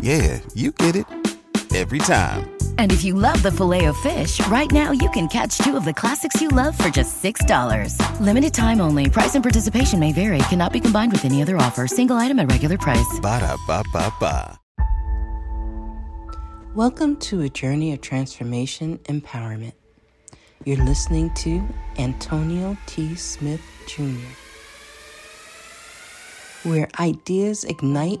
yeah, you get it every time. And if you love the Filet-O-Fish, right now you can catch two of the classics you love for just $6. Limited time only. Price and participation may vary. Cannot be combined with any other offer. Single item at regular price. Ba da ba ba ba. Welcome to a journey of transformation empowerment. You're listening to Antonio T. Smith Jr., where ideas ignite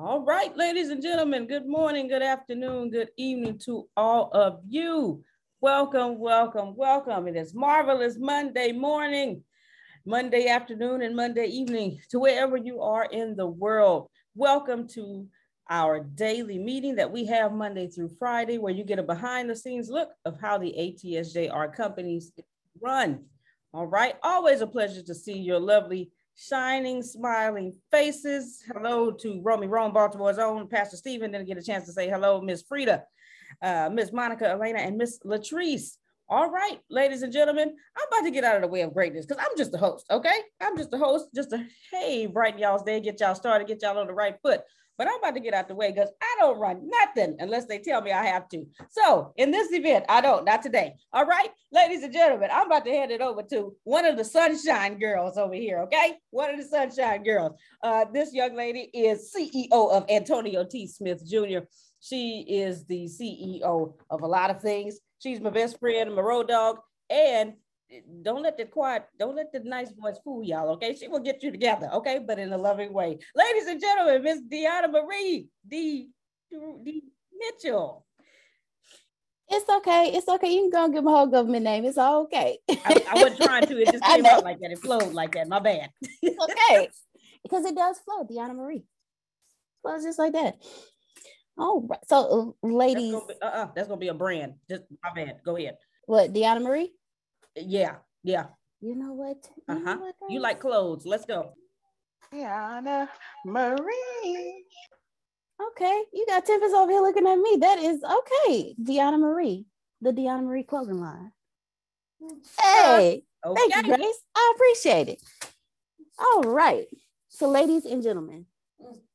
All right, ladies and gentlemen, good morning, good afternoon, good evening to all of you. Welcome, welcome, welcome. It is marvelous Monday morning, Monday afternoon, and Monday evening to wherever you are in the world. Welcome to our daily meeting that we have Monday through Friday, where you get a behind the scenes look of how the ATSJR companies run. All right, always a pleasure to see your lovely shining, smiling faces. Hello to Romy Rome, Baltimore's own Pastor Stephen. Didn't get a chance to say hello, Miss Frida, uh, Miss Monica Elena, and Miss Latrice. All right, ladies and gentlemen, I'm about to get out of the way of greatness because I'm just the host, okay? I'm just the host, just to, hey, brighten y'all's day, get y'all started, get y'all on the right foot. But I'm about to get out the way because I don't run nothing unless they tell me I have to. So in this event, I don't, not today. All right, ladies and gentlemen, I'm about to hand it over to one of the sunshine girls over here, okay? One of the sunshine girls. Uh, this young lady is CEO of Antonio T. Smith Jr. She is the CEO of a lot of things. She's my best friend, my road dog, and don't let the quiet, don't let the nice voice fool y'all, okay? She will get you together, okay? But in a loving way. Ladies and gentlemen, Miss Deanna Marie D. D. Mitchell. It's okay. It's okay. You can go and give my whole government name. It's all okay. I, I wasn't trying to. It just came out like that. It flowed like that. My bad. it's okay. Because it does flow, Deanna Marie. Flows just like that. Oh, right. So, ladies. That's gonna, be, uh-uh, that's gonna be a brand. Just my bad. Go ahead. What, Deanna Marie? Yeah, yeah. You know what? You, uh-huh. know what, you like clothes. Let's go. Deanna Marie. Okay, you got Tempest over here looking at me. That is okay. Deanna Marie, the Deanna Marie clothing line. Hey, okay. thank you, Grace. I appreciate it. All right. So, ladies and gentlemen,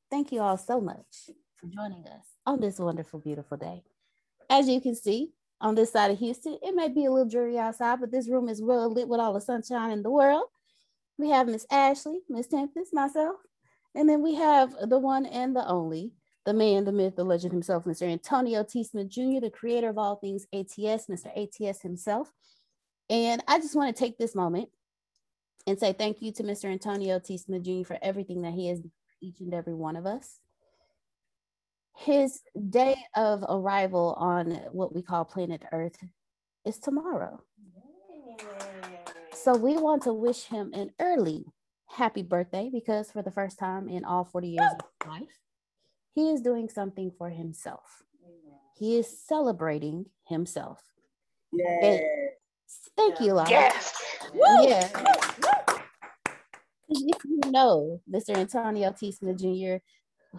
thank you all so much for joining us on this wonderful, beautiful day. As you can see, on this side of Houston. It may be a little dreary outside, but this room is well lit with all the sunshine in the world. We have Miss Ashley, Miss Tempest, myself, and then we have the one and the only, the man, the myth, the legend himself, Mr. Antonio T. Smith Jr., the creator of all things ATS, Mr. ATS himself. And I just want to take this moment and say thank you to Mr. Antonio T. Smith Jr. for everything that he has each and every one of us his day of arrival on what we call planet Earth is tomorrow. So we want to wish him an early happy birthday because for the first time in all 40 years of his life, he is doing something for himself. He is celebrating himself. Yes. Thank you, Laura. Yes. Yeah. If you know Mr. Antonio T. Smith Jr.,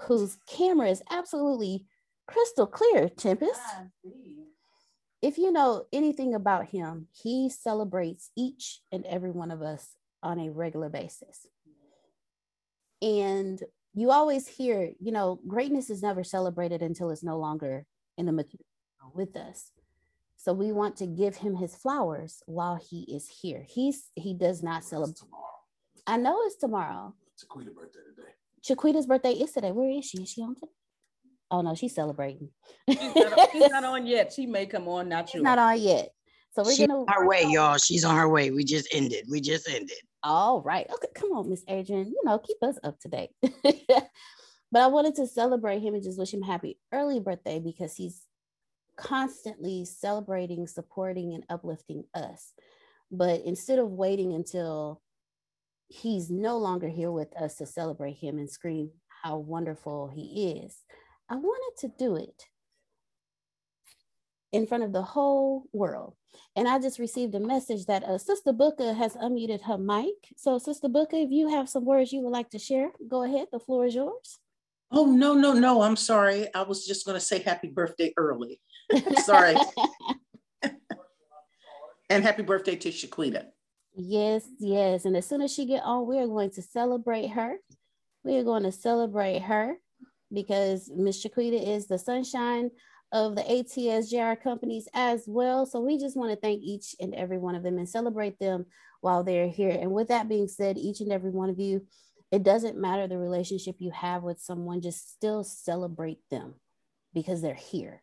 whose camera is absolutely crystal clear, Tempest. If you know anything about him, he celebrates each and every one of us on a regular basis. And you always hear, you know, greatness is never celebrated until it's no longer in the material with us. So we want to give him his flowers while he is here. He's he does not celebrate. Tomorrow. I know it's tomorrow. It's a Queen's birthday today. Shaquita's birthday is today. Where is she? Is she on today? Oh no, she's celebrating. she's, not, she's, not, on yet. She may come on, not sure. not on yet. So we're she's gonna on her way, y'all. She's on her way. We just ended. We just ended. All right. Okay, come on, Miss Adrian. You know, keep us up to date. but I wanted to celebrate him and just wish him happy early birthday because he's constantly celebrating, supporting, and uplifting us. But instead of waiting until he's no longer here with us to celebrate him and scream how wonderful he is. I wanted to do it in front of the whole world. And I just received a message that uh, Sister Booker has unmuted her mic. So, Sister Booker, if you have some words you would like to share, go ahead. The floor is yours. Oh, no, no, no. I'm sorry. I was just going to say happy birthday early. sorry. and happy birthday to Shaquita. Yes, yes. And as soon as she get on, we are going to celebrate her. We are going to celebrate her because Miss Shaquita is the sunshine of the ATS JR companies as well. So we just want to thank each and every one of them and celebrate them while they're here. And with that being said, each and every one of you, it doesn't matter the relationship you have with someone, just still celebrate them because they're here.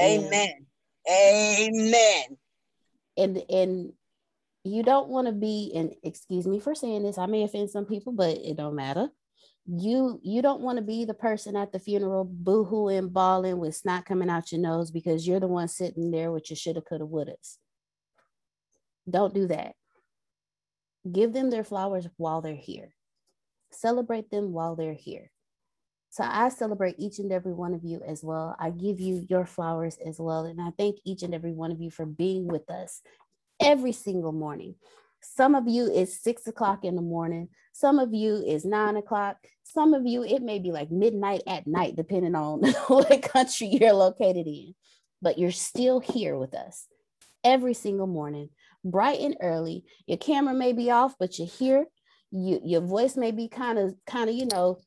Amen. And, Amen. And and you don't want to be and excuse me for saying this i may offend some people but it don't matter. You you don't want to be the person at the funeral boohooing bawling with snot coming out your nose because you're the one sitting there with your shoulda coulda wouldas. Don't do that. Give them their flowers while they're here. Celebrate them while they're here. So i celebrate each and every one of you as well. I give you your flowers as well and i thank each and every one of you for being with us every single morning. Some of you is six o'clock in the morning. Some of you is nine o'clock. Some of you, it may be like midnight at night, depending on what country you're located in. But you're still here with us. every single morning, bright and early. Your camera may be off, but you're here. You, your voice may be kind of, kind of, you know,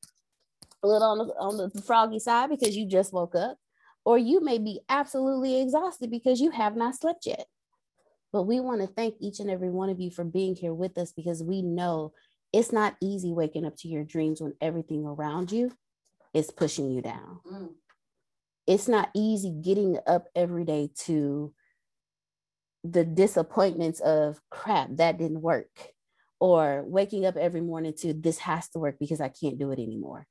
a little on the, on the froggy side because you just woke up, or you may be absolutely exhausted because you have not slept yet. But we want to thank each and every one of you for being here with us because we know it's not easy waking up to your dreams when everything around you is pushing you down. Mm. It's not easy getting up every day to the disappointments of crap that didn't work or waking up every morning to this has to work because I can't do it anymore.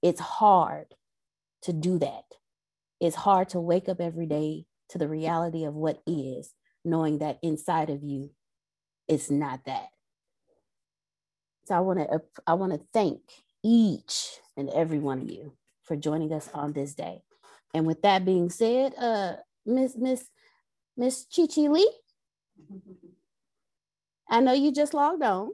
It's hard to do that. It's hard to wake up every day to the reality of what is, knowing that inside of you, it's not that. So I want to I want to thank each and every one of you for joining us on this day. And with that being said, uh, Miss Miss Miss Chi Chi Lee, I know you just logged on.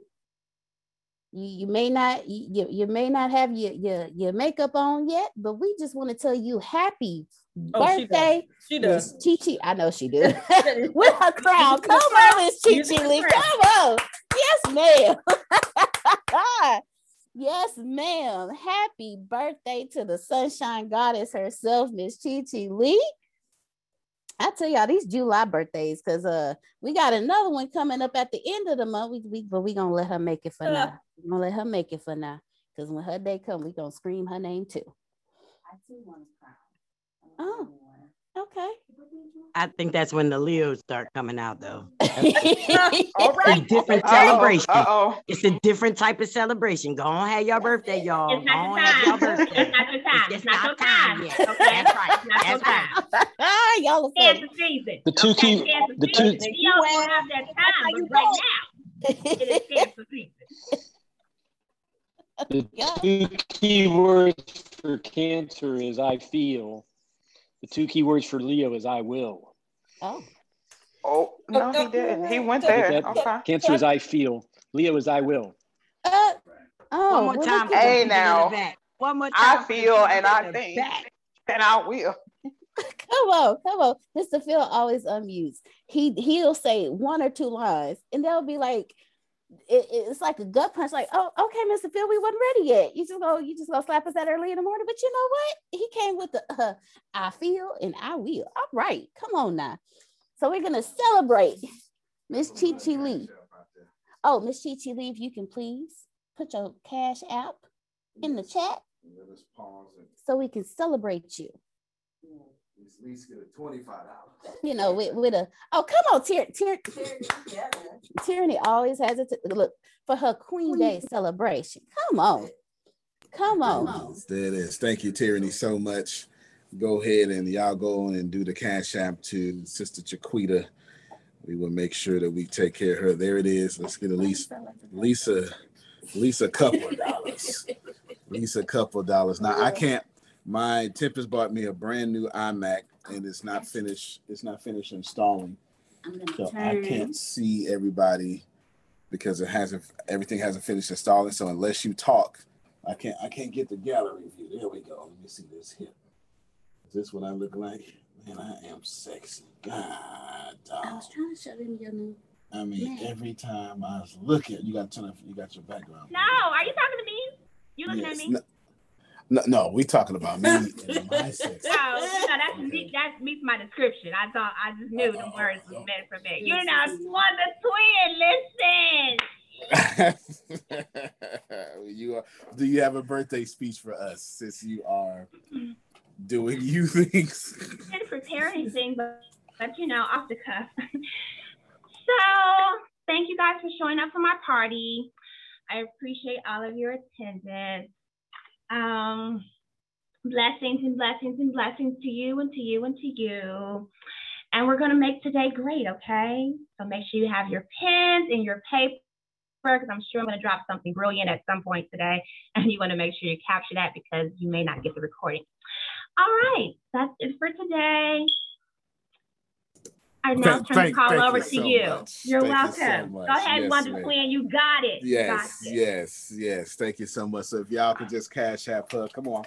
You, you may not you, you may not have your, your your makeup on yet, but we just want to tell you happy oh, birthday. She does. Chi Chi, I know she does. With her crown. Come on, Miss Chi Chi Lee. Come on. Yes, ma'am. yes, ma'am. Happy birthday to the sunshine goddess herself, Miss Chi Chi Lee. I tell y'all these July birthdays, because uh we got another one coming up at the end of the month. We, we but we gonna let her make it for uh. now. We're gonna let her make it for now. Because when her day come, we gonna scream her name too. I see one crown. Oh, okay. I think that's when the Leos start coming out, though. All right. a different celebration. Uh-oh. It's a different type of celebration. Go on, have your birthday, y'all. It's not the time. It's not the time. It's, not, the time. yet. Okay, that's right. That's right. y'all are Cancer season. The two key. The two. Y'all don't have that time, but right now, it is cancer season. The two key words for cancer is I feel the two key words for Leo is I will. Oh. Oh, no, he didn't. He went there. Okay. Cancer is I feel. Leo is I will. Uh, oh, one more time. Hey, now. One more time. I feel and I think and I will. come on, come on. Mr. Phil always unmutes. He he'll say one or two lines, and they'll be like, it, it's like a gut punch. Like, oh, okay, Mr. Phil, we wasn't ready yet. You just go, you just gonna slap us that early in the morning. But you know what? He came with the uh, I feel and I will. All right, come on now. So we're gonna celebrate Miss Chi Chi Lee. Oh, Miss Chi Chi Lee, if you can please put your cash app in the chat so we can celebrate you at least get a $25. You know, with, with a oh come on, Tyranny. Tyranny always has it look for her Queen Day celebration. Come on. Come on. There it is. Thank you, Tyranny, so much. Go ahead and y'all go on and do the cash app to Sister Chiquita. We will make sure that we take care of her. There it is. Let's get at least, at least a, at least a couple of dollars. At least a couple of dollars. Now I can't my Tempest bought me a brand new iMac and it's not finished. It's not finished installing. So turn. I can't see everybody because it hasn't everything hasn't finished installing. So unless you talk, I can't I can't get the gallery view. There we go. Let me see this hip. Is this what I look like? Man, I am sexy. God, dog. I was trying to show them your new. I mean, Man. every time I was looking, you got to turn up. You got your background. No, are you talking to me? You looking yes. at me? No, no, no, we talking about me and my sex. No, you know, that's me, that meets my description. I thought I just knew the oh, words was meant for me. You know, one the twin. Listen. you are. Do you have a birthday speech for us since you are mm-hmm. doing you things? I didn't prepare anything, but but you know, off the cuff. so thank you guys for showing up for my party. I appreciate all of your attendance. Um, blessings and blessings and blessings to you and to you and to you. And we're going to make today great, okay? So make sure you have your pens and your paper because I'm sure I'm going to drop something brilliant at some point today. And you want to make sure you capture that because you may not get the recording. All right, that's it for today. I now turn thank, the call over you to so you. Much. You're thank welcome. You so Go ahead, yes, Wonder Queen. You got it. Yes, got it. yes, yes. Thank you so much. So if y'all could just cash app her, come on.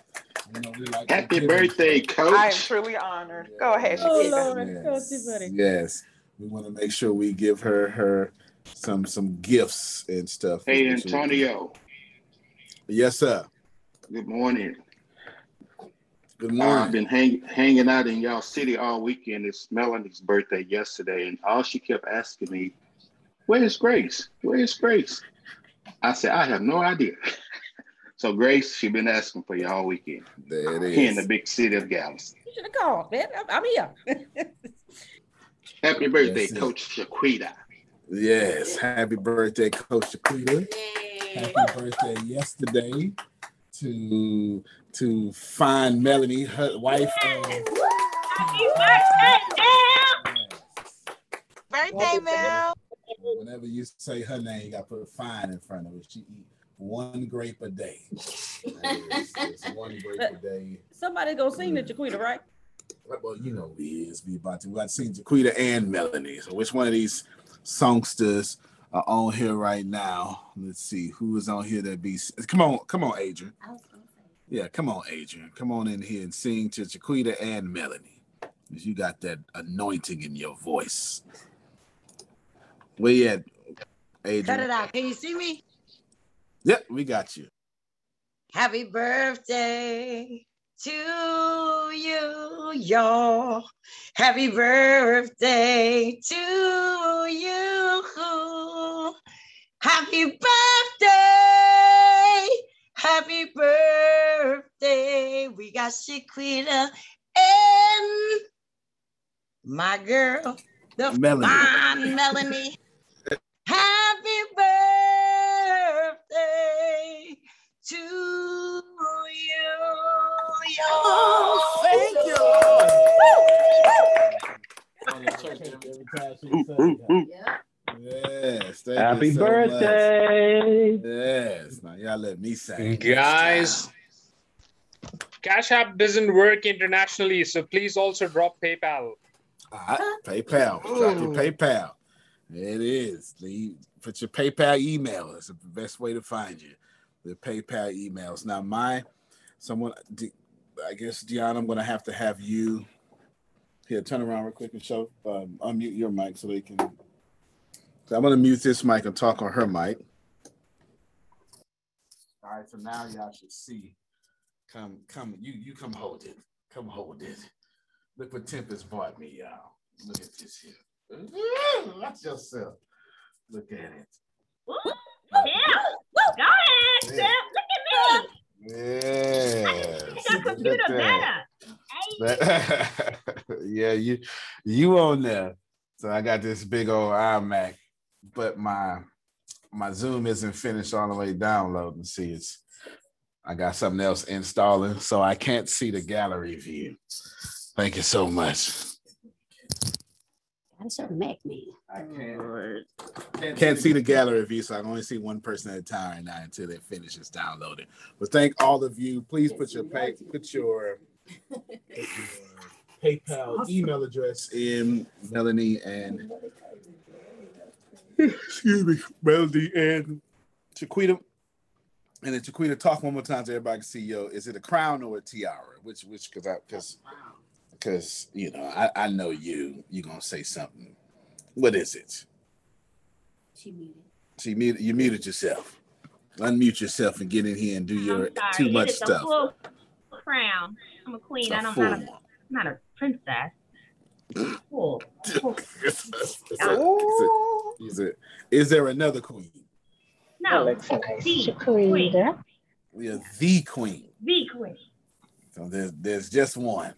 You know, like Happy birthday, coach. I am truly honored. Go ahead. Oh, Lord. Yes. Yes. We want to make sure we give her her some some gifts and stuff. Hey, Antonio. Yes, sir. Good morning. Good morning. I've been hang, hanging out in y'all city all weekend. It's Melanie's birthday yesterday, and all she kept asking me, "Where's Grace? Where's Grace?" I said, "I have no idea." so Grace, she been asking for you all weekend. There it is. Here in the big city of Galveston. You should have called, man. I'm, I'm here. Happy birthday, Coach Shaquita. Yes, happy birthday, Coach Shaquita. Happy birthday yesterday to to find Melanie, her wife. Um, of, Happy birthday, Mel! Birthday, Mel. Whenever you say her name, you got to put a fine in front of it. She eat one grape a day. it's, it's one grape a day. Somebody gonna sing the Jaquita, right? Well, you know we is. We about to. We got to sing Jaquita and Melanie. So which one of these songsters are on here right now? Let's see who is on here that be. Come on, come on, Adrian. Yeah, come on, Adrian. Come on in here and sing to Jaquita and Melanie. You got that anointing in your voice. Where you at, Adrian? Cut it out. Can you see me? Yep, we got you. Happy birthday to you, y'all. Happy birthday to you. Happy birthday. Happy birthday. We got Shaquita and my girl, the Melanie. fine Melanie. Happy birthday to you. Oh, thank you, Yes. thank Happy you so birthday. much. Yes. Now y'all let me sing. Guys, Cash App doesn't work internationally, so please also drop PayPal. All right, PayPal. Drop your PayPal. It is. Leave, put your PayPal email. It's the best way to find you. The PayPal emails. Now, my someone, I guess, Deanna, I'm going to have to have you here. Turn around real quick and show, um, unmute your mic so they can. So I'm going to mute this mic and talk on her mic. All right, so now y'all should see. Come, come, you, you come hold it. Come hold it. Look what Tempest bought me, y'all. Look at this here. Ooh, Watch yourself. Look at it. Yeah. Go ahead, Steph. Look at me. Yes. Your computer Look at better. that. yeah, you you on there. So I got this big old iMac, but my my Zoom isn't finished all the way downloading. See, it's I got something else installing, so I can't see the gallery view. Thank you so much. That's a Mac me. I can't, oh, can't see the gallery view, so I can only see one person at a time right now until it finishes downloading. But thank all of you. Please put your pay, put your, put your PayPal email address in Melanie and excuse me, Melody and Chiquita. And then Chiquita, talk one more time so everybody can see yo. Is it a crown or a tiara? Which which because I because because you know I, I know you you gonna say something. What is it? She muted. See, muted, you muted yourself. Unmute yourself and get in here and do your I'm sorry. too much stuff. Full crown. I'm a queen. A I don't full have a. I'm not a princess. Full. full. Is it- is it- is there another queen? No, the queen. We are the queen. The queen. So there's there's just one.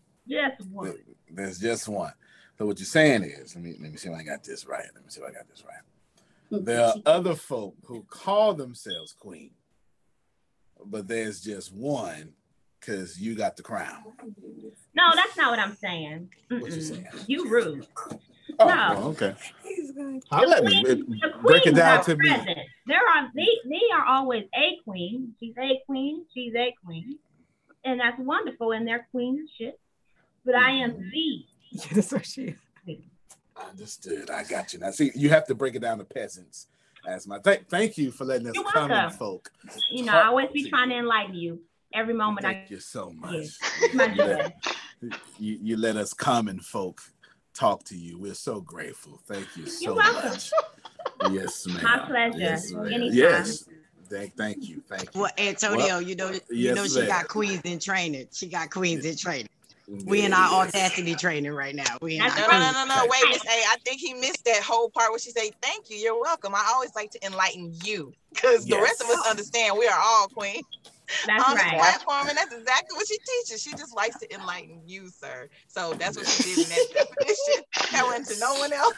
Just one. There's just one. So what you're saying is, let me let me see if I got this right. Let me see if I got this right. There are other folk who call themselves queen, but there's just one because you got the crown. No, that's not what I'm saying. What you saying? You rude. Oh, no. well, okay. I'll let me The break it down are to me. present. There are they, they are always a queen. She's a queen. She's a queen, and that's wonderful in their queenship. But I am Mm-hmm. the. That's what she is. Understood. I got you. Now, see, you have to break it down to peasants. As my th- thank you for letting us You're common folk. You know, I always be to trying to enlighten you. every moment Thank I you so much. my you, let, you, you let us common folk talk to you. We're so grateful. Thank you so You're welcome. much. Yes, ma'am. My pleasure. Yes. Anytime. Yes. Thank, thank you. Thank you. Well, Antonio, Well, you know, you yes, know she ma'am. got queens in training. She got queens in training. We in our audacity training right now. We in No, our no, no, no, no. Wait, Miss A. I think he missed that whole part where she said, "Thank you, you're welcome." I always like to enlighten you because the rest of us understand we are all queen That's on right. the platform, and that's exactly what she teaches. She just likes to enlighten you, sir. So that's what she did in that definition. That went to no one else.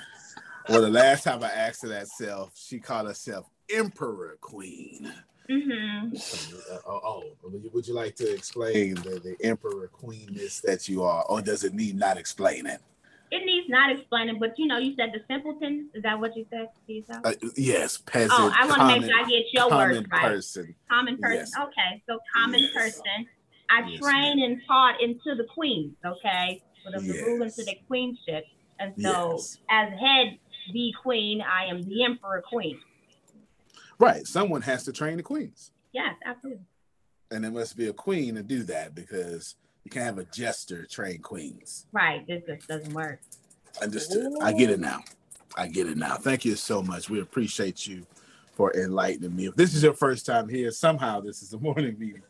Well, the last time I asked her that self, she called herself Emperor Queen. Mm-hmm. Uh, oh, oh, would you, would you like to explain the, the Emperor Queenness that you are, or does it need not explaining? It needs not explaining, but you know, you said the simpleton. Is that what you said? Uh, yes, peasant. Oh, I want to make sure I get your words right. person. Common person. Yes. Okay, so common Yes. person. I Yes, train and taught into the queens. Okay, for them to rule into the queenship. And so, as head the queen, I am the emperor queen. Right. Someone has to train the queens. Yes, absolutely. And there must be a queen to do that because you can't have a jester train queens. Right. This just doesn't work. Understood. I get it now. I get it now. Thank you so much. We appreciate you for enlightening me. If this is your first time here, somehow this is the morning meeting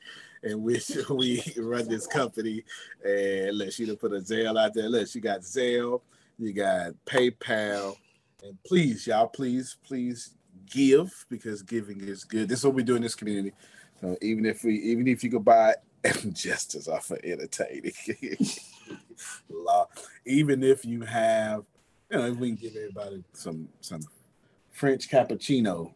in which we run this company. And look, she done put a Zelle out there. Look, she got Zelle, you got PayPal. And please, y'all, please, please give because giving is good. This is what we do in this community. So even if we, even if you could buy jesters off of entertaining, law, even if you have, you know, if we can give everybody some some French cappuccino,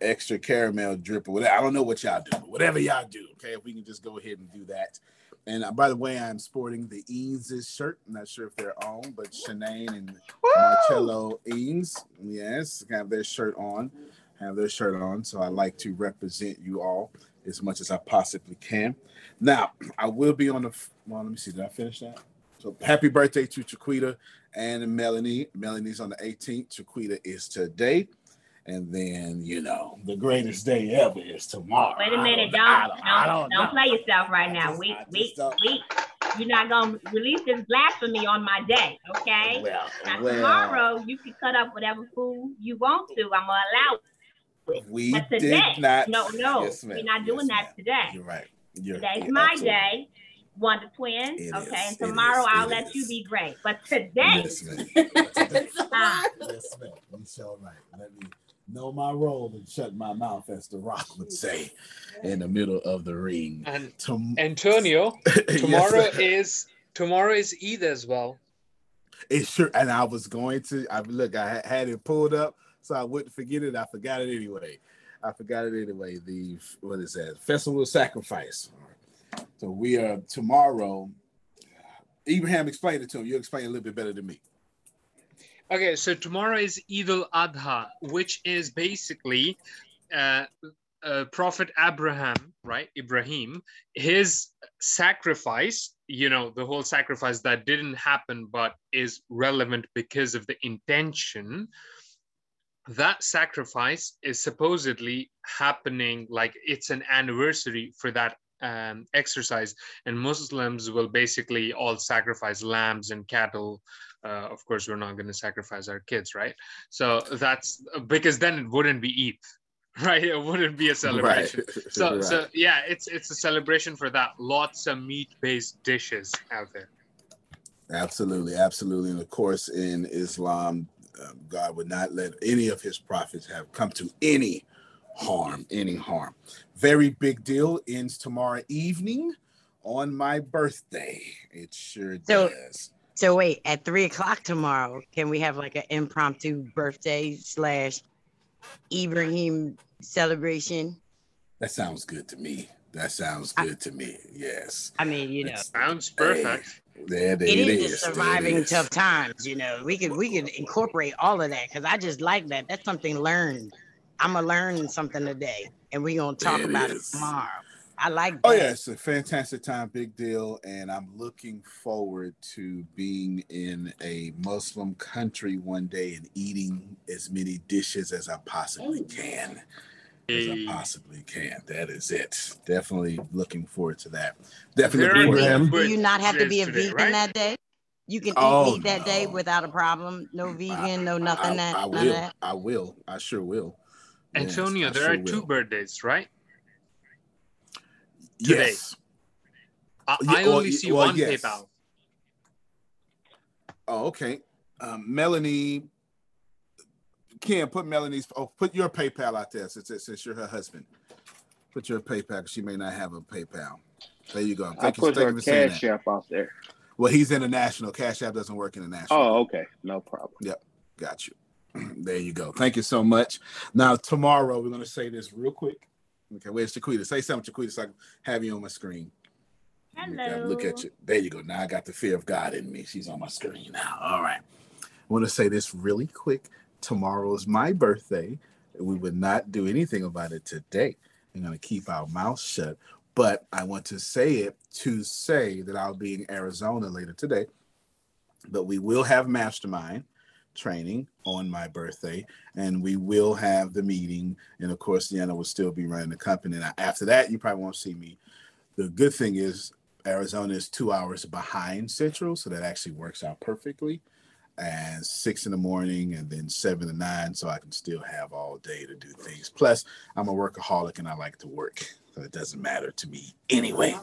extra caramel drip or whatever. I don't know what y'all do, but whatever y'all do, okay. If we can just go ahead and do that. And uh, by the way, I'm sporting the Eanes' shirt. I'm not sure if they're on, but Shanae and Marcello Eanes, yes, have their shirt on, have their shirt on. So I like to represent you all as much as I possibly can. Now, I will be on the. Well, let me see. Did I finish that? So happy birthday to Chiquita and Melanie. Melanie's on the 18th. Chiquita is today. And then, you know, the greatest day ever is tomorrow. Wait a minute. don't- Don't I don't, don't- I don't, play yourself right now. Wait, wait, wait. You're not gonna release this blasphemy on my day, okay? Well, now well. tomorrow you can cut up whatever food you want to. I'm gonna allow it. We But did not. no, no, Yes, we're not doing that today. You're right. You're, Today's you're my absolutely- day. Wonder Twin, It okay, is, and tomorrow is, I'll it let you be great. But today, Yes, ma'am. Yes, ma'am. You so right. Let me know my role and shut my mouth, as The Rock would say, in the middle of the ring. And Tom- Antonio, tomorrow sir. is tomorrow is Eid as well. It sure, and I was going to. I look, I had- had it pulled up, so I wouldn't forget it. I forgot it anyway. I forgot it anyway. The what is that? Festival of Sacrifice. So we are tomorrow. Ibrahim explained it to him. You'll explain a little bit better than me. Okay, so tomorrow is Eid al Adha, which is basically uh, uh, Prophet Abraham, right? Ibrahim, his sacrifice, you know, the whole sacrifice that didn't happen but is relevant because of the intention. That sacrifice is supposedly happening like it's an anniversary for that um, exercise, and Muslims will basically all sacrifice lambs and cattle. Uh, of course we're not going to sacrifice our kids right? So that's because then it wouldn't be eid right? It wouldn't be a celebration. Right. so Right. so yeah it's it's a celebration for that. Lots of meat based dishes out there. Absolutely, absolutely, and of course, in Islam, um, God would not let any of His prophets have come to any harm, any harm. Very big deal ends tomorrow evening on my birthday. It sure So- does. So wait, at three o'clock tomorrow, can we have like an impromptu birthday slash Ibrahim celebration? That sounds good to me. That sounds good to me. Yes. I mean, you know, sounds perfect. There, there it it is is. just surviving is. tough times. You know, we could we could incorporate all of that because I just like that. That's something learned. I'm gonna learn something today, and we're gonna talk it about is. it tomorrow. I like that. Oh yeah, it's a fantastic time, big deal, and I'm looking forward to being in a Muslim country one day and eating as many dishes as I possibly can. As I possibly can. That is it. Definitely looking forward to that. Definitely looking forward Do you not have to be a vegan that day? You can eat Oh, meat that day without a problem. No vegan, no nothing. I, that, I will. that. I will. I sure will. Yes, Antonio, I there sure are two will. birthdays, right? Today. Yes. I, Yeah, I well, only y- see well, one yes. PayPal. Oh, okay. Um, Melanie, Kim, put Melanie's. Oh, put your PayPal out there since, since you're her husband. Put your PayPal. 'cause She may not have a PayPal. There you go. I Thank you, put thank her you for cash app out there. Well, he's international. Cash App doesn't work international. Oh, okay. No problem. Yep, got you. there you go. Thank you so much. Now tomorrow we're gonna say this real quick. Okay, where's Chiquita? Say something, Chiquita, so I can have you on my screen. Look at- Look at you. There you go. Now I got the fear of God in me. She's on my screen now. All right. I want to say this really quick. Tomorrow is my birthday. We would not do anything about it today. We're going to keep our mouth shut. But I want to say it to say that I'll be in Arizona later today. But we will have mastermind training on my birthday, and we will have the meeting. And of course, Deanna will still be running the company. And after that, you probably won't see me. The good thing is Arizona is two hours behind Central, so that actually works out perfectly. And six in the morning and then seven to nine, so I can still have all day to do things. Plus, I'm a workaholic and I like to work, so it doesn't matter to me anyway.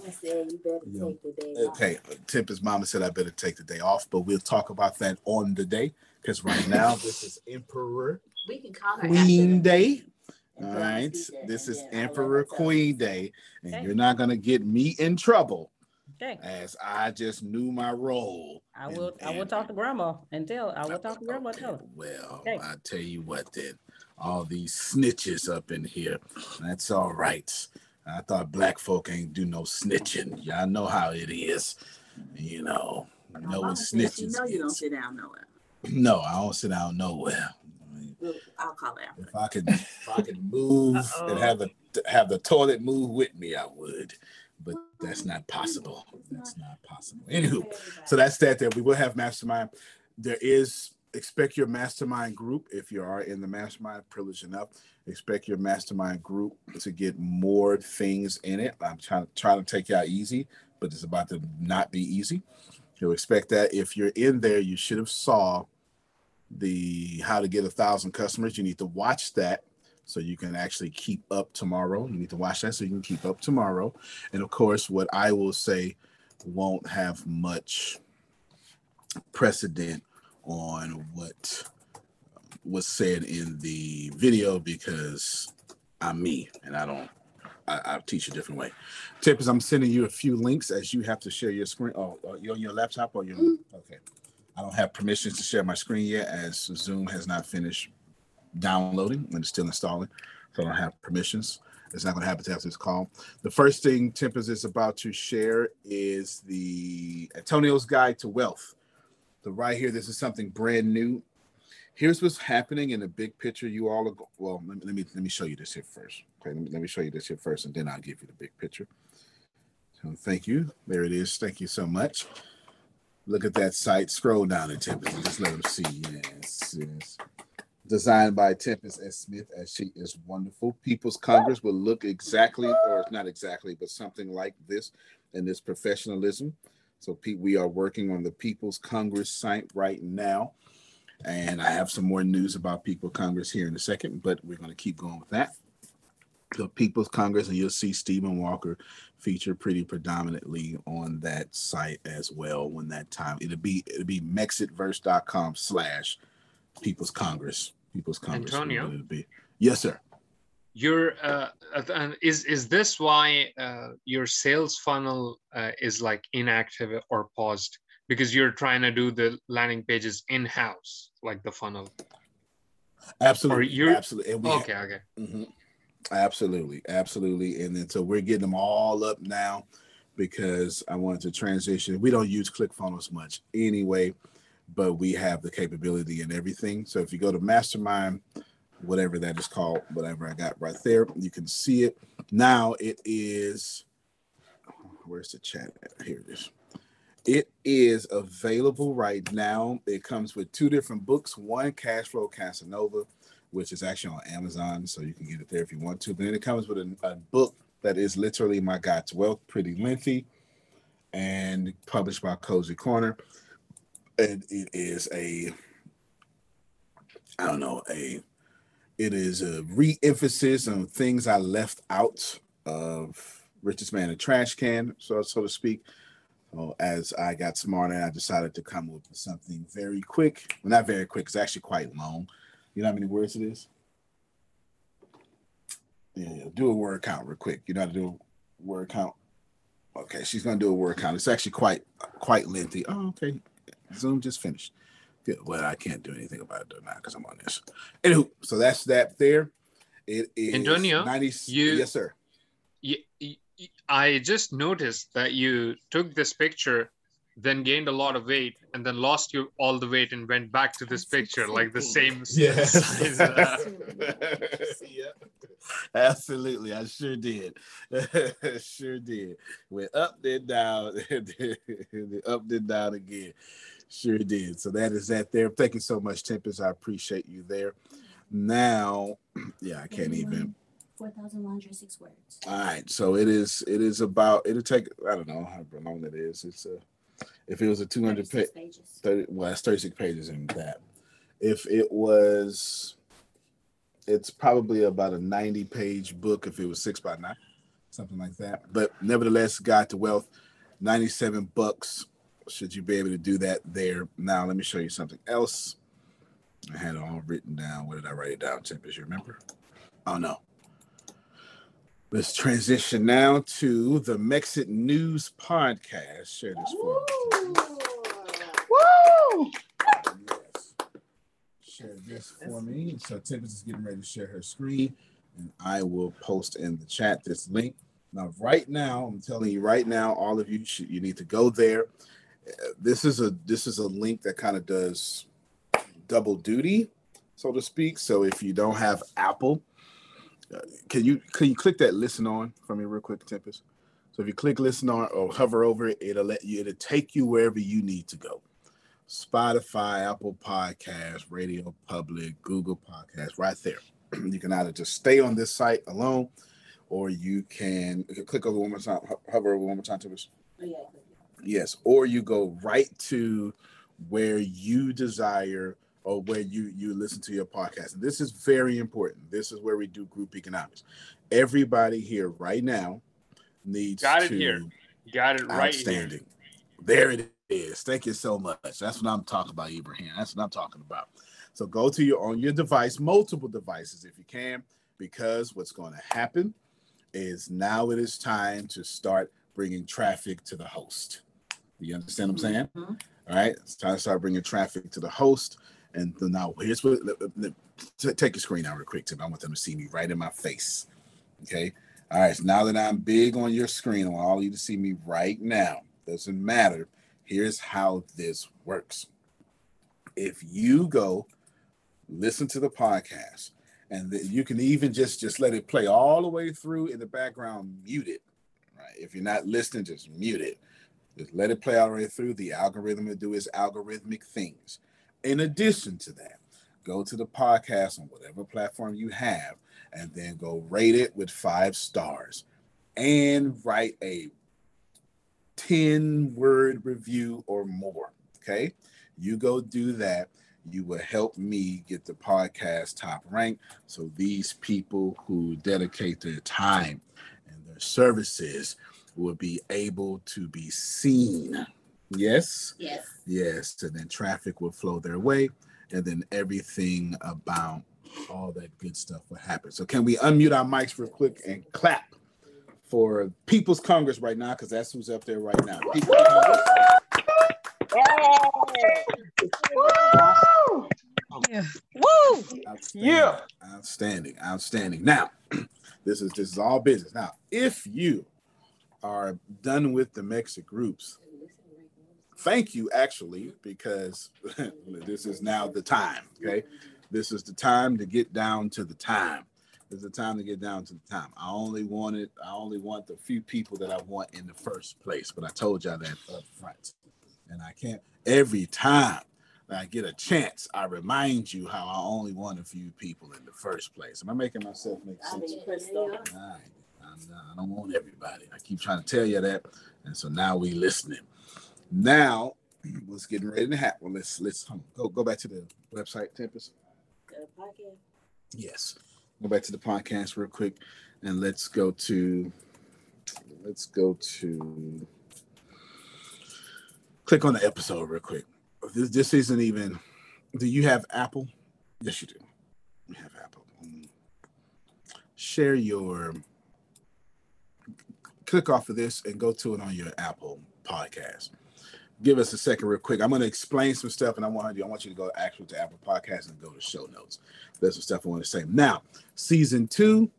Okay, uh, uh, Tempest mama said I better take the day off, but we'll talk about that on the day because right now this is Emperor We can call her Queen after. Day. All right, this is Emperor Queen Day, and you're not gonna get me in trouble Okay. as I just knew my role. I will. I will talk to grandma and tell. I will talk to grandma. and Tell her. Well, Okay. I tell you what, then all these snitches up in here. That's all right. I thought black folk ain't do no snitching. Y'all know how it is. You know, no know what You know you don't sit down nowhere. No, I don't sit down nowhere. We'll, I'll call her after. If I could, if I could move and have the have the toilet move with me, I would. But that's not possible. That's not possible. Anywho, so that's that. There, we will have mastermind. There is expect your mastermind group if you are in the mastermind, privilege enough. Expect your mastermind group to get more things in it. I'm trying to trying to take you out easy, but it's about to not be easy. So expect that. If you're in there, you should have saw the how to get a thousand customers. You need to watch that so you can actually keep up tomorrow. You need to watch that so you can keep up tomorrow. And of course, what I will say won't have much precedent on what was said in the video because I'm me and I don't. I, I teach a different way. Tempest, I'm sending you a few links as you have to share your screen. Oh, uh, you on your laptop or your okay? I don't have permissions to share my screen yet, as Zoom has not finished downloading and it's still installing. So I don't have permissions. It's not going to happen after this call. The first thing Tempest is about to share is the Antonio's Guide to Wealth. So right here, this is something brand new. Here's what's happening in the big picture. You all are well. Let me let me, let me show you this here first. Okay, let me, let me show you this here first, and then I'll give you the big picture. So thank you. There it is. Thank you so much. Look at that site. Scroll down to Tempest just let them see. Yes, yes. Designed by Tempest S. Smith, as she is wonderful. People's Congress will look exactly, or not exactly, but something like this and this professionalism. So we are working on the People's Congress site right now. And I have some more news about People Congress here in a second, but we're going to keep going with that. The People's Congress, and you'll see Stephen Walker featured pretty predominantly on that site as well when that time it'll be it'll be mexitverse.com slash People's Congress. People's Congress. Antonio? Be. Yes, sir. You're, uh, and is is this why uh, your sales funnel uh, is like inactive or paused? Because you're trying to do the landing pages in house, like the funnel. Absolutely. you're- absolutely. And we Okay, okay. Mhm. Absolutely, absolutely. And then so we're getting them all up now because I wanted to transition. We don't use ClickFunnels much anyway, but we have the capability and everything. So if you go to Mastermind, whatever that is called, whatever I got right there, you can see it. Now it is where's the chat at? Here it is. It is available right now. It comes with two different books one Cash Flow Casanova, which is actually on Amazon, so you can get it there if you want to. But then it comes with a, a book that is literally My God's Wealth, pretty lengthy, and published by Cozy Corner. And it is a, I don't know, a, it is a re-emphasis on things I left out of Richest Man in Trash Can, so so to speak. So as I got smarter, I decided to come up with something very quick. Well, not very quick. It's actually quite long. You know how many words it is? Yeah, do a word count real quick. You know how to do a word count? Okay, she's gonna do a word count. It's actually quite quite lengthy. Oh, okay. Zoom just finished. Good. Well, I can't do anything about it now because I'm on this. Anywho, so that's that there. It is Antonio, 90, you yes, sir. I just noticed that you took this picture, then gained a lot of weight, and then lost you all the weight and went back to this picture, like the same Yes. size. uh, yeah, absolutely. I sure did. sure did. Went up then down, then up then down again. Sure did. So that is that there. Thank you so much, Tempest. I appreciate you there. Now, yeah, I can't even. Four thousand one hundred six words. All right, so it is. It is about. It'll take. I don't know how long it is. It's a. If it was a two hundred page, pages. 30, well, it's thirty six pages in that. If it was, it's probably about a ninety page book. If it was six by nine, something like that. But nevertheless, Guide to Wealth, ninety seven bucks. Should you be able to do that there? Now, let me show you something else. I had it all written down. Where did I write it down, Tempest? You remember? Oh no. Let's transition now to the Mexit News Podcast. Share this for me. Woo! Share this for me. So Tempest is getting ready to share her screen, and I will post in the chat this link. Now, right now, I'm telling you right now, all of you should you need to go there. This is a this is a link that kind of does double duty, so to speak. So if you don't have Apple, uh, can you can you click that listen on for me real quick, Tempest? So if you click listen on or hover over it, it'll let you it'll take you wherever you need to go. Spotify, Apple Podcasts, Radio Public, Google Podcasts, right there. you can either just stay on this site alone, or you can, you can click over one more time, hover over one more time, Tempest. Oh, yeah. Yes, or you go right to where you desire or where you you listen to your podcast. And this is very important. This is where we do group economics. Everybody here right now needs Got it to here. Got it right here. outstanding. There it is. Thank you so much. That's what I'm talking about, Ibrahim. That's what I'm talking about. So go to your on your device, multiple devices if you can, because what's going to happen is now it is time to start bringing traffic to the host. You understand what I'm saying? Mm-hmm. All right, it's time to start bringing traffic to the host. And now here's what. take your screen out real quick, Tim. I want them to see me right in my face. Okay. All right. So now that I'm big on your screen, I want all of you to see me right now. Doesn't matter. Here's how this works. If you go listen to the podcast, and you can even just just let it play all the way through in the background, mute it. Right. If you're not listening, just mute it. Just let it play all the way through. The algorithm will do its algorithmic things. In addition to that, go to the podcast on whatever platform you have and then go rate it with five stars and write a 10 word review or more. Okay. You go do that. You will help me get the podcast top rank. So these people who dedicate their time and their services will be able to be seen. Yes. Yes. Yes, and then traffic will flow their way, and then everything about all that good stuff will happen. So, can we unmute our mics real quick and clap for People's Congress right now? Because that's who's up there right now. People's Yeah. Woo! Outstanding, Yeah. Outstanding. Outstanding. Now, this is this is all business. Now, if you are done with the Mexit groups, thank you actually, because this is now the time. Okay. This is the time to get down to the time. This is the time to get down to the time. I only wanted, I only want the few people that I want in the first place, but I told y'all that up front. And I can't every time I get a chance, I remind you how I only want a few people in the first place. Am I making myself make sense? All right. I don't want everybody. I keep trying to tell you that, and so now we listening. Now, let's getting ready to happen. Let's let's go go back to the website, Tempest. Podcast. Yes, go back to the podcast real quick, and let's go to let's go to click on the episode real quick. This this isn't even. Do you have Apple? Yes, you do. You have Apple. Mm. Share your. Click off of this and go to it on your Apple podcast. Give us a second, real quick. I'm going to explain some stuff, and I want you. I want you to go actually to Apple Podcast and go to show notes. There's some stuff I want to say. Now, season two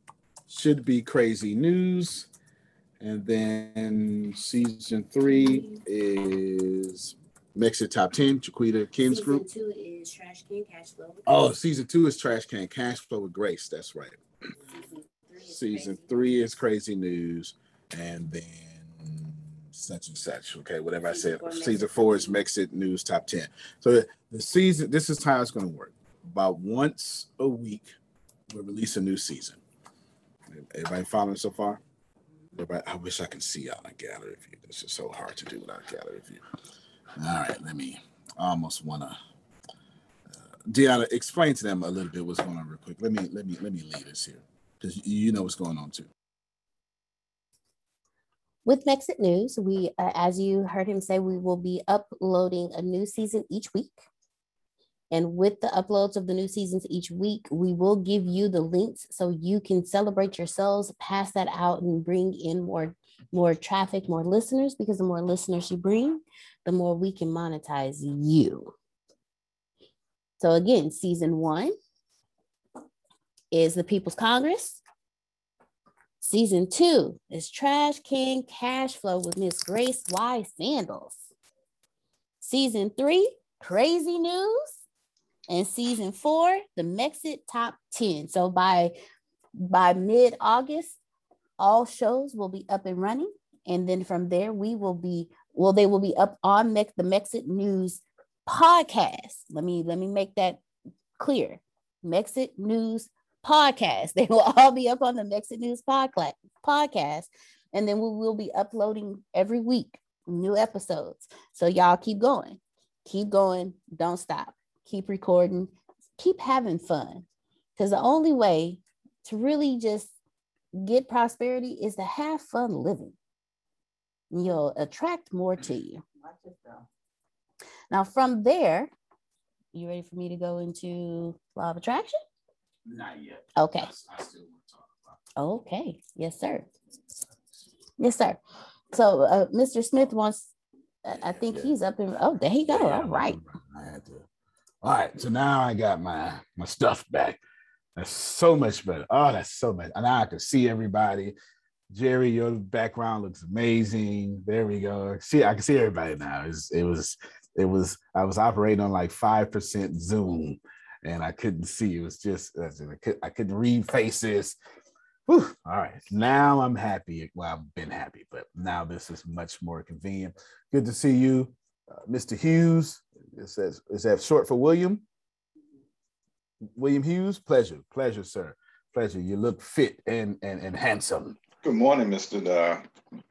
should be crazy news. And then season three is Mexit top 10, Chiquita Kim's season group. two is Trash Can Cash Flow. with Oh, season two is Trash Can Cash Flow with Grace. That's right. Season three is Crazy News. And then such and such. Okay, whatever I said. Season four is Mexit News Top 10. So the, the season, this is how it's going to work. About once a week, we'll release a new season. Everybody following so far? Everybody, I wish I could see y'all in gallery view. This is so hard to do without a gallery view. All right, let me. I almost want to. Uh, Deanna, explain to them a little bit what's going on real quick. Let me let me let me lead us here because you know what's going on too. With Mexit News, we, uh, as you heard him say, we will be uploading a new season each week. And with the uploads of the new seasons each week, we will give you the links so you can celebrate yourselves, pass that out, and bring in more more traffic, more listeners. Because the more listeners you bring, the more we can monetize you. So again, season one is the People's Congress. Season two is Trash Can Cash Flow with Miss Grace Y. Sandals. Season three, Crazy News. And season four, the Mexit Top 10. So by by mid-August, all shows will be up and running. And then from there, we will be, well, they will be up on Mex, the Mexit News podcast. Let me let me make that clear. Mexit News podcast. They will all be up on the Mexit News podcast podcast. And then we will be uploading every week new episodes. So y'all keep going. Keep going. Don't stop. Keep recording. Keep having fun. Because the only way to really just get prosperity is to have fun living. You'll attract more to you. Now, from there, you ready for me to go into law of attraction? Not yet. Okay. I, I still want to talk about. Okay. Yes, sir. Yes, sir. So, uh, Mr. Smith wants, I I think he's up in, oh, there he go. All right. I had to. All right, so now I got my my stuff back. That's so much better. Oh, that's so much. And now I can see everybody. Jerry, your background looks amazing. There we go. See, I can see everybody now. It's, it was, it was. I was operating on like five percent Zoom, and I couldn't see. It was just I couldn't, I couldn't read faces. Whew. All right, now I'm happy. Well, I've been happy, but now this is much more convenient. Good to see you, uh, Mr. Hughes. It says, is that short for William? William Hughes, pleasure, pleasure, sir, pleasure. You look fit and and, and handsome. Good morning, Mr. Uh,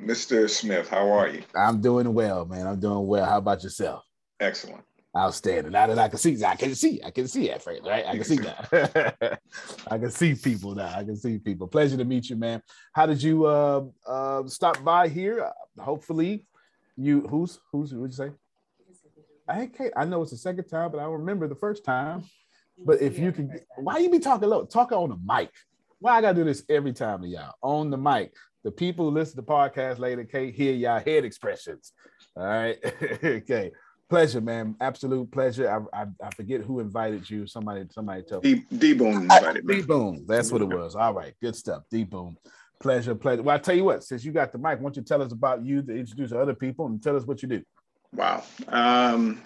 Mr. Smith. How are you? I'm doing well, man. I'm doing well. How about yourself? Excellent. Outstanding. Now that I can see, I can see, I can see that right? I can see that. I can see people now. I can see people. Pleasure to meet you, man. How did you uh, uh, stop by here? Hopefully, you who's who's what'd you say? I can't. I know it's the second time, but I remember the first time. But if you can, why you be talking low? Talk on the mic. Why I gotta do this every time to y'all on the mic? The people who listen to podcast later can't hear y'all head expressions. All right. okay. Pleasure, man. Absolute pleasure. I, I, I forget who invited you. Somebody, somebody tell me. D Boom invited me. D Boom. That's what it was. All right. Good stuff. D Boom. Pleasure, pleasure. Well, I tell you what, since you got the mic, why don't you tell us about you to introduce other people and tell us what you do? Wow. Um,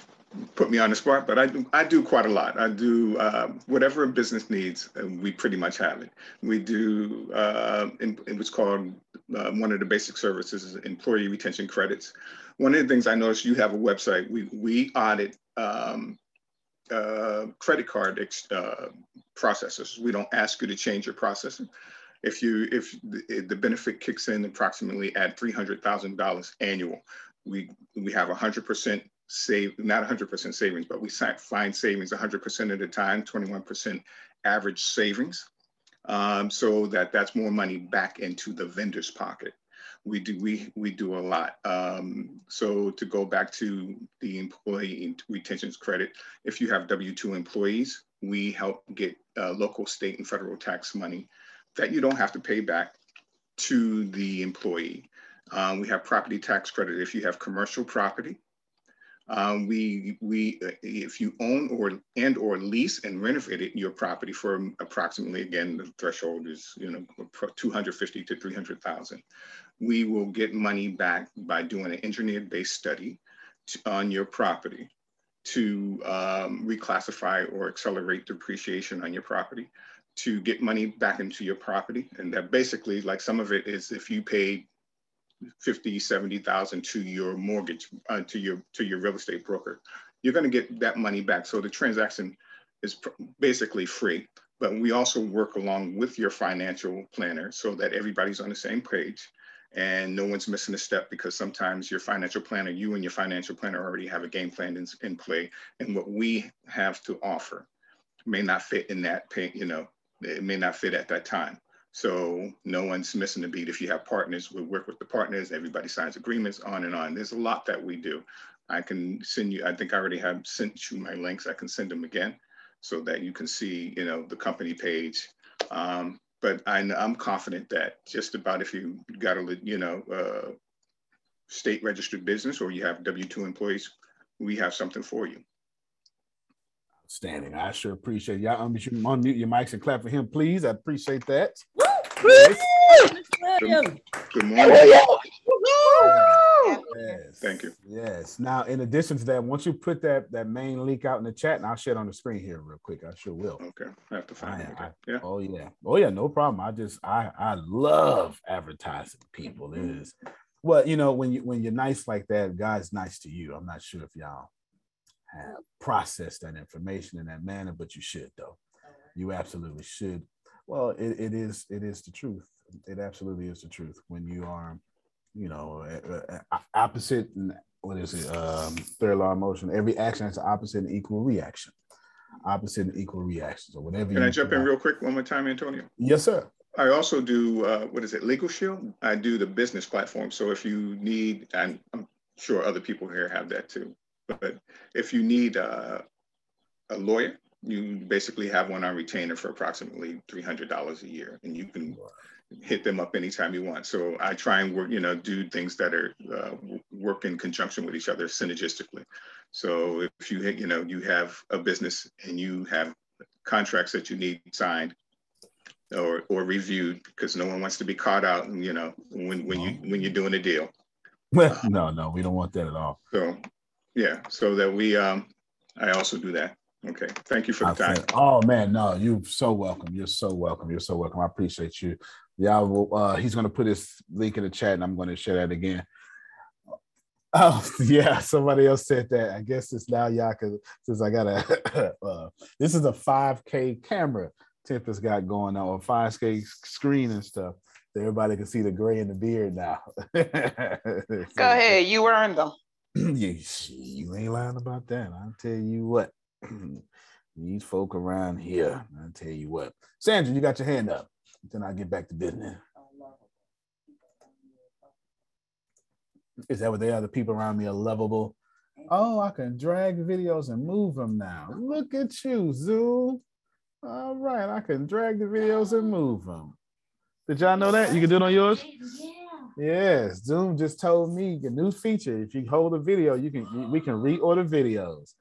put me on the spot, but I do I do quite a lot. I do uh, whatever a business needs, and we pretty much have it. We do uh, in, in what's called uh, one of the basic services is employee retention credits. One of the things I noticed you have a website. We we audit um, credit card uh, processors. We don't ask you to change your processor. If you if the, the benefit kicks in approximately at three hundred thousand dollars annual, we we have hundred percent save not hundred percent savings, but we find savings hundred percent at a time, twenty one percent average savings, um, so that that's more money back into the vendor's pocket we do we we do a lot. Um, so to go back to the employee retention credit, if you have W two employees, we help get uh, local, state, and federal tax money that you don't have to pay back to the employee. Um, we have property tax credit if you have commercial property. Um, we, we, uh, if you own or and or lease and renovate your property for approximately, again, the threshold is, you know, 250 to 300,000 we will get money back by doing an engineer-based study on your property to um, reclassify or accelerate depreciation on your property, to get money back into your property. And that basically, like some of it is if you paid 50, 70,000 to your mortgage, uh, to your to your real estate broker, you're gonna get that money back. So the transaction is basically free. But we also work along with your financial planner so that everybody's on the same page and no one's missing a step because sometimes your financial planner, you and your financial planner already have a game plan in, in play. And what we have to offer may not fit in that pay, you know, it may not fit at that time. So no one's missing a beat. If you have partners, we work with the partners, everybody signs agreements on and on. There's a lot that we do. I can send you, I think I already have sent you my links. I can send them again so that you can see, you know, the company page. Um, but I, am confident that just about if you got a you know uh, state registered business or you have W two employees, we have something for you. Outstanding. I sure appreciate y'all. Um, you unmute your mics and clap for him, please. I appreciate that. Yes. Good, good morning. Oh, yes. Thank you. Yes. Now, in addition to that, once you put that that main link out in the chat, and I'll share it on the screen here real quick. I sure will. Okay. I have to find I, it. I, yeah. Oh yeah. Oh yeah. No problem. I just I I love advertising people. It is well, you know, when you when you're nice like that, God's nice to you. I'm not sure if y'all have processed that information in that manner, but you should though. You absolutely should. Well, it, it is it is the truth. It absolutely is the truth. When you are you know, opposite what is it? Um, third law of motion. Every action has an opposite and equal reaction. Opposite and equal reactions, or whatever. Can I jump in real quick one more time, Antonio? Yes, sir. I also do uh, what is it, LegalShield? I do the business platform. So if you need, and I'm sure other people here have that too, but if you need uh, a lawyer, you basically have one on retainer for approximately three hundred dollars a year, and you can hit them up anytime you want. So I try and work, you know, do things that are uh, work in conjunction with each other synergistically. So if you, you know, you have a business and you have contracts that you need signed or, or reviewed because no one wants to be caught out, you know, when, when you, when you're doing a deal. Well no, no, we don't want that at all. So yeah, so that we, um, I also do that. Okay. Thank you for the time. Think, oh man, no, you're so welcome. You're so welcome. You're so welcome. I appreciate you. Yeah, will, uh, he's going to put his link in the chat, and I'm going to share that again. Oh yeah, somebody else said that. I guess it's now y'all because since I got a uh, this is a 5K camera Tempest got going on, a 5K screen and stuff. So everybody can see the gray in the beard now. Go ahead, you earned them. you, you ain't lying about that. I'll tell you what. These folk around here, I'll tell you what. Sandra, you got your hand up. Then I get back to business. Is that what they are? The people around me are lovable. Oh, I can drag videos and move them now. Look at you, Zoom. All right, I can drag the videos and move them. Did y'all know that? You can do it on yours? Yeah. Yes, Zoom just told me a new feature. If you hold a video, you can we can reorder videos.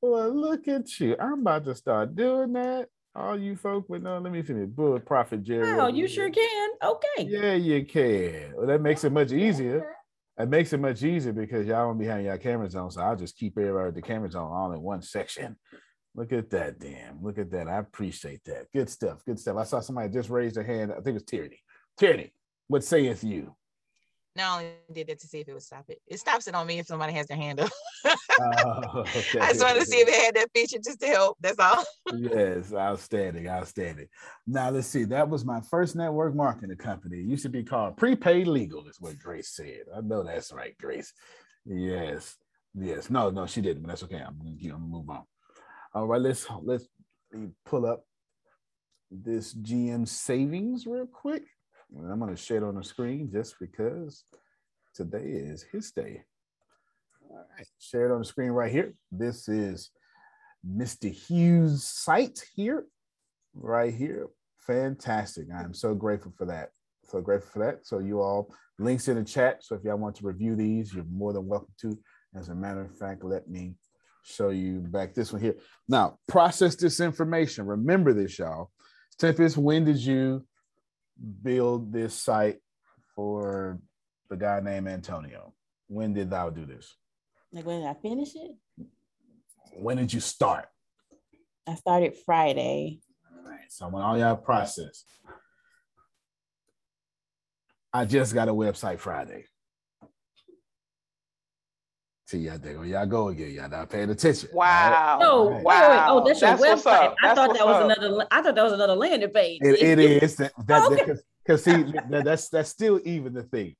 Well, look at you. I'm about to start doing that all you folk with no, let me finish. Bull Prophet Jerry. Oh, you sure can. Okay. Yeah, you can. Well, that makes it much easier. That makes it much easier because y'all won't be having your cameras on. So I'll just keep everybody with the cameras on all in one section. Look at that, damn. Look at that. I appreciate that. Good stuff. Good stuff. I saw somebody just raise their hand. I think it was Tyranny. Tyranny, what sayeth you? Not only did that to see if it would stop it. It stops it on me if somebody has their hand up. oh, okay. I just wanted to see if it had that feature just to help. That's all. yes, outstanding, outstanding. Now let's see. That was my first network marketing company. It used to be called Prepaid Legal, is what Grace said. I know that's right, Grace. Yes, yes. No, no, she didn't, but that's okay. I'm gonna, I'm gonna move on. All right, let's let's pull up this GM savings real quick. And I'm going to share it on the screen just because today is his day. All right, share it on the screen right here. This is Mr. Hughes' site here, right here. Fantastic. I'm so grateful for that. So grateful for that. So you all links in the chat. So if y'all want to review these, you're more than welcome to. As a matter of fact, let me show you back this one here. Now, process this information. Remember this, y'all. Tempest, when did you build this site for the guy named Antonio? When did thou do this? Like when did I finish it? When did you start? I started Friday. All right. So when all y'all process. I just got a website Friday. See, y'all there y'all go again. Y'all not paying attention. Wow. Right? No, right. wow. Wait, wait. Oh, that's, that's your website. I thought that was up. another. I thought that was another landing page. it, it is that that oh, because okay. see that, that's that's still even the thing.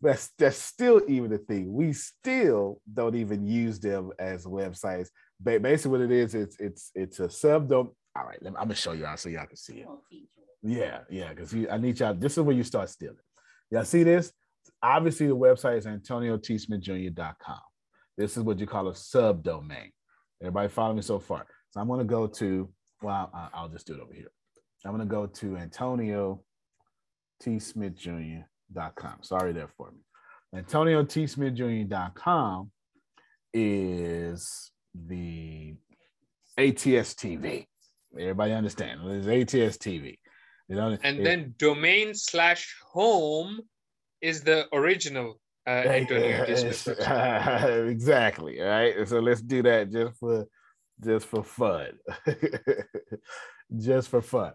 That's that's still even the thing. We still don't even use them as websites. But basically, what it is, it's it's it's a subdom. All right, let me, I'm gonna show y'all so y'all can see it. Yeah, yeah, because I need y'all. This is where you start stealing. Y'all see this? Obviously, the website is AntonioTSmithJr.com. This is what you call a subdomain. Everybody follow me so far? So I'm going to go to, well, I'll just do it over here. I'm going to go to Antonio T. Smith Jr.com. Sorry there for me. Antonio T. Smith Jr.com is the ATS TV. Everybody understand? It's ATS TV. You know, and it, then domain slash home is the original uh, exactly. Right. So let's do that just for just for fun. just for fun.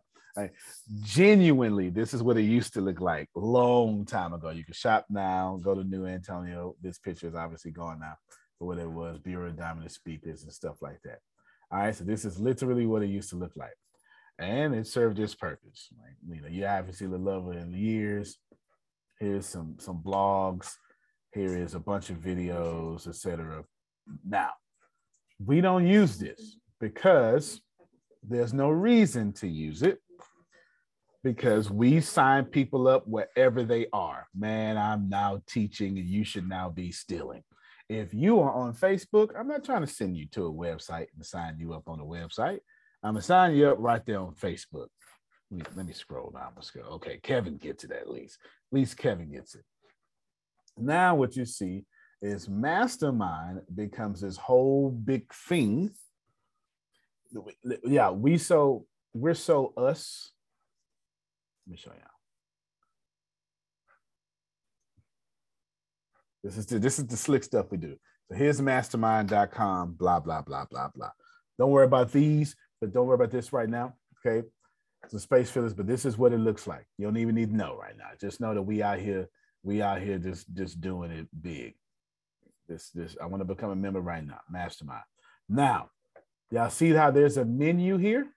Genuinely, this is what it used to look like long time ago. You can shop now, go to New Antonio. This picture is obviously gone now for what it was, Bureau Dominant speakers and stuff like that. All right, so this is literally what it used to look like. And it served its purpose. Like, you know, you obviously the love it in years. Here's some some blogs here is a bunch of videos, etc. Now, we don't use this because there's no reason to use it because we sign people up wherever they are. Man, I'm now teaching and you should now be stealing. If you are on Facebook, I'm not trying to send you to a website and sign you up on a website. I'm gonna sign you up right there on Facebook. Let me, let me scroll down. Let's go. Okay, Kevin gets it at least. At least Kevin gets it. Now, what you see is mastermind becomes this whole big thing. Yeah, we so we're so us. Let me show you. This is the, this is the slick stuff we do. So here's mastermind.com, blah, blah, blah, blah, blah. Don't worry about these, but don't worry about this right now. Okay. Some space fillers, but this is what it looks like. You don't even need to know right now. Just know that we out here we out here just just doing it big. This this I want to become a member right now, mastermind. Now, y'all see how there's a menu here?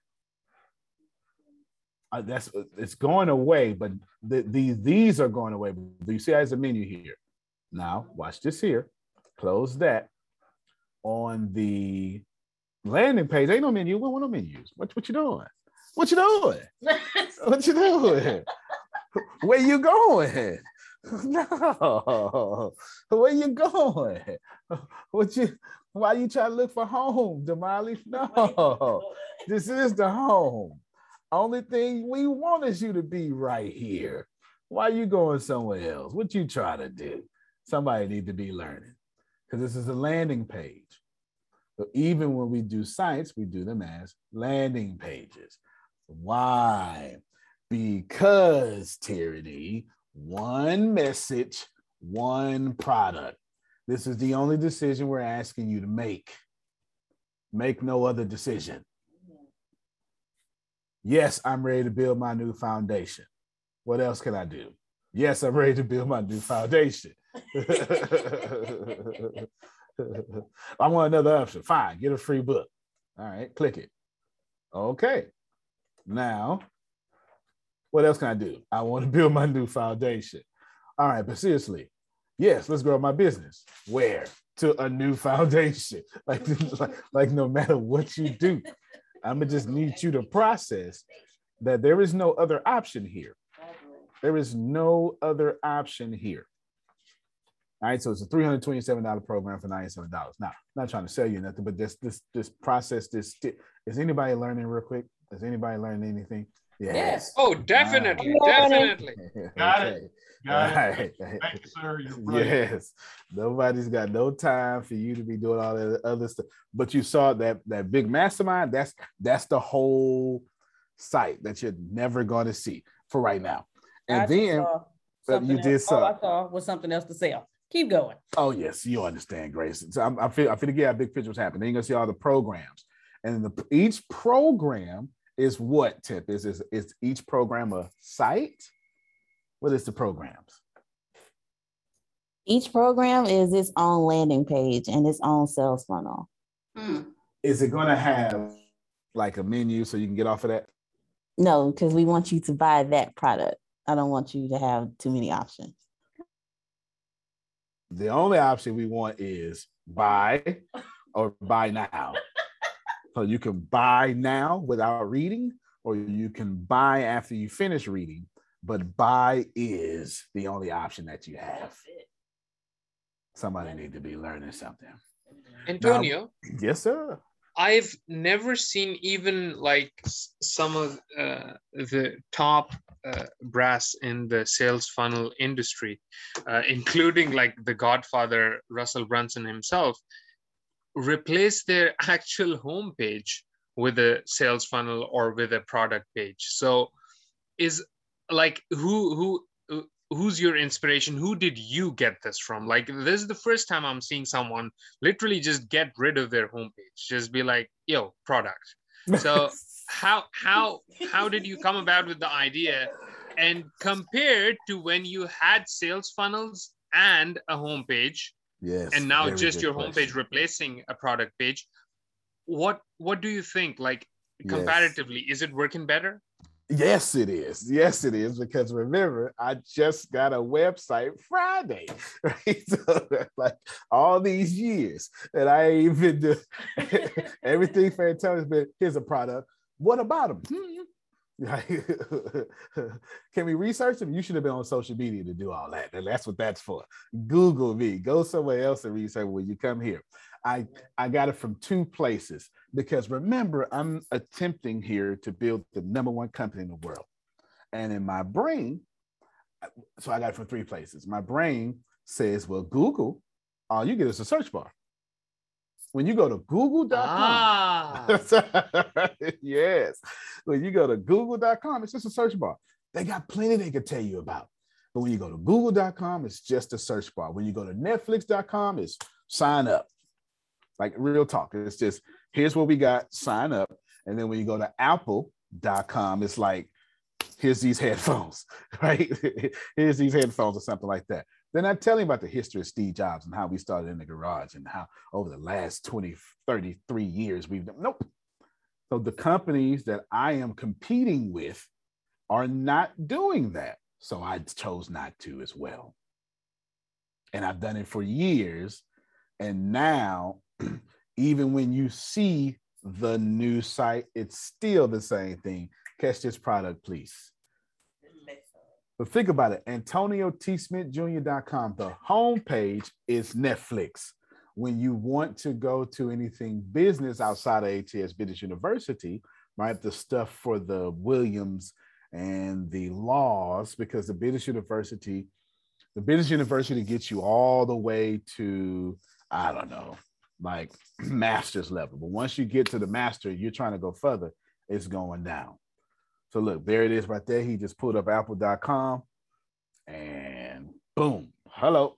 Uh, that's it's going away, but the, these these are going away. Do you see there's a menu here? Now, watch this here. Close that. On the landing page, ain't no menu. What, want no menus? What, what you doing? What you doing? what you doing? Where you going? No, where you going? What you? Why you trying to look for home, Damali? No, this is the home. Only thing we want is you to be right here. Why you going somewhere else? What you try to do? Somebody need to be learning because this is a landing page. So even when we do sites, we do them as landing pages. Why? Because tyranny one message, one product. This is the only decision we're asking you to make. Make no other decision. Yes, I'm ready to build my new foundation. What else can I do? Yes, I'm ready to build my new foundation. I want another option. Fine, get a free book. All right, click it. Okay. Now, what else can I do? I want to build my new foundation. All right, but seriously, yes, let's grow my business. Where? To a new foundation. Like, like, like no matter what you do, I'm gonna just need you to process that there is no other option here. There is no other option here. All right, so it's a $327 program for $97. Now, not trying to sell you nothing, but this this this process, this is anybody learning real quick? Is anybody learning anything? Yes. yes. Oh, definitely, definitely. Got it. Got it. Thank you, sir. Yes. Nobody's got no time for you to be doing all that other stuff. But you saw that that big mastermind. That's that's the whole site that you're never going to see for right now. And I then uh, you did so. All I saw was something else to sell. Keep going. Oh yes, you understand, Grace. So I'm, I feel I feel to get a big picture what's happening. Then you're gonna see all the programs, and the, each program is what tip is is is each program a site? What is the programs? Each program is its own landing page and its own sales funnel. Hmm. Is it going to have like a menu so you can get off of that? No, because we want you to buy that product. I don't want you to have too many options. The only option we want is buy or buy now. So you can buy now without reading, or you can buy after you finish reading, but buy is the only option that you have. Somebody need to be learning something. Antonio. Now, yes, sir. I've never seen even like some of uh, the top uh, brass in the sales funnel industry, uh, including like the Godfather Russell Brunson himself, replace their actual homepage with a sales funnel or with a product page. So, is like who who who's your inspiration? Who did you get this from? Like this is the first time i'm seeing someone literally just get rid of their homepage just be like yo product. So how how how did you come about with the idea and compared to when you had sales funnels and a homepage yes and now just your question. homepage replacing a product page what what do you think like comparatively yes. is it working better Yes, it is. Yes, it is. Because remember, I just got a website Friday, right? So, like all these years that I ain't been doing everything Fantastic been here's a product. What about them? Hmm. Can we research them? You should have been on social media to do all that. And that's what that's for. Google me. Go somewhere else and research when you come here. I, I got it from two places because remember, I'm attempting here to build the number one company in the world. And in my brain, so I got it from three places. My brain says, well, Google, all you get is a search bar. When you go to google.com, ah. yes, when you go to google.com, it's just a search bar. They got plenty they could tell you about. But when you go to google.com, it's just a search bar. When you go to netflix.com, it's sign up. Like real talk. It's just here's what we got, sign up. And then when you go to apple.com, it's like, here's these headphones, right? here's these headphones or something like that. They're not telling about the history of Steve Jobs and how we started in the garage and how over the last 20, 33 years we've done. Nope. So the companies that I am competing with are not doing that. So I chose not to as well. And I've done it for years. And now even when you see the new site, it's still the same thing. Catch this product, please. But think about it Antonio T. Smith Jr.com. The homepage is Netflix. When you want to go to anything business outside of ATS Business University, right? The stuff for the Williams and the laws, because the Business University, the Business University gets you all the way to, I don't know, like master's level. But once you get to the master, you're trying to go further, it's going down. So look, there it is right there. He just pulled up apple.com and boom, hello.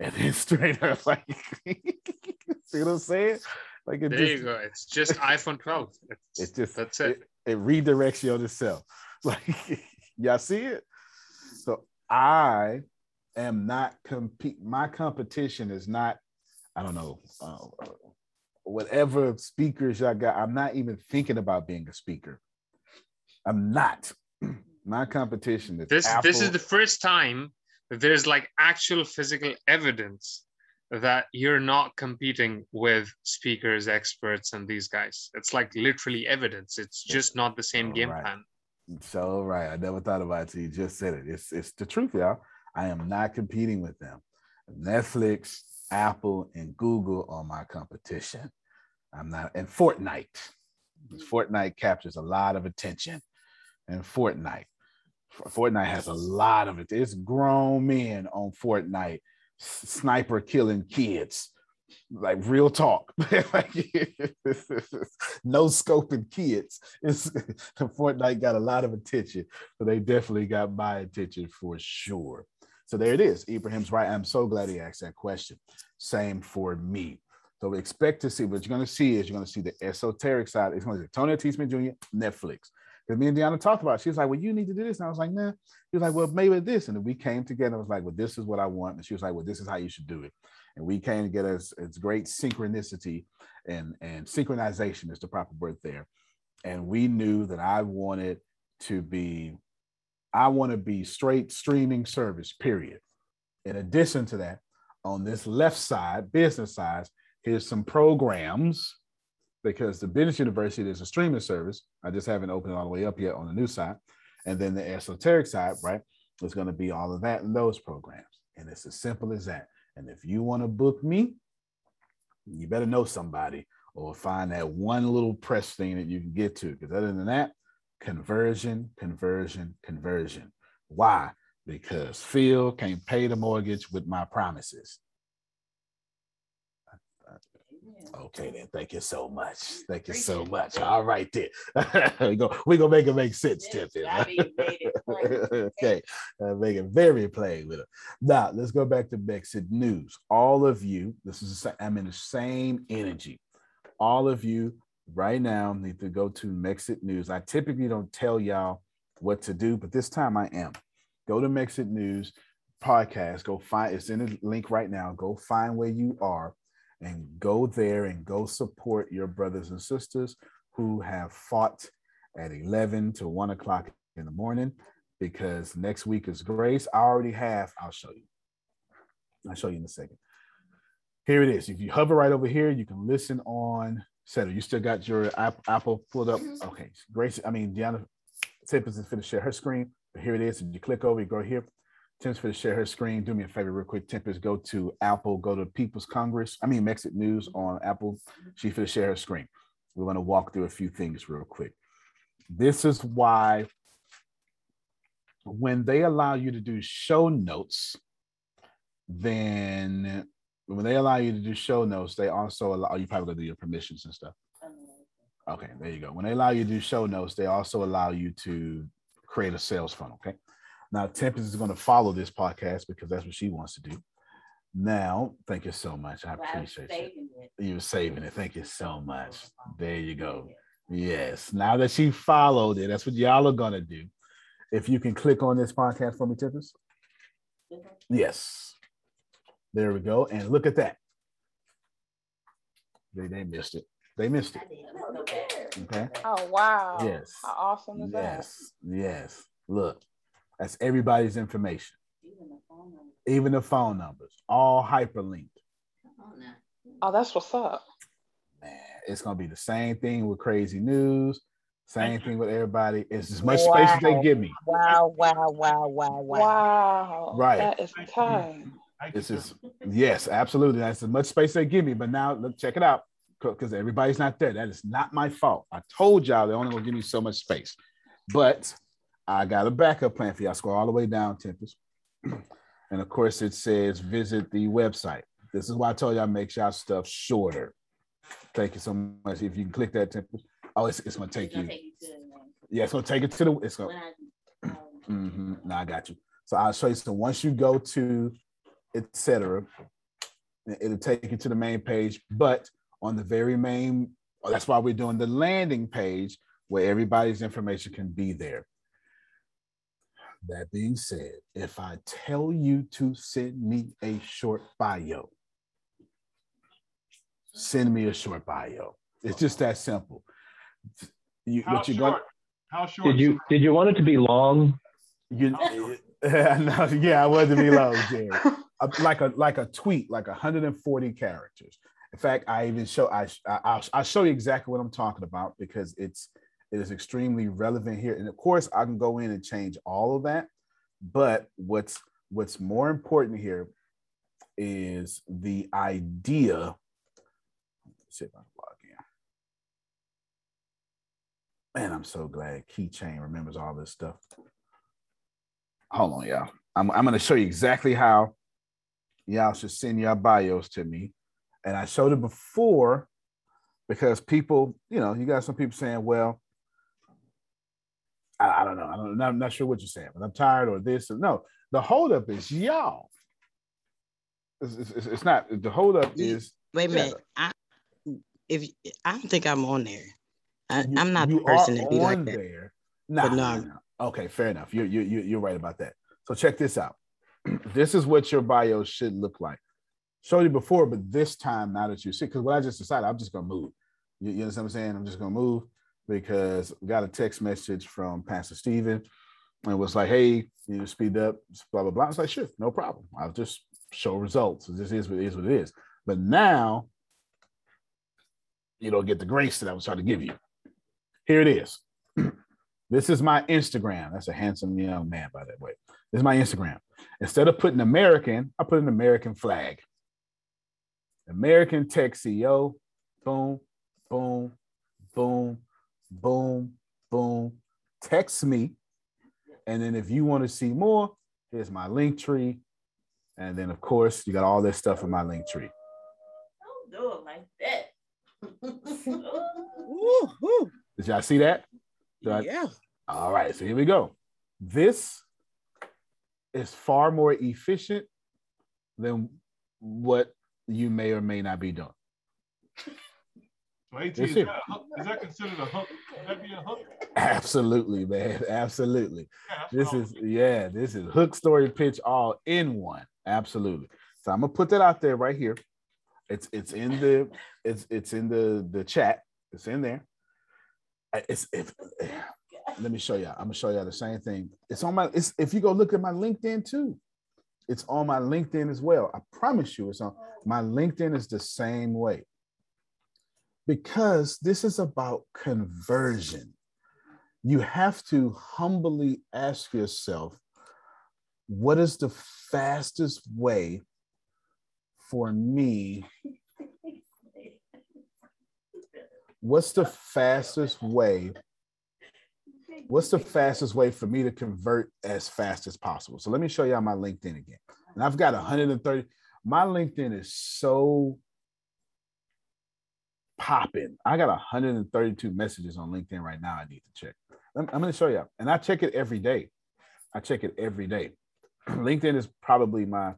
And then straight up, like, see what I'm saying? Like it there just, you go. It's just iPhone 12. It's, it's just that's it. it. It redirects you on itself. Like y'all see it? So I am not compete. My competition is not. I don't know. Uh, whatever speakers I got, I'm not even thinking about being a speaker. I'm not. My competition is this. Apple. This is the first time that there's like actual physical evidence that you're not competing with speakers, experts, and these guys. It's like literally evidence. It's just not the same game right. plan. So right, I never thought about it you just said it. It's it's the truth, y'all. I am not competing with them. Netflix, Apple, and Google are my competition. I'm not, and Fortnite. Fortnite captures a lot of attention. And Fortnite. Fortnite has a lot of it. It's grown men on Fortnite, sniper killing kids. Like real talk, like, no scoping kids. It's Fortnite got a lot of attention, so they definitely got my attention for sure. So there it is. Ibrahim's right. I'm so glad he asked that question. Same for me. So expect to see what you're going to see is you're going to see the esoteric side. It's going to be Tony T. Smith Jr. Netflix. Because me and Deanna talked about it. She was like, Well, you need to do this. And I was like, Nah. He was like, Well, maybe this. And we came together. I was like, Well, this is what I want. And she was like, Well, this is how you should do it. And we came together. It's, it's great synchronicity and, and synchronization is the proper word there. And we knew that I wanted to be, I want to be straight streaming service, period. In addition to that, on this left side, business side, here's some programs because the business university is a streaming service. I just haven't opened all the way up yet on the new side. And then the esoteric side, right, is going to be all of that in those programs. And it's as simple as that. And if you want to book me, you better know somebody or find that one little press thing that you can get to. Because other than that, conversion, conversion, conversion. Why? Because Phil can't pay the mortgage with my promises. Okay, then. Thank you so much. Thank you so much. All right, then. we go. We gonna make it make sense, Tiff. okay, uh, make it very plain with it. Now, let's go back to Mexit News. All of you, this is. I'm in the same energy. All of you right now need to go to Mexit News. I typically don't tell y'all what to do, but this time I am. Go to Mexit News podcast. Go find. It's in the link right now. Go find where you are and go there and go support your brothers and sisters who have fought at 11 to 1 o'clock in the morning because next week is grace. I already have, I'll show you. I'll show you in a second. Here it is. If you hover right over here, you can listen on Settle. You still got your Apple pulled up. Mm-hmm. Okay. Grace, I mean, Deanna Tippins is going to share her screen. Here it is. And you click over, you go here. Tim's for to share her screen. Do me a favor, real quick. Tempest, go to Apple, go to People's Congress. I mean, Mexit News on Apple. She's for to share her screen. We're going to walk through a few things real quick. This is why when they allow you to do show notes, then when they allow you to do show notes, they also allow oh, you probably to do your permissions and stuff. Okay, there you go. When they allow you to do show notes, they also allow you to create a sales funnel. Okay. Now, Tempest is going to follow this podcast because that's what she wants to do. Now, thank you so much. I appreciate it. You're saving it. Thank you so much. There you go. Yes. Now that she followed it, that's what y'all are going to do. If you can click on this podcast for me, Tempest. Yes. There we go. And look at that. They, they missed it. They missed it. Okay. Oh, wow. Yes. How awesome is yes. that? Yes. Yes. Look. That's everybody's information. Even the phone numbers, all hyperlinked. Oh, that's what's up. Man, it's gonna be the same thing with crazy news, same thing with everybody. It's as much wow. space as they give me. Wow, wow, wow, wow, wow. Wow. Right. That is time. This is yes, absolutely. That's as much space they give me. But now look, check it out. Because everybody's not there. That is not my fault. I told y'all they're only gonna give me so much space. But I got a backup plan for. I scroll all the way down, Tempest. and of course, it says visit the website. This is why I told y'all make y'all stuff shorter. Thank you so much. If you can click that, Tempest. Oh, it's, it's going to take you. Yeah, it's going to take it to the. It's going. Mm-hmm. No, I got you. So I'll show you. So once you go to etc., it'll take you to the main page. But on the very main, oh, that's why we're doing the landing page where everybody's information can be there That being said, if I tell you to send me a short bio, send me a short bio. It's just that simple. You, How what you short? going How short? Did you did you want it to be long? You, oh. no, yeah, I wanted to be long, Jerry. Like a like a tweet, like 140 characters. In fact, I even show I I'll show you exactly what I'm talking about because it's it is extremely relevant here. And of course, I can go in and change all of that. But what's what's more important here is the idea. Let's see if I can log in. Man, I'm so glad Keychain remembers all this stuff. Hold on, y'all. I'm, I'm going to show you exactly how y'all should send your bios to me. And I showed it before because people, you know, you got some people saying, well, I, I don't know. I don't, I'm not sure what you're saying, but I'm tired or this. Or, no, the holdup is y'all. It's, it's, it's not, the holdup mm, is. Wait a yeah, minute. I if I don't think I'm on there. I, I'm not the person to be like that. there. But Nah, no, nah, Okay, fair enough. You're, you you you're right about that. So check this out. this is what your bio should look like. Showed you before, but this time, now that you see, because what I just decided, I'm just gonna move. You, you understand what I'm saying? I'm just gonna move because we got a text message from Pastor Stephen and was like, hey, you to speed up, blah, blah, blah. I was like, sure, no problem. I'll just show results. This is what it is what it is. But now you don't get the grace that I was trying to give you. Here it is. This is my Instagram. That's a handsome young man, by the way. This is my Instagram. Instead of putting American, I put an American flag. American Tech CEO. Boom, boom, boom, boom, boom. Text me. And then if you want to see more, here's my link tree. And then, of course, you got all this stuff in my link tree. Don't do it like that. Did y'all see that? Did I- Yeah. All right, so here we go. This is far more efficient than what you may or may not be doing. So AT, is that, is that considered a hook? Would that be a hook? Absolutely, man. Absolutely. Yeah, This is yeah, this is hook story pitch all in one. Absolutely. So I'm gonna put that out there right here. It's it's in the it's it's in the the chat. It's in there. It's if let me show y'all. I'm gonna show y'all the same thing. It's on my it's if you go look at my LinkedIn too. It's on my LinkedIn as well. I promise you it's on my LinkedIn is the same way. Because this is about conversion you have to humbly ask yourself what is the fastest way for me what's the fastest way what's the fastest way for me to convert as fast as possible so let me show y'all my linkedin again and i've got 130 my linkedin is so popping i got 132 messages on linkedin right now i need to check I'm, I'm going to show y'all. and I check it every day. I check it every day. LinkedIn is probably my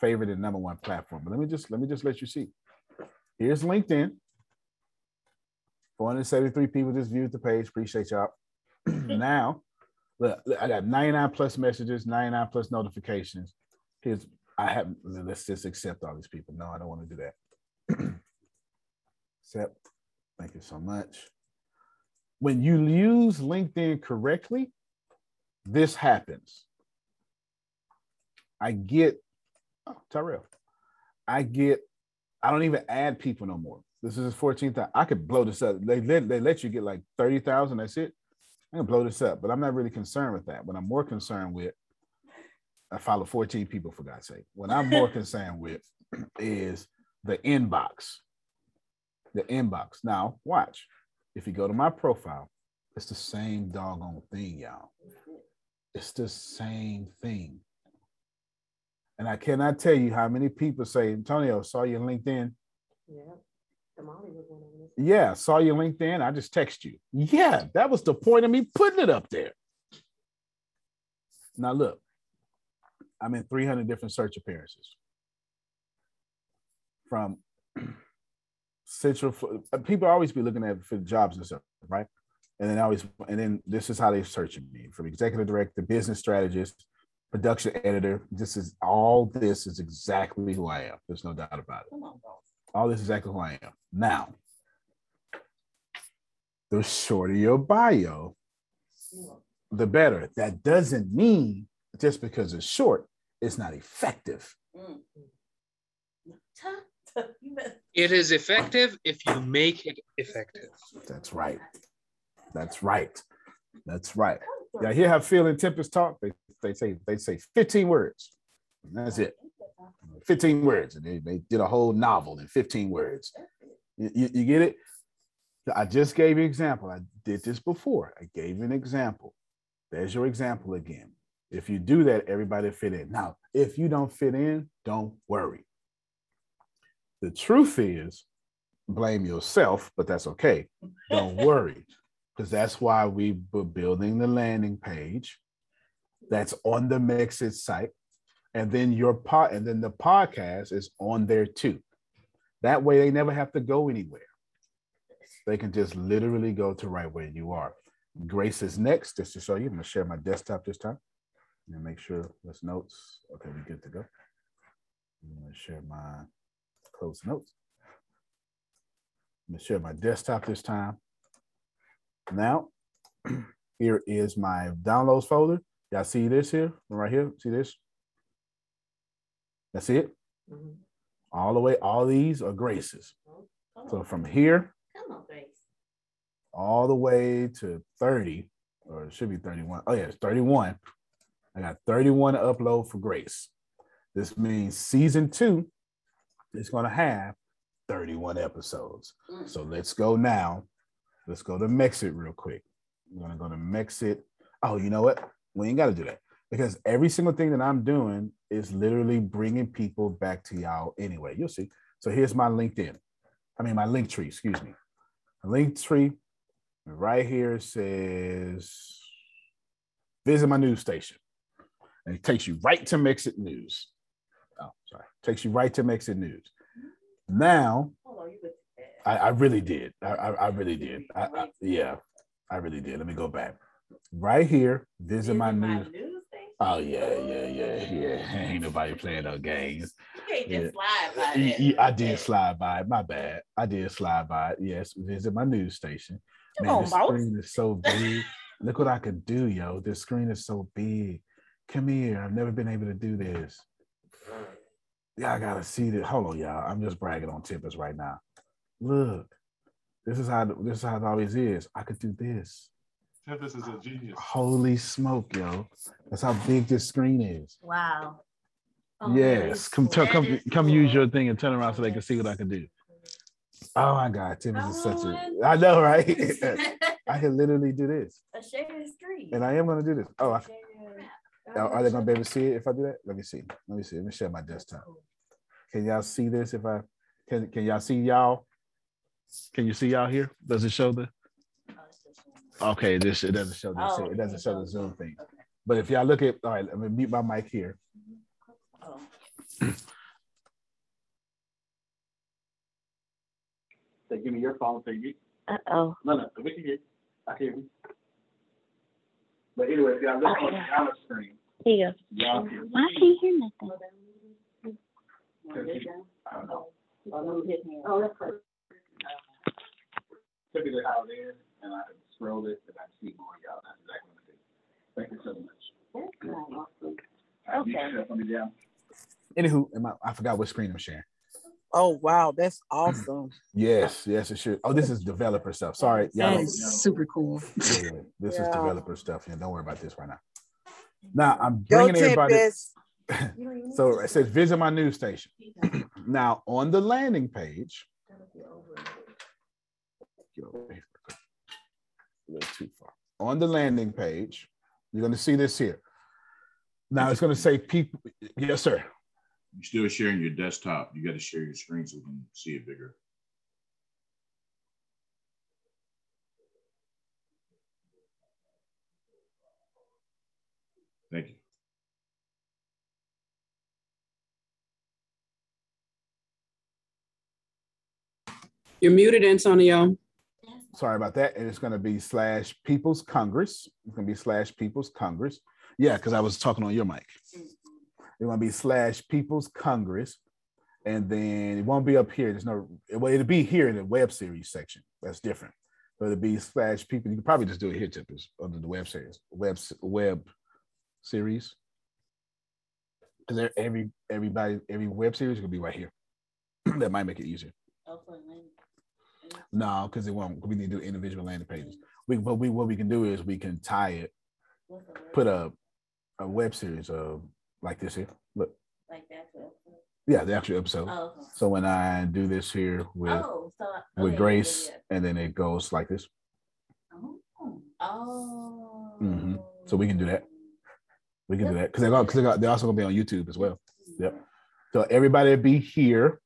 favorite and number one platform. But let me just let me just let you see. Here's LinkedIn. 473 people just viewed the page. Appreciate y'all. now, look, I got 99 plus messages, 99 plus notifications. Here's I have let's just accept all these people. No, I don't want to do that. accept. Thank you so much when you use LinkedIn correctly, this happens. I get, oh, Tyrell, I get, I don't even add people no more. This is his 14th. I could blow this up. They let, they let you get like 30,000. That's it. I can blow this up, but I'm not really concerned with that. What I'm more concerned with, I follow 14 people for God's sake. What I'm more concerned with is the inbox. The inbox. Now, watch. If you go to my profile, it's the same doggone thing, y'all. It's the same thing. And I cannot tell you how many people say, Antonio, saw your LinkedIn. Yeah. Damali was one of them. Yeah, saw your LinkedIn. I just text you. Yeah, that was the point of me putting it up there. Now look, I'm in 300 different search appearances. From Central, uh, people always be looking at for jobs and stuff, right? And then I always, and then this is how they're searching me from executive director, business strategist, production editor. This is all this is exactly who I am. There's no doubt about it. All this is exactly who I am. Now, the shorter your bio, the better. That doesn't mean just because it's short, it's not effective. It is effective if you make it effective. That's right. That's right. That's right. Yeah, hear how and Tempest talk? They, they say they say 15 words. And that's it. 15 words. And they, they did a whole novel in 15 words. You, you, you get it? I just gave you an example. I did this before. I gave you an example. There's your example again. If you do that, everybody fit in. Now, if you don't fit in, don't worry. The truth is, blame yourself, but that's okay. Don't worry, because that's why we were building the landing page that's on the Mexit site. And then your pod, and then the podcast is on there too. That way they never have to go anywhere. They can just literally go to right where you are. Grace is next, just to show you. I'm gonna share my desktop this time and make sure that's notes. Okay, we're good to go. I'm gonna share my close notes. I'm gonna share my desktop this time. Now, here is my downloads folder. Y'all see this here, right here? See this? That's it. Mm-hmm. All the way, all these are graces. So from here Come on, Grace. all the way to 30, or it should be 31. Oh, yeah, it's 31. I got 31 to upload for Grace. This means season two is going to have 31 episodes. So let's go now. Let's go to Mexit real quick. I'm going to go to Mexit. Oh, you know what? We ain't got to do that because every single thing that I'm doing is literally bringing people back to y'all anyway. You'll see. So here's my LinkedIn. I mean, my link tree, excuse me. Link tree right here says visit my news station. And it takes you right to Mexit News. Oh, sorry. Takes you right to Mexit News. Now, I, I really did. I, I, I really did. I, yeah, I really did. Let me go back. Right here, visit my news. Oh yeah, yeah, yeah, yeah. Ain't nobody playing no games. You can't just slide by y- I did slide by it. My bad. I did slide by it. Yes, visit my news station. Come Man, on, the screen is so big. Look what I could do, yo. This screen is so big. Come here. I've never been able to do this. Yeah, I gotta see this. Hold on, y'all. I'm just bragging on Tempest right now. Look, this is how this is how it always is. I could do this. Tempest is a genius. Holy smoke, yo. That's how big this screen is. Wow. yes. Come t- come come use your thing and turn around so they can see what I can do. Oh my god, Tempest is such a I know, right? I can literally do this. A shared screen. And I am gonna do this. Oh, I, are oh, are they gonna be able to see it if I do that? Let me see. Let me see. Let me share my desktop. Can y'all see this? If I can, can y'all see y'all? Can you see y'all here? Does it show the? Okay, this it doesn't show this. Oh, it doesn't show the Zoom thing. But if y'all look at, all right, let me mute my mic here. Oh. Say, give me your phone, say you. Uh oh. No, no, we can hear. you. I can hear you. But anyway, if y'all look on the other screen, Here y'all you can. go. I can't hear nothing. I don't know. Oh, that's perfect. right. Typically how it is, and I scroll it and I see more of y'all. That's exactly what it is. Thank you so much. All right, you Okay. can shut down. Anywho, am I, I forgot what screen I'm sharing. Oh wow, that's awesome. Yes, yes, it should. Oh, this is developer stuff. Sorry, y'all. That super cool. Yeah, this is developer stuff. Yeah, don't worry about this right now. Now I'm Go bringing everybody. Tempest. So it says visit my news station. now on the landing page, get over here. A little too far. On the landing page, you're going to see this here. Now it's going to say people. Yes, sir. You're still sharing your desktop. You got to share your screen so we can see it bigger. Thank you. You're muted, Antonio. Sorry about that. And it's going to be slash People's Congress. It's going to be slash People's Congress. Yeah, because I was talking on your mic. It's going to be slash People's Congress. And then it won't be up here. There's no, well, it'll be here in the web series section. That's different. But it'll be slash people. You can probably just do it here, tippers, under the web series, web web series. Because every everybody every web series will be right here. that might make it easier. No, because it won't. We need to do individual landing pages. We, but we, what we can do is we can tie it, put a, a web series of like this here. Look. Like that. Yeah, the actual episode. Oh, okay. So when I do this here with Oh, so with Grace, yeah, and then it goes like this. yeah. Oh. hmm So we can do that. We can do that because they're because they got they're also gonna be on YouTube as well. Yep. So everybody be here,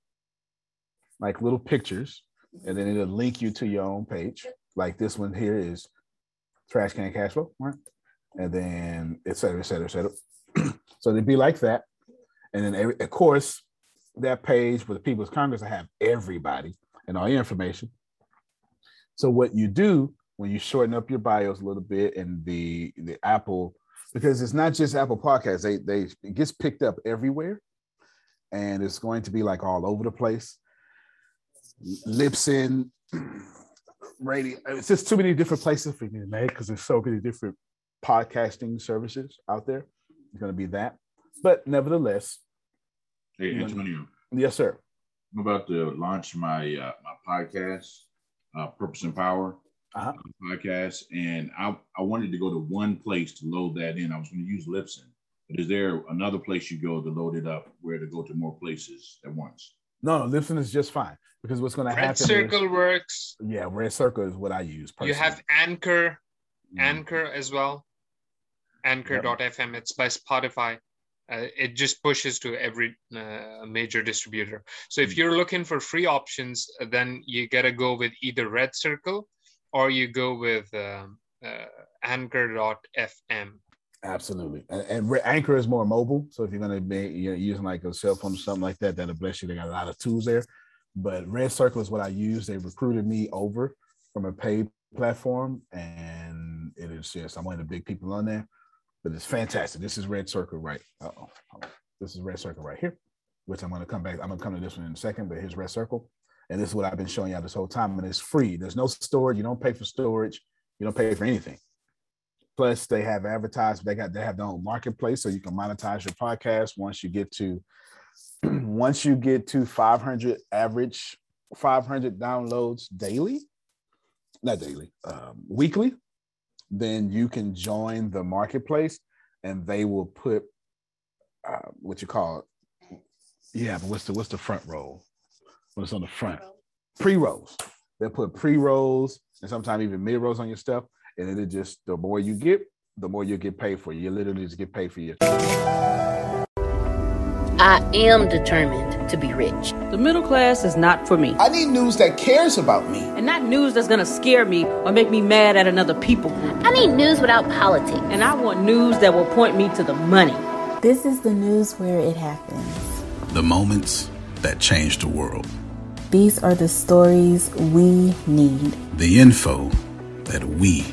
like little pictures, and then it'll link you to your own page. Like this one here is trash can cash flow, right? And then et cetera, et cetera, et cetera. so it'd be like that. And then every, of course, that page for the People's Congress, I have everybody and all your information. So what you do when you shorten up your bios a little bit and the the Apple, because it's not just Apple Podcasts, they they it gets picked up everywhere, and it's going to be like all over the place. Libsyn, radio. It's just too many different places for me to make because there's so many different podcasting services out there. It's going to be that, but nevertheless, Hey, Antonio, yes, sir. I'm about to launch my uh, my podcast, uh, Purpose and Power uh podcast, and I I wanted to go to one place to load that in. I was going to use Libsyn, but is there another place you go to load it up, where to go to more places at once? No, no, is just fine because what's going to happen? Red is- Circle works. yeah, Red Circle is what I use. You have Anchor, Mm. Anchor as well. Anchor.fm. It's by Spotify. Uh, it just pushes to every uh, major distributor. So Mm. if you're looking for free options, uh, then you gotta go with either Red Circle, or you go with um, uh, Anchor.fm. Absolutely. And, and Anchor is more mobile. So if you're going to be you're using like a cell phone or something like that, that'll bless you. They got a lot of tools there. But Red Circle is what I use. They recruited me over from a paid platform, and it is just I'm one of the big people on there. But it's fantastic. This is Red Circle right. Uh-oh. This is Red Circle right here, which I'm going to come back. I'm going to come to this one in a second. But here's Red Circle, and this is what I've been showing y'all this whole time. And it's free. There's no storage. You don't pay for storage. You don't pay for anything. Plus, they have advertised. They got they have their own marketplace, so you can monetize your podcast once you get to once you get to 500 average 500 downloads daily, not daily, um, weekly. Then you can join the marketplace, and they will put uh, what you call it. Yeah, but what's the what's the front roll? What's on the front? Pre rolls. They put pre rolls and sometimes even mid rolls on your stuff, and it'll just the more you get, the more you get paid for. You literally just get paid for your. I am determined to be rich. The middle class is not for me. I need news that cares about me. And not news that's gonna scare me or make me mad at another people group. I need news without politics. And I want news that will point me to the money. This is the news where it happens. The moments that change the world. These are the stories we need. The info that we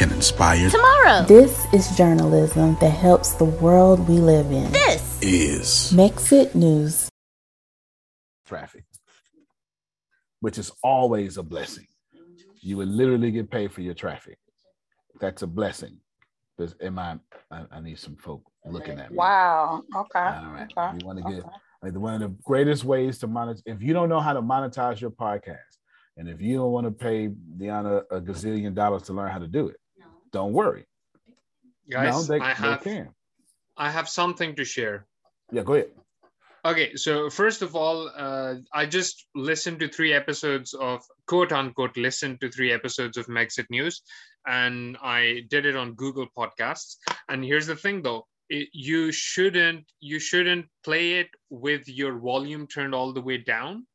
can inspire Tomorrow. This is journalism that helps the world we live in. This is Mexit News. traffic, which is always a blessing. You would literally get paid for your traffic. That's a blessing. Because am I, I? I need some folk looking at me. Wow. Okay. All right. Okay. You want to get like one of the greatest ways to monetize. If you don't know how to monetize your podcast, and if you don't want to pay Deanna a gazillion dollars to learn how to do it, don't worry. Guys, no, they, I have. I have something to share. Yeah, go ahead. Okay, so first of all, uh, I just listened to three episodes of quote unquote listened to three episodes of Mexit News, and I did it on Google Podcasts. And here's the thing though, it, you shouldn't you shouldn't play it with your volume turned all the way down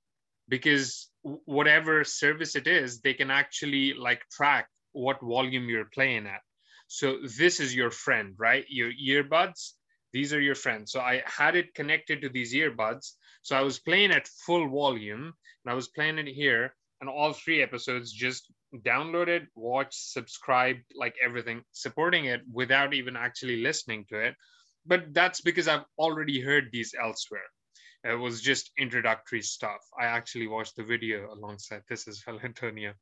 because whatever service it is, they can actually like track what volume you're playing at. So this is your friend, right? Your earbuds, these are your friends. So I had it connected to these earbuds. So I was playing at full volume and I was playing it here and all three episodes just downloaded, watched, subscribed, like everything, supporting it without even actually listening to it. But that's because I've already heard these elsewhere. It was just introductory stuff. I actually watched the video alongside this as well, Antonio,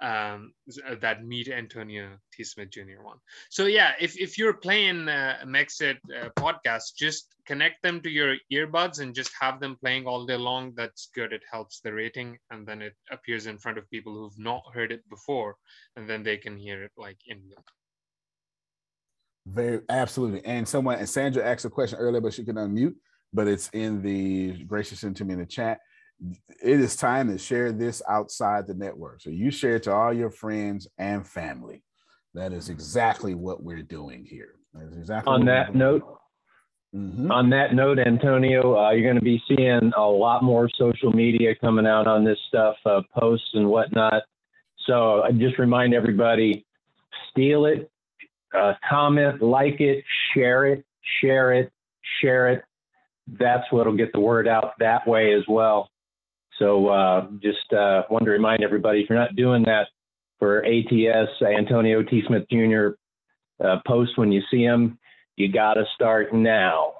um, that Meet Antonio T. Smith Jr. one. So yeah, if, if you're playing uh, Mexit uh, podcast, just connect them to your earbuds and just have them playing all day long. That's good. It helps the rating, and then it appears in front of people who've not heard it before, and then they can hear it like in. Very absolutely. And someone and Sandra asked a question earlier, but she could unmute but it's in the gracious to me in the chat. It is time to share this outside the network. So you share it to all your friends and family. That is exactly what we're doing here. That is exactly on that note. Mm-hmm. On that note, Antonio, uh, you're going to be seeing a lot more social media coming out on this stuff, uh, posts and whatnot. So I just remind everybody, steal it, uh, comment, like it, share it, share it, share it that's what'll get the word out that way as well. So uh, just uh, want to remind everybody if you're not doing that for ATS, Antonio T. Smith Jr. Uh, post when you see him, you got to start now.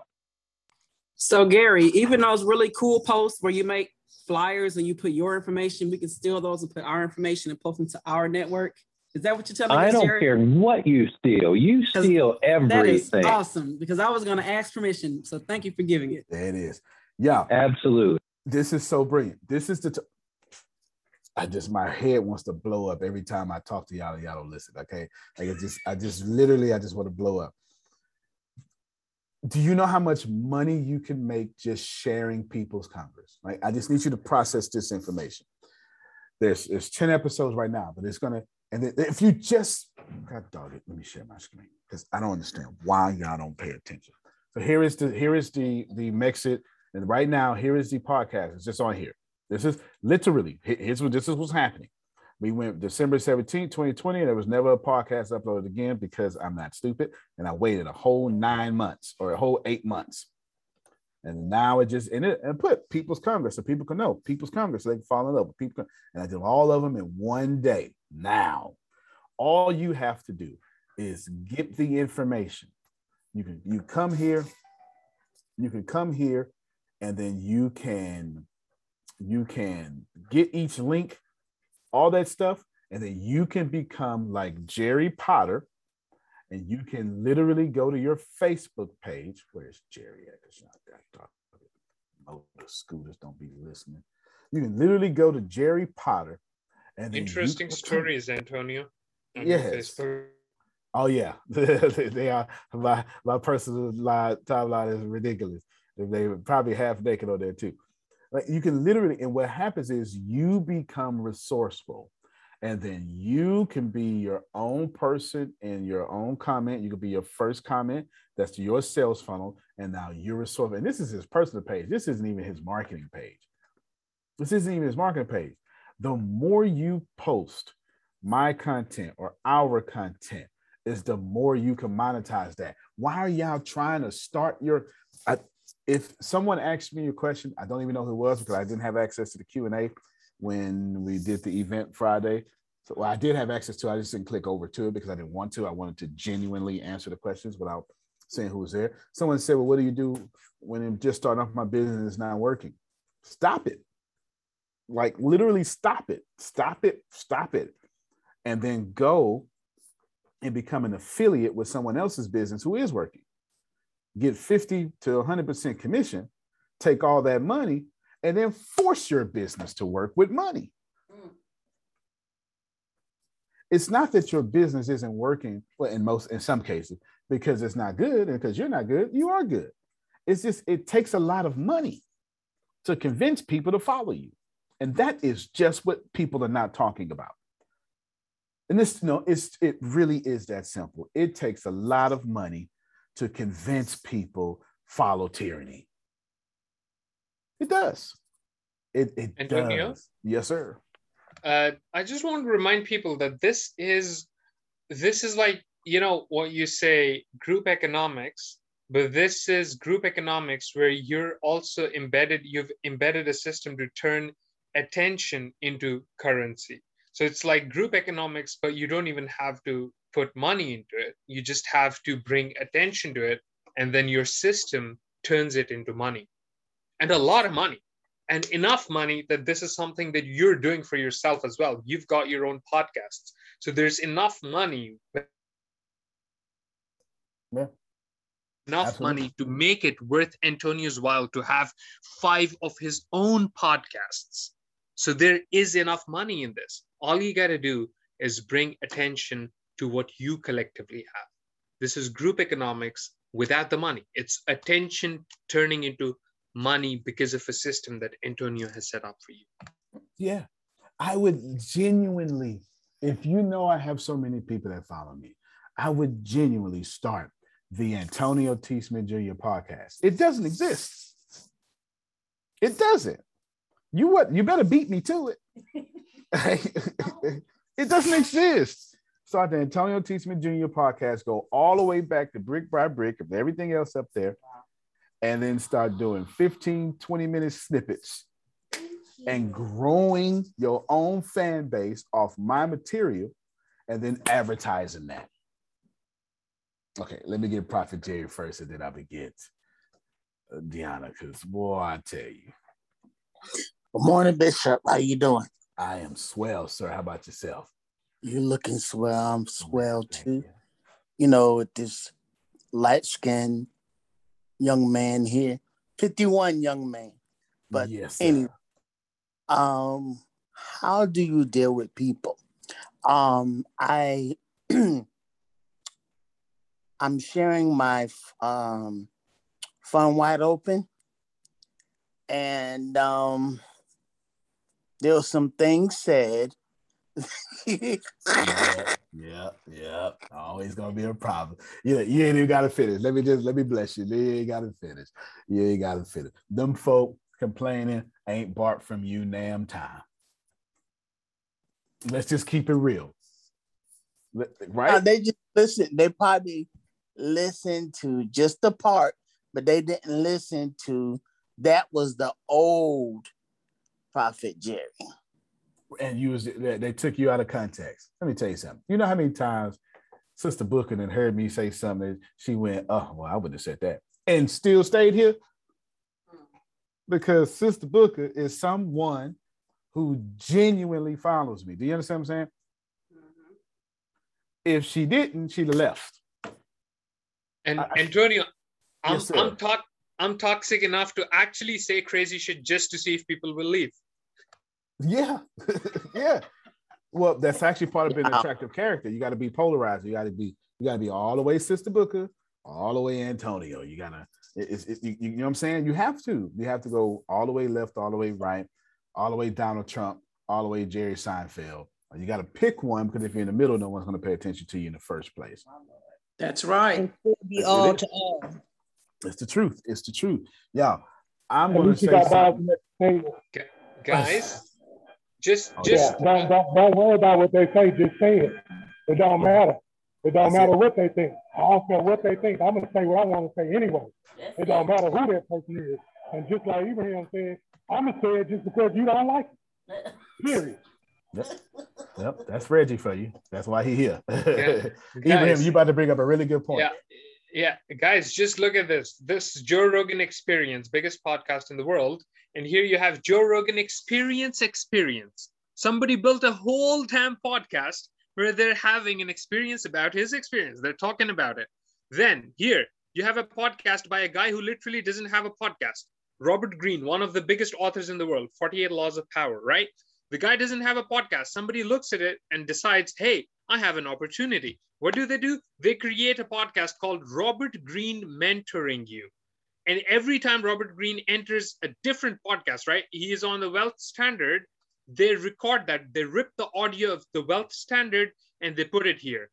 So Gary, even those really cool posts where you make flyers and you put your information, we can steal those and put our information and post them to our network. Is that what you're telling me? I don't Jared? care what you steal. You steal everything. That is awesome because I was going to ask permission. So thank you for giving it. There it is. Yeah. Absolutely. This is so brilliant. This is the. T- I just my head wants to blow up every time I talk to y'all. Y'all don't listen. Okay. Like it just, I just literally, I just want to blow up. Do you know how much money you can make just sharing people's Congress? Right. I just need you to process this information. There's there's 10 episodes right now, but it's gonna and if you just, God dog it, let me share my screen because I don't understand why y'all don't pay attention. So here is the here is the the Mexit, and right now here is the podcast. It's just on here. This is literally here's what this is what's happening. We went December 17, 2020, and there was never a podcast uploaded again because I'm not stupid. And I waited a whole nine months or a whole eight months. And now it just and it and put People's Congress so people can know People's Congress so they can fall in love with people. And I did all of them in one day. Now, all you have to do is get the information. You can you come here, you can come here, and then you can you can get each link, all that stuff, and then you can become like Jerry Potter and you can literally go to your Facebook page. Where's Jerry at? Because talk. Oh, the scooters don't be listening. You can literally go to Jerry Potter. And interesting stories, Antonio. Yes. Oh yeah, they are. My my personal timeline is ridiculous. They probably half naked on there too. Like you can literally, and what happens is you become resourceful and then you can be your own person in your own comment. You can be your first comment. That's your sales funnel. And now you're resourceful. And this is his personal page. This isn't even his marketing page. This isn't even his marketing page. The more you post my content or our content, is the more you can monetize that. Why are y'all trying to start your? I, if someone asked me a question, I don't even know who it was because I didn't have access to the Q and A when we did the event Friday. So well, I did have access to. It. I just didn't click over to it because I didn't want to. I wanted to genuinely answer the questions without saying who was there. Someone said, "Well, what do you do when I'm just starting off my business and it's not working?" Stop it. Like literally, stop it. Stop it. Stop it. And then go and become an affiliate with someone else's business who is working. Get 50 to 100% commission, take all that money, and then force your business to work with money. Mm. It's not that your business isn't working, well, in most, in some cases, because it's not good and because you're not good, you are good. It's just, it takes a lot of money to convince people to follow you. And that is just what people are not talking about. And this, no, it's it really is that simple. It takes a lot of money to convince people follow tyranny. It does. It it Antonio? does. Yes, sir. uh, I just want to remind people that this is this is like you know what you say group economics, but this is group economics where you're also embedded. You've embedded a system to turn attention into currency. So it's like group economics, but you don't even have to put money into it. You just have to bring attention to it, and then your system turns it into money, and a lot of money and enough money that this is something that you're doing for yourself as well. You've got your own podcasts. So there's enough money, Yeah. enough Absolutely. money to make it worth Antonio's while to have five of his own podcasts. So there is enough money in this. All you got to do is bring attention to what you collectively have. This is group economics without the money. It's attention turning into money because of a system that Antonio has set up for you. Yeah. I would genuinely, if you know I have so many people that follow me, I would genuinely start the Antonio T. Smith Jr. podcast. It doesn't exist. It doesn't. You what? You better beat me to it. it doesn't exist. Start the Antonio T. Smith Jr. podcast. Go all the way back to brick by brick of everything else up there, and then start doing 15, 20 minute snippets and growing your own fan base off my material and then advertising that. Okay, let me get Prophet Jerry first and then I'll begin uh, Deanna, because boy, I tell you. Good morning, Bishop. How you doing? I am swell, sir. How about yourself? You're looking swell. I'm swell too. You know, with this light skinned young man here, 51 young man. But yes, sir. anyway, um, how do you deal with people? Um, I I'm sharing my um fun wide open, and um, there were some things said. yeah, yeah, yeah. Always gonna be a problem. You, you ain't even gotta finish. Let me just let me bless you. You ain't gotta finish. You ain't gotta finish. Them folk complaining ain't bark from you damn time. Let's just keep it real. Right? They just listen. They probably listened to just the part, but they didn't listen to that was the old Prophet Jerry. and you was they, they took you out of context. Let me tell you something. You know how many times Sister Booker then heard me say something, she went, "Oh, well, I wouldn't have said that," and still stayed here because Sister Booker is someone who genuinely follows me. Do you understand what I'm saying? Mm-hmm. If she didn't, she'd have left. And Antonio, I'm Yes, sir. I'm to- I'm toxic enough to actually say crazy shit just to see if people will leave. Yeah, yeah. Well, that's actually part of being an attractive character. You got to be polarized. You got to be, you got to be all the way Sister Booker, all the way Antonio. You gotta, it- it's, it, you, you know what I'm saying? You have to, you have to go all the way left, all the way right, all the way Donald Trump, all the way Jerry Seinfeld. You got to pick one because if you're in the middle, no one's going to pay attention to you in the first place. That's right. Be all to all. It's the truth. It's the truth. Yeah, I'm going to least you say got something. at. Guys, just Oh, just Yeah, don't, don't, don't worry about what they say. Just say it. It don't matter. It don't That's matter it. what they think. I don't care what they think. I'm gonna say what I want to say anyway. It don't matter who that person is. And just like Ibrahim said, I'm gonna say it just because you don't like it. Period. Yep. Yep, that's Reggie for you. That's why he here. Yeah. Ibrahim, Guys. you about to bring up a really good point. Yeah. Yeah, guys, just look at this. This Joe Rogan Experience, biggest podcast in the world. And here you have Joe Rogan Experience Experience. Somebody built a whole damn podcast where they're having an experience about his experience. They're talking about it. Then here you have a podcast by a guy who literally doesn't have a podcast. Robert Greene, one of the biggest authors in the world, 48 Laws of Power, right? The guy doesn't have a podcast. Somebody looks at it and decides, hey, I have an opportunity. What do they do? They create a podcast called Robert Greene Mentoring You. And every time Robert Greene enters a different podcast, right? He is on the Wealth Standard. They record that. They rip the audio of the Wealth Standard and they put it here.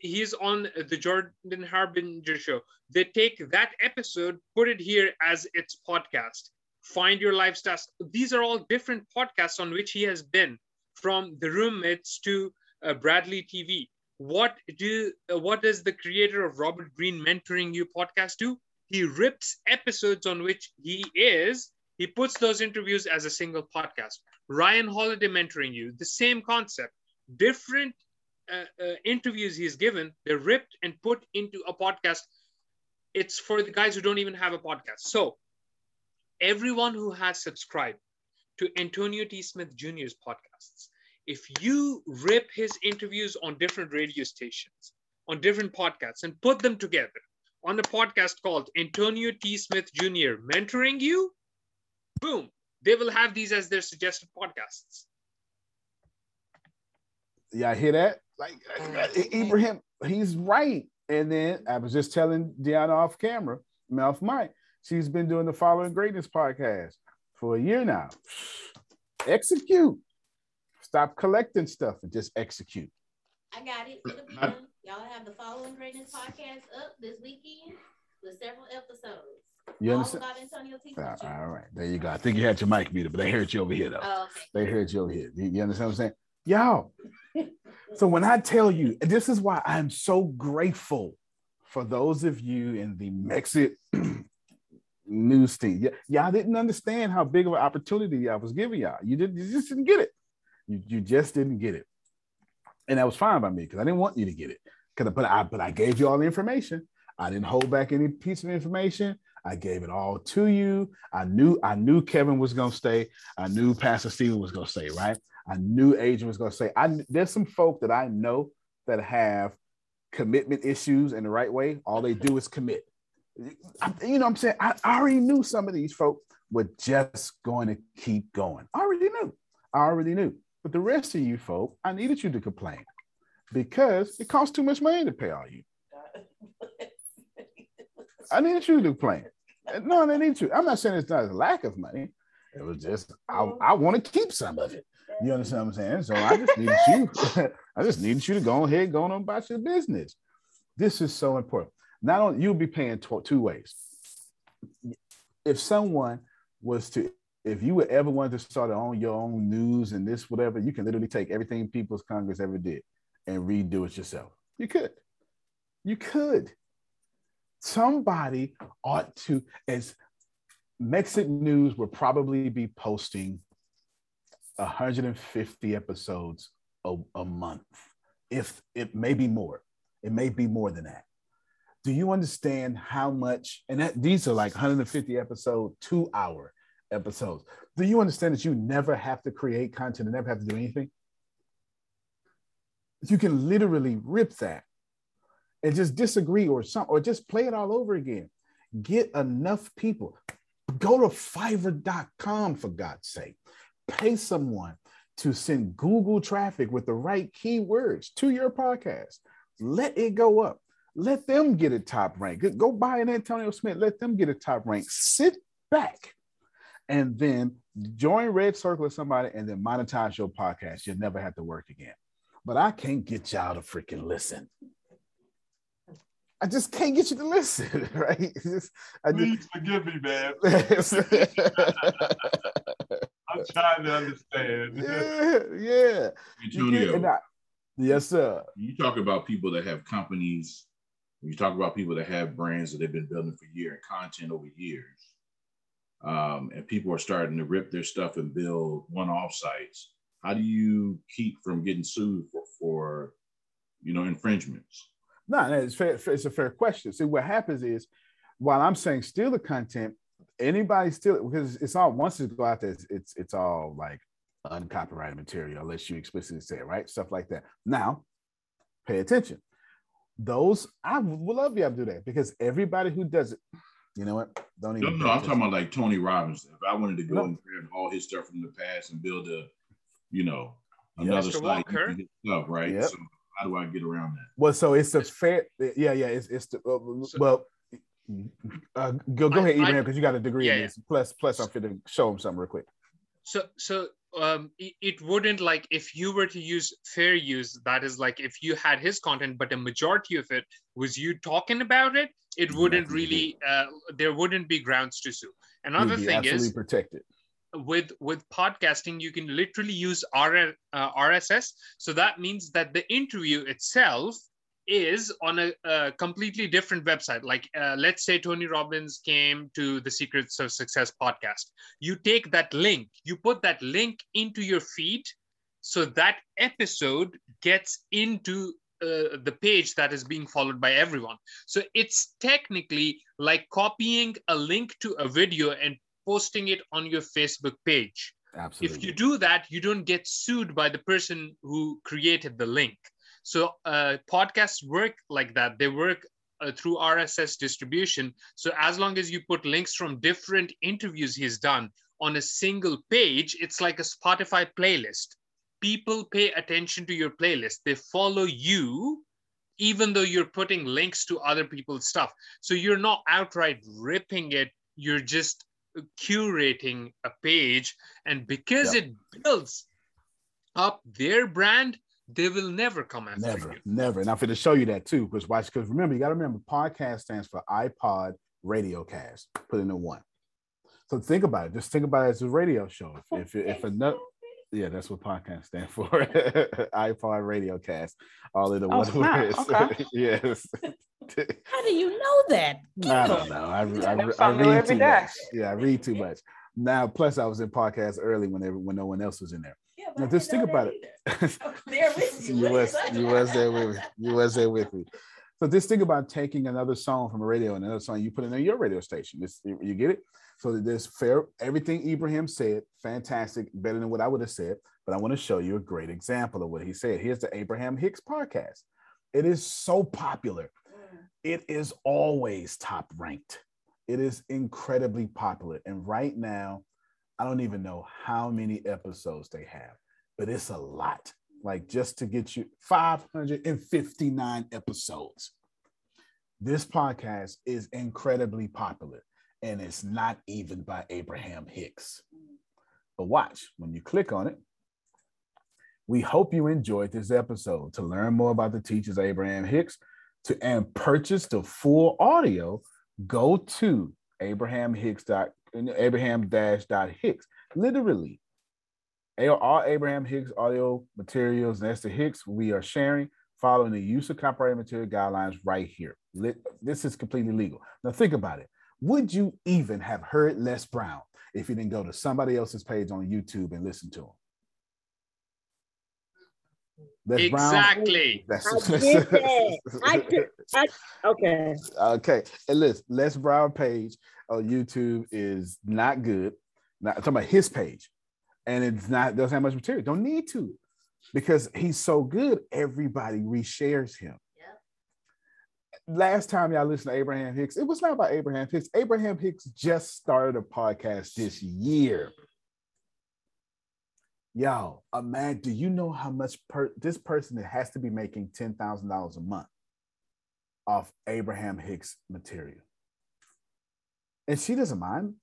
He's on the Jordan Harbinger show. They take that episode, put it here as its podcast. Find your lifestyle. These are all different podcasts on which he has been, from the roommates to uh, Bradley TV. What do uh, what does the creator of Robert Greene Mentoring You podcast do? He rips episodes on which he is. He puts those interviews as a single podcast. Ryan Holiday Mentoring You, the same concept, different uh, uh, interviews he's given, they're ripped and put into a podcast. It's for the guys who don't even have a podcast. So, everyone who has subscribed to Antonio T. Smith Jr.'s podcasts, if you rip his interviews on different radio stations, on different podcasts, and put them together on a podcast called Antonio T. Smith Jr. Mentoring You, boom, they will have these as their suggested podcasts. Yeah, I hear that? Like uh, mm. uh, Ibrahim, he's right. And then I was just telling Deanna off camera, off mic, she's been doing the Following Greatness podcast for a year now. Execute. Stop collecting stuff and just execute. I got it. It'll be done. Y'all have the Following Greatness podcast up this weekend with several episodes. You All understand? about Antonio T. Uh, all right, there you go. I think you had your mic muted, but they heard you over here though. Oh, okay. They heard you over here. You, you understand what I'm saying? Y'all. so when I tell you, this is why I'm so grateful for those of you in the Mexit news team. Y- y'all didn't understand how big of an opportunity I was giving y'all. You didn't. You just didn't get it. You, you just didn't get it, and that was fine by me because I didn't want you to get it. Cause I but I but I gave you all the information. I didn't hold back any piece of information. I gave it all to you. I knew I knew Kevin was gonna stay. I knew Pastor Stephen was gonna stay. Right. I knew Adrian was gonna say. I there's some folk that I know that have commitment issues in the right way. All they do is commit. You know what I'm saying? I, I already knew some of these folk were just going to keep going. I already knew. I already knew. But the rest of you folk, I needed you to complain because it costs too much money to pay all you. I needed you to complain. No, I need you. I'm not saying it's not a lack of money. It was just I, I want to keep some of it. You understand what I'm saying? So I just needed you. I just needed you to go ahead, go on about your business. This is so important. Not only you'll be paying tw- two ways. If someone was to, if you would ever want to start on your own news and this whatever, you can literally take everything People's Congress ever did and redo it yourself. You could. You could. Somebody ought to, as Mexit News will probably be posting 150 episodes a, a month. If it may be more, it may be more than that. Do you understand how much? And that, these are like 150 episode, two hour episodes. Do you understand that you never have to create content and never have to do anything? You can literally rip that and just disagree or some or just play it all over again. Get enough people. Go to fiverr.com for God's sake. Pay someone to send Google traffic with the right keywords to your podcast. Let it go up. Let them get a top rank. Go buy an Antonio Smith. Let them get a top rank. Sit back and then join Red Circle or somebody and then monetize your podcast. You'll never have to work again. But I can't get y'all to freaking listen. I just can't get you to listen, right? Just- I Please just, forgive me, man. I'm trying to understand. yeah, yeah. Antonio. I- yes, sir. You talk about people that have companies. You talk about people that have brands that they've been building for years, content over years, um, and people are starting to rip their stuff and build one-off sites. How do you keep from getting sued for, for you know, infringements? No, no, it's fair. It's a fair question. See, what happens is, while I'm saying steal the content, anybody steal it because it's all once it go out there, it's it's, it's all like uncopyrighted material unless you explicitly say it, right? Stuff like that. Now, pay attention. Those I would love you to do that because everybody who does it, you know what? Don't even. no, pay I'm talking about like Tony Robbins. If I wanted to go No. and grab all his stuff from the past and build a, you know, another Mr. site Walker. using his stuff, right? Yep. So how do I get around that? Well, so it's a fair. Yeah, yeah. It's it's the uh, well. Uh, go go I- ahead, I- Ibrahim, because you got a degree yeah, in yeah. this. Plus, plus, I'm fit to show him something real quick. So, so um, it, it wouldn't like if you were to use fair use, that is like if you had his content, but a majority of it was you talking about it, it wouldn't really, uh, there wouldn't be grounds to sue. Another thing is protected. with with podcasting, you can literally use R, uh, RSS. So that means that the interview itself is on a, a completely different website. Like, uh, let's say Tony Robbins came to the Secrets of Success podcast. You take that link, you put that link into your feed, so that episode gets into uh, the page that is being followed by everyone. So it's technically like copying a link to a video and posting it on your Facebook page. Absolutely. If you do that, you don't get sued by the person who created the link. So uh, podcasts work like that. They work uh, through RSS distribution. So as long as you put links from different interviews he's done on a single page, it's like a Spotify playlist. People pay attention to your playlist. They follow you, even though you're putting links to other people's stuff. So you're not outright ripping it. You're just curating a page. And because it builds up their brand, they will never come after Never, you. never. Never. And I'm going to show you that too. Because watch, because remember, you got to remember, podcast stands for iPod Radio Cast. Put in a one. So think about it. Just think about it as a radio show. If if, if another, yeah, that's what podcast stand for. iPod Radio Cast. All in the Oh, one snap. word. Okay. yes. How do you know that? I don't know. I, I, I, I read too day. much. Yeah, I read too much. Now, plus I was in podcast early when every, when no one else was in there. Now, just think about it. you was you was there with me. You was there with me. So just think about taking another song from a radio and another song you put it in your radio station. This, you get it? So there's fair everything Ibrahim said, fantastic, better than what I would have said. But I want to show you a great example of what he said. Here's the Abraham Hicks podcast. It is so popular. It is always top ranked. It is incredibly popular. And right now, I don't even know how many episodes they have, but it's a lot. Like just to get you 559 episodes. This podcast is incredibly popular and it's not even by Abraham Hicks. But watch, when you click on it, we hope you enjoyed this episode. To learn more about the teachers Abraham Hicks to and purchase the full audio, go to Abraham Hicks dot Abraham dash dot Hicks. Literally, all Abraham Hicks audio materials and Esther Hicks we are sharing following the use of copyright material guidelines right here. This is completely legal. Now think about it. Would you even have heard Les Brown if you didn't go to somebody else's page on YouTube and listen to him? Les Brown- Exactly. That's- I did that. I did. I, okay. Okay. And listen, Les Brown page on YouTube is not good. Not I'm talking about his page. And it's not doesn't have much material. Don't need to. Because he's so good, everybody reshares him. Yeah. Last time y'all listened to Abraham Hicks, it was not about Abraham Hicks. Abraham Hicks just started a podcast this year. Y'all, a man, do you know how much per- this person has to be making ten thousand dollars a month off Abraham Hicks material? And she doesn't mind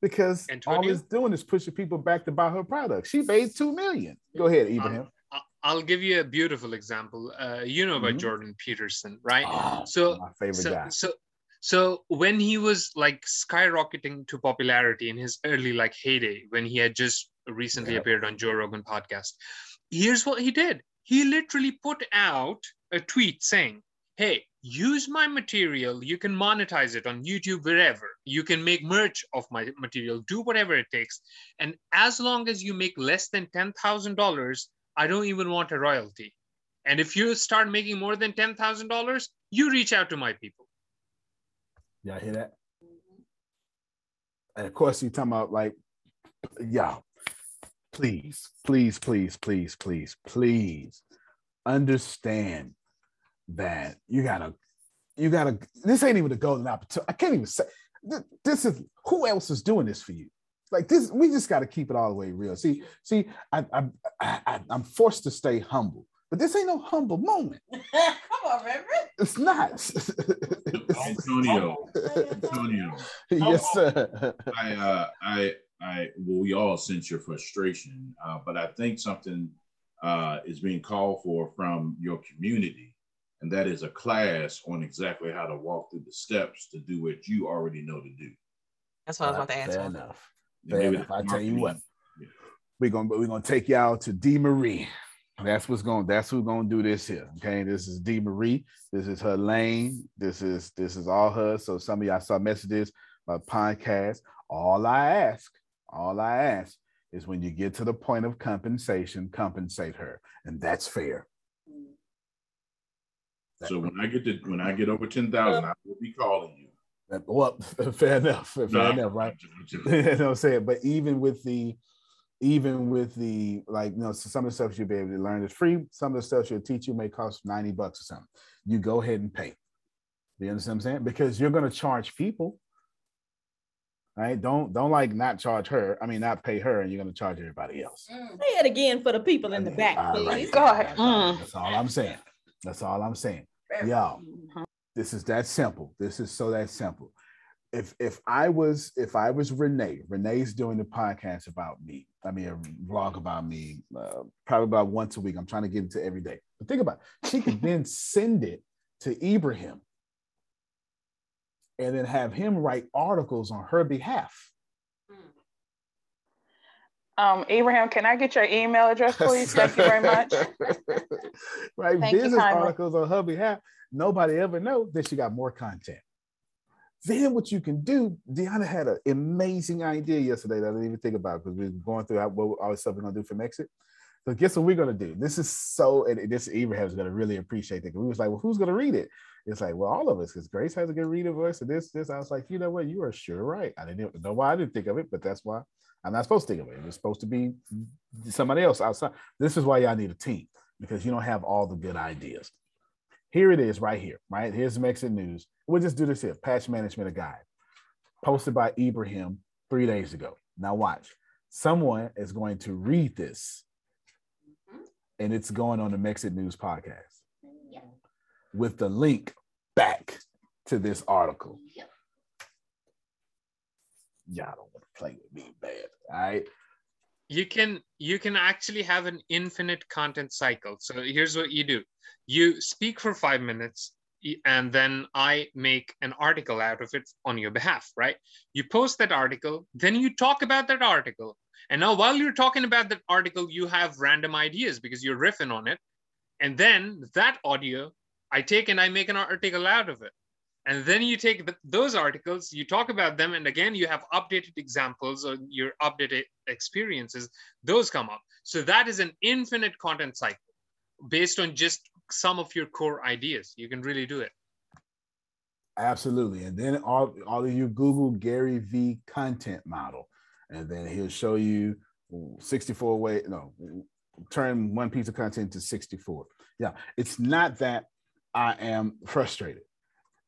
because all Antonio? it's doing is pushing people back to buy her product. She made two million. Go ahead, Ibrahim. I- I'll give you a beautiful example. Uh, you know about Mhm. Jordan Peterson, right? Oh, so my favorite so, guy. So, so when he was like skyrocketing to popularity in his early like heyday, when he had just recently appeared on Joe Rogan podcast, here's what he did. He literally put out a tweet saying, "Hey, use my material. You can monetize it on YouTube, wherever. You can make merch of my material. Do whatever it takes. And as long as you make less than ten thousand dollars, I don't even want a royalty. And if you start making more than ten thousand dollars, you reach out to my people." Y'all hear that? And of course, you talking about like, y'all, please, please, please, please, please, please understand that you gotta, you gotta. This ain't even a golden opportunity. I can't even say this is who else is doing this for you. Like this, we just got to keep it all the way real. See, see, I, I, I, I, I'm forced to stay humble, but this ain't no humble moment. Come on, Reverend. It's not. Antonio, Antonio. yes, sir. I uh I I well, we all sense your frustration, uh, but I think something uh, is being called for from your community, and that is a class on exactly how to walk through the steps to do what you already know to do. That's what I was about to Fair answer. enough. And Fair enough. the I tell you marketing- what, we're gonna we're gonna take y'all to D Marie. That's what's going. That's who's gonna do this here. Okay, this is D Marie. This is her lane. This is this is all her. So some of y'all saw messages about podcast. All I ask, all I ask is when you get to the point of compensation, compensate her, and that's fair. So when I get to when I get over ten thousand, I will be calling you. That- Well, fair enough. Fair No, enough, right? you know what I'm saying? But even with the, even with the, like, you know, so some of the stuff you'll be able to learn is free. Some of the stuff she'll teach you may cost 90 bucks or something. You go ahead and pay. You understand what I'm saying? Because you're going to charge people. Right? Don't don't like not charge her. I mean, not pay her, and you're going to charge everybody else. Mm. Say it again for the people in the back, please. right. Go ahead. That's all I'm saying. That's all I'm saying. Y'all, this is that simple. This is so that simple. If if I was if I was Renee, Renee's doing the podcast about me. I mean, a vlog about me, uh, probably about once a week. I'm trying to get into every day. But think about it. She could then send it to Ibrahim and then have him write articles on her behalf. Um, Abraham, can I get your email address, please? Thank you very much. right? Thank Business kindly. articles on her behalf. Nobody ever knows that she got more content. Then what you can do, Deanna had an amazing idea yesterday that I didn't even think about because we were going through how, what all the stuff we're gonna do for Exit. So guess what we're gonna do? This is so, and this Abraham's gonna really appreciate it. We was like, well, who's gonna read it? It's like, well, all of us, because Grace has a good reader voice, and this, this. I was like, you know what? You are sure right. I didn't know why I didn't think of it, but that's why I'm not supposed to think of it. It's supposed to be somebody else outside. This is why y'all need a team because you don't have all the good ideas. Here it is, right here. Right here's Mexit news. We'll just do this here. Patch management guide, posted by Ibrahim three days ago. Now watch. Someone is going to read this, and it's going on the Mexit News podcast with the link back to this article. Y'all don't want to play with me bad. All right. you can you can actually have an infinite content cycle. So here's what you do. You speak for five minutes and then i make an article out of it on your behalf right? You post that article then you talk about that article. And now while you're talking about that article you have random ideas because you're riffing on it. And then that audio i take and i make an article out of it and then you take th- those articles you talk about them and again you have updated examples or your updated experiences those come up so that is an infinite content cycle based on just some of your core ideas you can really do it Absolutely. And then all, all of you Google Gary V content model, and then he'll show you 64 way, no, turn one piece of content to 64. Yeah. It's not that I am frustrated.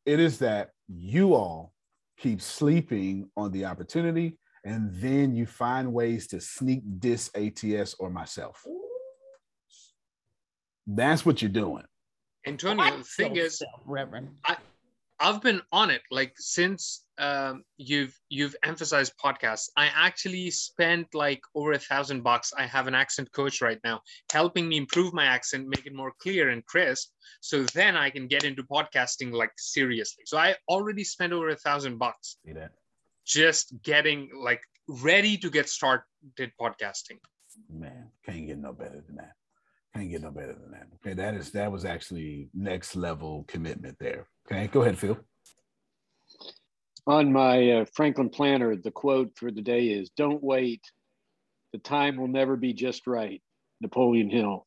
It is that you all keep sleeping on the opportunity and then you find ways to sneak diss ATS or myself. That's what you're doing. antonio the thing is Reverend. I, I've been on it like since um, you've you've emphasized podcasts. I actually spent like over a thousand bucks. I have an accent coach right now, helping me improve my accent, make it more clear and crisp. So then I can get into podcasting like seriously. So I already spent over a thousand bucks just getting like ready to get started podcasting. Man, can't get no better than that. Can't get no better than that. Okay, that is that was actually next level commitment there. Okay, go ahead, Phil. On my uh, Franklin planner, the quote for the day is Don't wait. The time will never be just right. Napoleon Hill.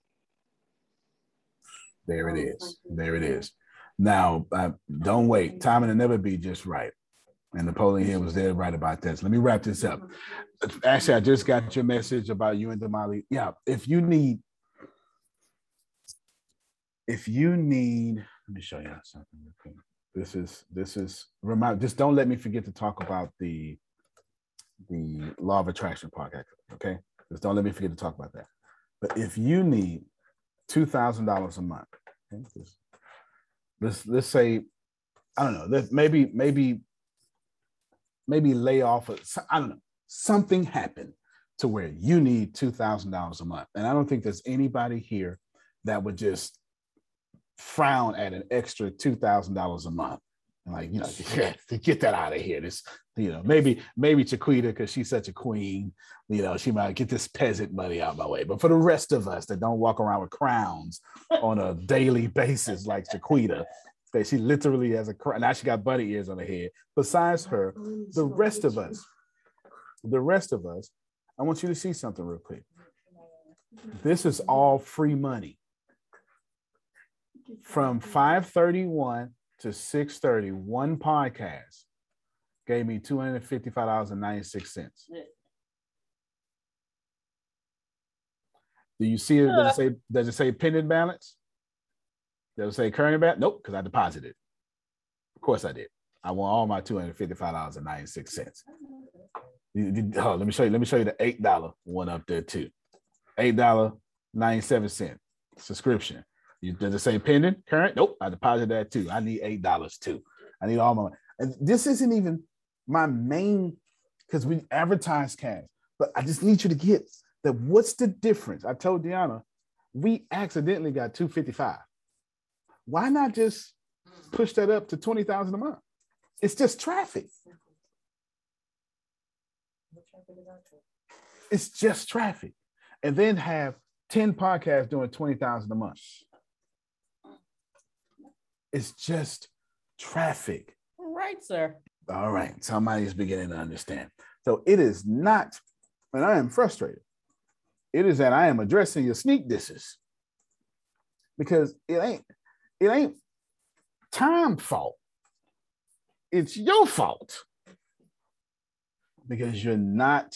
There it is. There it is. Now, uh, don't wait. Time will never be just right. And Napoleon Hill was there right about this. Let me wrap this up. Actually, I just got your message about you and Damali. Yeah, if you need, if you need, let me show you something. real quick. This is this is remind. Just don't let me forget to talk about the the law of attraction podcast. Okay, just don't let me forget to talk about that. But if you need two thousand dollars a month, okay, just- let's let's say, I don't know, maybe maybe maybe lay off. Of, I don't know something happened to where you need $2,000 a month. And I don't think there's anybody here that would just frown at an extra $2,000 a month. And like, you know, to get that out of here. This, you know, maybe, maybe Chiquita, because she's such a queen, you know, she might get this peasant money out my way. But for the rest of us that don't walk around with crowns on a daily basis like Chiquita, that she literally has a crown. Now she got bunny ears on her head. Besides her, the rest of us, the rest of us, I want you to see something real quick. This is all free money. From 531 to 630, one podcast gave me $255.96. Do you see it? Does it say, does it say pending balance? Does it say current balance? Nope, because I deposited. Of course I did. I want all my $255.96. You- you- Oh, let me show you. Let me show you the eight dollar one up there too. Eight dollar ninety seven cent subscription. Does it say pending current? Nope. I deposited that too. I need eight dollars too. I need all my. And this isn't even my main because we advertise cash, but I just need you to get that. What's the difference? I told Deanna, we accidentally got two fifty five. Why not just push that up to twenty thousand a month? It's just traffic. It's just traffic. And then have 10 podcasts doing 20,000 a month. It's just traffic. Right, sir. All right. Somebody is beginning to understand. So it is not, and I am frustrated. It is that I am addressing your sneak disses because it ain't, it ain't time fault. It's your fault because you're not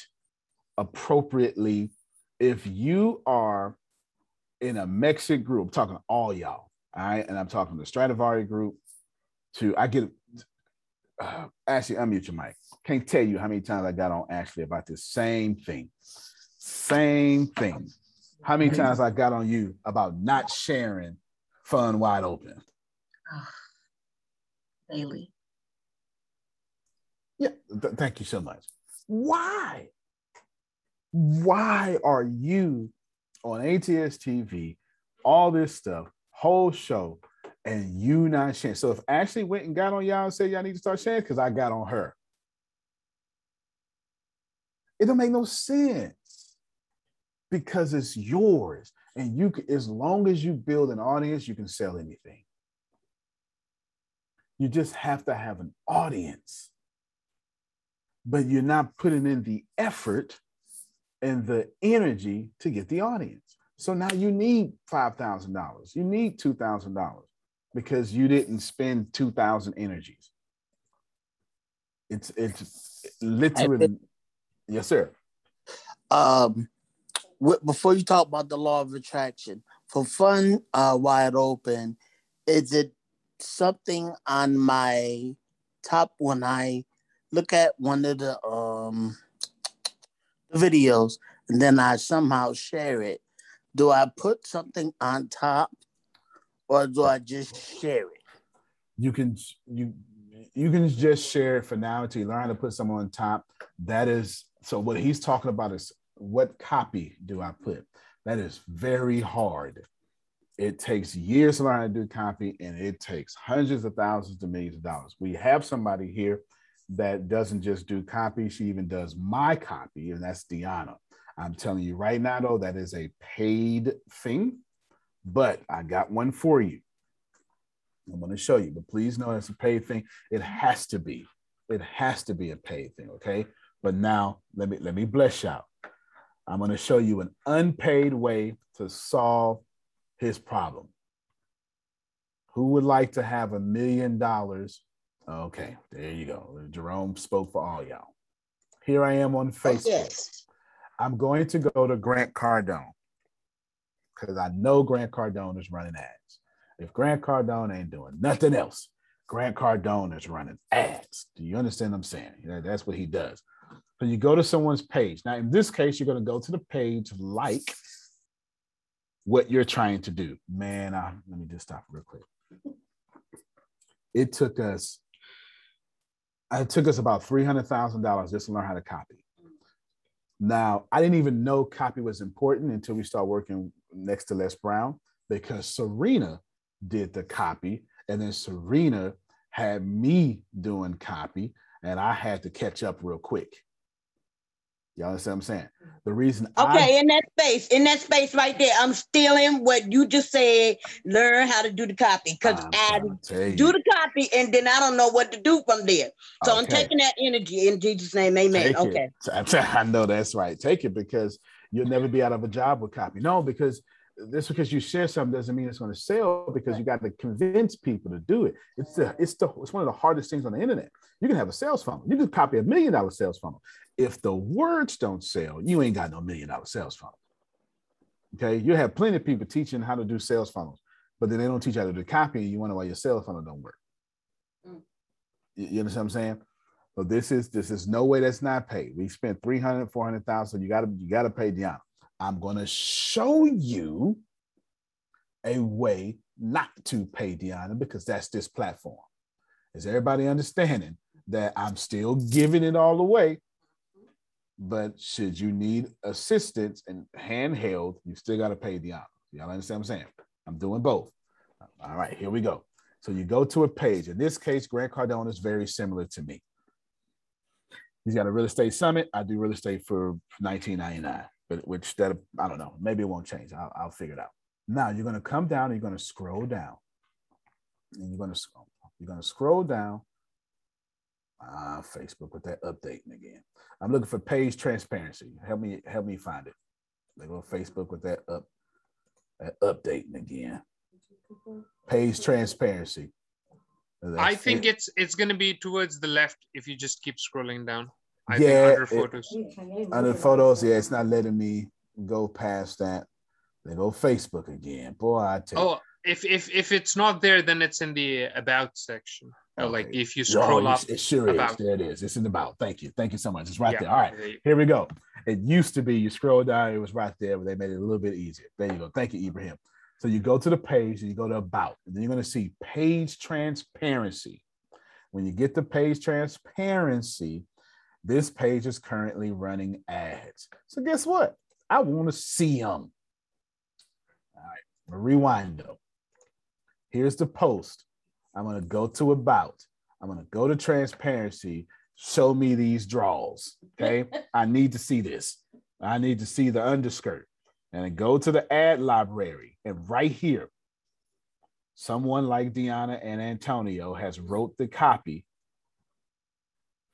appropriately if you are in a Mexit group, I'm talking all y'all, all right, and I'm talking the Stradivari group. To I get uh, Ashley, unmute your mic. Can't tell you how many times I got on Ashley about this same thing, same thing. How many times I got on you about not sharing fun wide open? Daily. Yeah, th- thank you so much. Why? Why are you on ATS TV, all this stuff, whole show, and you not sharing? So if Ashley went and got on y'all and said y'all need to start sharing, because I got on her. It don't make no sense because it's yours. And you can, as long as you build an audience, you can sell anything. You just have to have an audience but you're not putting in the effort and the energy to get the audience. So now you need $5,000. You need $2,000 because you didn't spend 2,000 energies. It's it's literally yes sir. um, before you talk about the law of attraction, for fun, uh, wide open, is it something on my top when I look at one of the um the videos and then I somehow share it? Do I put something on top, or do I just share it? You can you you can just share it for now until you learn how to put someone on top. That is so what he's talking about is what copy do I put? That is very hard. It takes years to learn how to do copy, and it takes hundreds of thousands to millions of dollars. We have somebody here that doesn't just do copy, she even does my copy, and that's Deanna. I'm telling you right now, though, that is a paid thing, but I got one for you. I'm going to show you, but please know it's a paid thing. It has to be. It has to be a paid thing, okay? But now let me let me bless y'all. I'm going to show you an unpaid way to solve his problem. Who would like to have a million dollars? Okay, there you go. Jerome spoke for all y'all. Here I am on oh, Facebook. I'm going to go to Grant Cardone because I know Grant Cardone is running ads. If Grant Cardone ain't doing nothing else, Grant Cardone is running ads. Do you understand what I'm saying? Yeah, that's what he does. So you go to someone's page. Now, in this case, you're going to go to the page like what you're trying to do. Man, I, let me just stop real quick. It took us, it took us about $300,000 just to learn how to copy. Now, I didn't even know copy was important until we started working next to Les Brown because Serena did the copy, and then Serena had me doing copy, and I had to catch up real quick. Y'all understand what I'm saying? Mm-hmm. The reason I Okay, in that space, in that space right there, I'm stealing what you just said. Learn how to do the copy because I do the copy and then I don't know what to do from there. So I'm taking that energy in Jesus' name, Amen. Take okay. it. I know that's right. Take it because you'll never be out of a job with copy. No, because just because you share something doesn't mean it's going to sell because you got to convince people to do it. It's the it's the it's one of the hardest things on the internet. You can have a sales funnel. You can copy a million dollar sales funnel. If the words don't sell, you ain't got no million dollar sales funnel. Okay, you have plenty of people teaching how to do sales funnels, but then they don't teach you how to do copy, and you wonder why your sales funnel don't work. Mm. You, you understand what I'm saying? So this is this is no way that's not paid. We spent 300, 400,000. You gotta you gotta pay Deanna. I'm gonna show you a way not to pay Deanna because that's this platform. Is everybody understanding that I'm still giving it all away? But should you need assistance and handheld, you still got to pay Deanna. Y'all understand what I'm saying? I'm doing both. All right, here we go. So you go to a page. In this case, Grant Cardone is very similar to me. He's got a real estate summit. I do real estate for 19.99, but which that I don't know. Maybe it won't change. I'll, I'll figure it out. Now you're going to come down. And you're going to scroll down, and you're going to. You're going to scroll down. Ah, Facebook with that updating again. I'm looking for page transparency. Help me, help me find it. They go Facebook with that up, that updating again. Page transparency. I think it's it's gonna be towards the left if you just keep scrolling down. I yeah, think under it- photos. under photos, yeah, it's not letting me go past that. They go Facebook again. Boy, I tell. Oh, if if if it's not there, then it's in the about section. Or like if you Oh, scroll it- up, It sure about. is. There it is. It's in the about. Thank you. Thank you so much. It's right Yeah, there. All right. Here we go. It used to be you scroll down, it was right there, but they made it a little bit easier. There you go. Thank you, Ibrahim. So you go to the page and you go to about, and then you're going to see page transparency. When you get to page transparency, this page is currently running ads. So guess what? I want to see them. All right, rewind though. Here's the post. I'm going to go to about. I'm going to go to transparency. Show me these draws. Okay. I need to see this. I need to see the underskirt. And then go to the ad library. And right here, someone like Deanna and Antonio has wrote the copy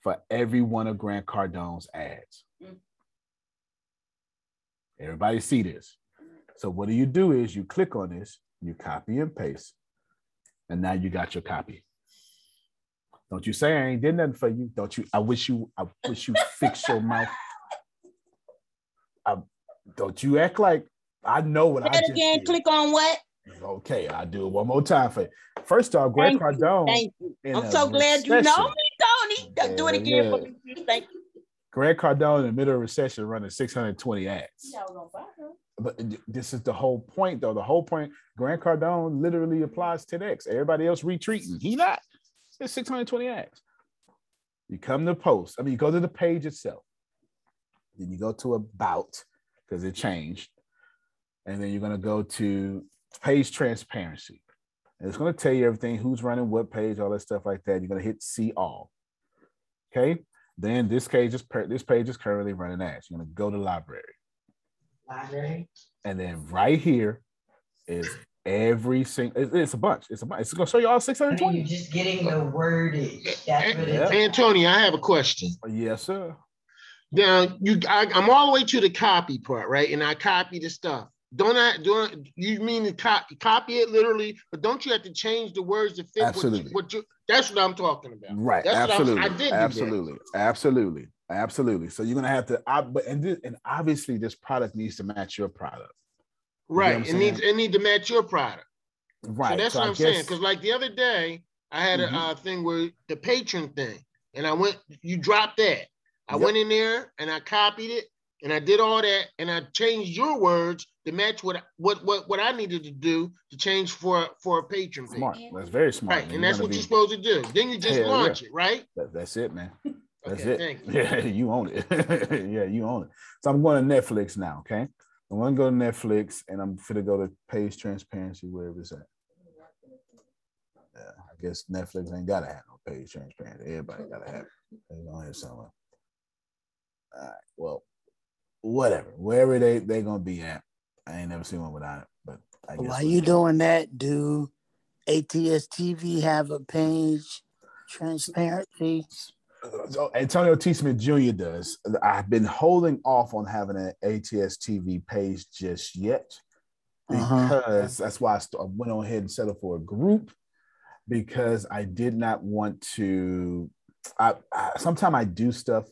for every one of Grant Cardone's ads. Mm. Everybody see this. So what do you do is you click on this, you copy and paste, and now you got your copy. Don't you say I ain't did nothing for you. Don't you? I wish you. I wish you fix your mouth. I, don't you act like I know what I Say it just again. did. Click on what? Okay, I'll do it one more time for you. First off, Grant Thank you, Cardone. Thank you. I'm so glad you know recession- me, Tony. Do it again for me. Thank you. Grant Cardone in the middle of recession running 620 ads. But th- this is the whole point, though. The whole point, Grant Cardone literally applies 10x. Everybody else retreating. He not. It's 620x. You come to post. I mean, you go to the page itself. Then you go to about because it changed. And then you're going to go to page transparency. And it's going to tell you everything, who's running what page, all that stuff like that. You're going to hit see all. Okay. Then this page is per- this page is currently running ads. You're going to go to library. Library. And then right here is every single. It's, it's a bunch. It's a bunch. It's gonna show you all 620. You're just getting the wordage. That's what Yeah. it's. Antonio, I have a question. Yes, sir. Now you, I, I'm all the way to the copy part, right? And I copy the stuff. Don't I? Don't you mean to copy, copy it literally? But don't you have to change the words to fit what you, Absolutely. what you? That's what I'm talking about. Right. That's absolutely. What I'm, I did. absolutely. Absolutely. Absolutely. So you're gonna have to. I, but and this, and obviously this product needs to match your product. You Right. It needs it need to match your product. Right. So that's so what I I'm saying. Because like the other day, I had Mhm. a uh, thing where the patron thing, and I went. You dropped that. I Yep. went in there and I copied it and I did all that and I changed your words to match what what what what I needed to do to change for for a patron page. Smart. That's very smart. Right, man. and You're that's what be- you're supposed to do. Then you just Hell launch yeah. it, right? That, that's it, man. That's Okay, it. thank you. Yeah, you own it. yeah, you own it. So I'm going to Netflix now. Okay, I'm going to go to Netflix and I'm going to go to page transparency wherever it's at. Yeah, I guess Netflix ain't gotta have no page transparency. Everybody gotta have it. They gonna have somewhere. All right. Well, whatever. Wherever they they gonna be at. I ain't never seen one without it. But I guess While we'll you doing that, do ATS TV have a page transparency? So Antonio T. Smith Jr. does. I've been holding off on having an ATS TV page just yet Uh-huh. because that's why I, I went on ahead and settled for a group because I did not want to. I, I sometimes I do stuff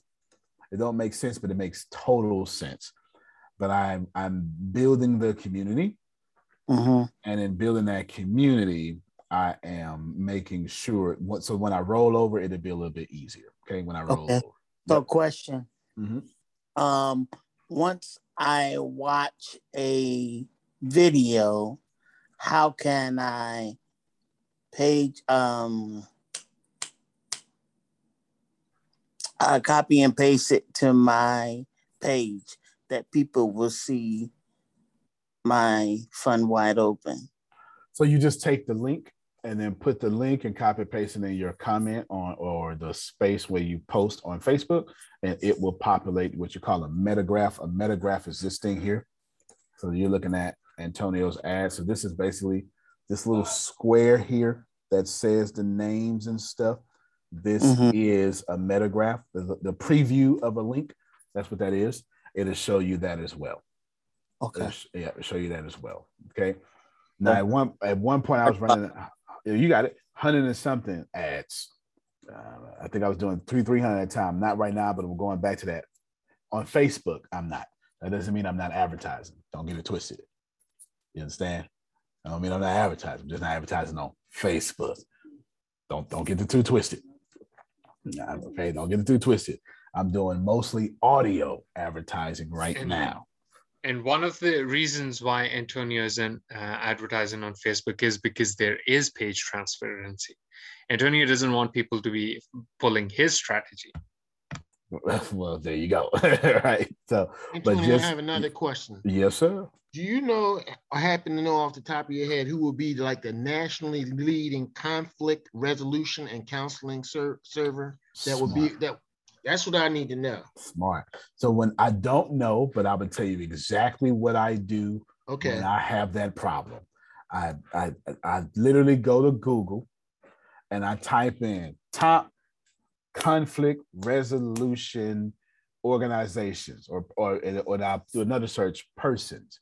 it don't make sense, but it makes total sense. But I'm I'm building the community, Mhm. and in building that community, I am making sure. What so when I roll over, it'll be a little bit easier. Okay, when I roll Okay. over. So, question. Mhm. Um, once I watch a video, how can I page um uh, copy and paste it to my page that people will see my fun wide open. So you just take the link and then put the link and copy paste it in your comment on or the space where you post on Facebook, and it will populate what you call a metagraph. A metagraph is this thing here. So you're looking at Antonio's ad. So this is basically this little square here that says the names and stuff. This Mhm. is a metagraph, the, the preview of a link. That's what that is. It'll show you that as well. Okay. It'll yeah, it'll show you that as well. Okay. Now at one at one point I was running. You got it. Hundred and something ads. Uh, I think I was doing three three hundred at a time. Not right now, but we're going back to that. On Facebook, I'm not. That doesn't mean I'm not advertising. Don't get it twisted. You understand? I don't mean I'm not advertising. I'm just not advertising on Facebook. Don't don't get it too twisted. Nah, okay, don't get it too twisted. I'm doing mostly audio advertising right now. And one of the reasons why Antonio isn't uh, advertising on Facebook is because there is page transparency. Antonio doesn't want people to be pulling his strategy. well, there you go. right. So, but Antonio, just I have another question. yes, sir. Do you know or happen to know off the top of your head who will be like the nationally leading conflict resolution and counseling ser- server that would be that that's what I need to know. Smart. So when I don't know, but I would tell you exactly what I do Okay. when I have that problem. I I I literally go to Google and I type in top conflict resolution organizations or or or I'll do another search persons.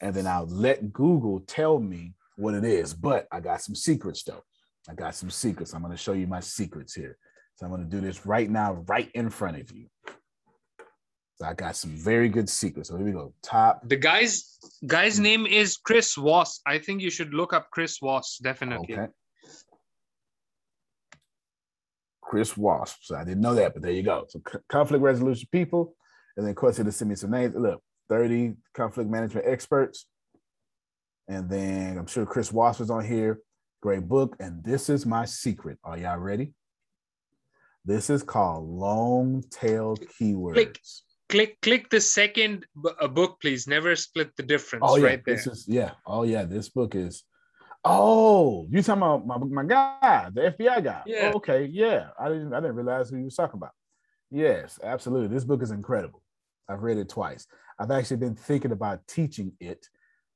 And then I'll let Google tell me what it is. But I got some secrets though. I got some secrets. I'm going to show you my secrets here. So I'm going to do this right now, right in front of you. So I got some very good secrets. So here we go. Top. The guy's guy's name is Chris Voss. I think you should look up Chris Voss definitely. Okay. Chris Voss. So I didn't know that, but there you go. So c- conflict resolution people. And then of course it'll send me some names. Look, 30 conflict management experts. And then I'm sure Chris Voss is on here. Great book. And this is my secret. Are y'all ready? This is called long tail keywords. Click click click the second b- book, please. Never split the difference. Oh yeah, right there. this is yeah. Oh yeah, this book is. Oh, you talking about my, my guy, the FBI guy? Yeah. Oh, okay, yeah. I didn't I didn't realize who you was talking about. Yes, absolutely. This book is incredible. I've read it twice. I've actually been thinking about teaching it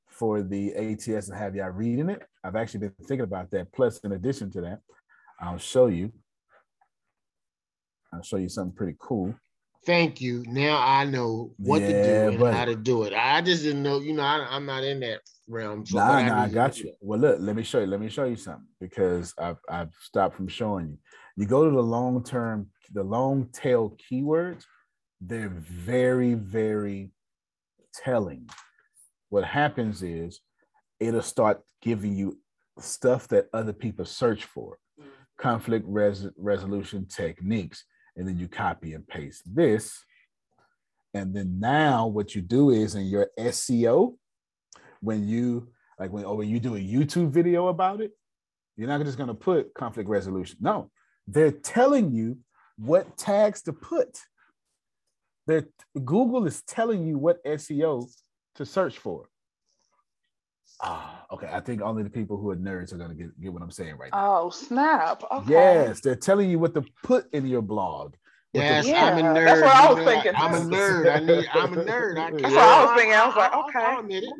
for the ATS and have y'all reading it. I've actually been thinking about that. Plus, in addition to that, I'll show you. I'll show you something pretty cool. Thank you. Now I know what Yeah, to do and buddy. how to do it. I just didn't know, you know, I, I'm not in that realm. So nah, nah, I need to got do you. Well, look, let me show you. Let me show you something because I've I've stopped from showing you. You go to the long term, the long tail keywords. They're very, very telling. What happens is it'll start giving you stuff that other people search for, mm. conflict res- resolution techniques, and then you copy and paste this. And then now what you do is in your SEO, when you like when or when you do a YouTube video about it, you're not just gonna put conflict resolution. No, they're telling you what tags to put. They're, Google is telling you what SEO to search for. Ah, okay. I think only the people who are nerds are gonna get, get what I'm saying right now. Oh snap! Okay. Yes, they're telling you what to put in your blog. what to- Yes, Yeah, I'm a nerd. that's what I you was know, thinking. I'm a nerd. I need. I'm a nerd. I That's what I was thinking. I was like, okay. I'll admit it.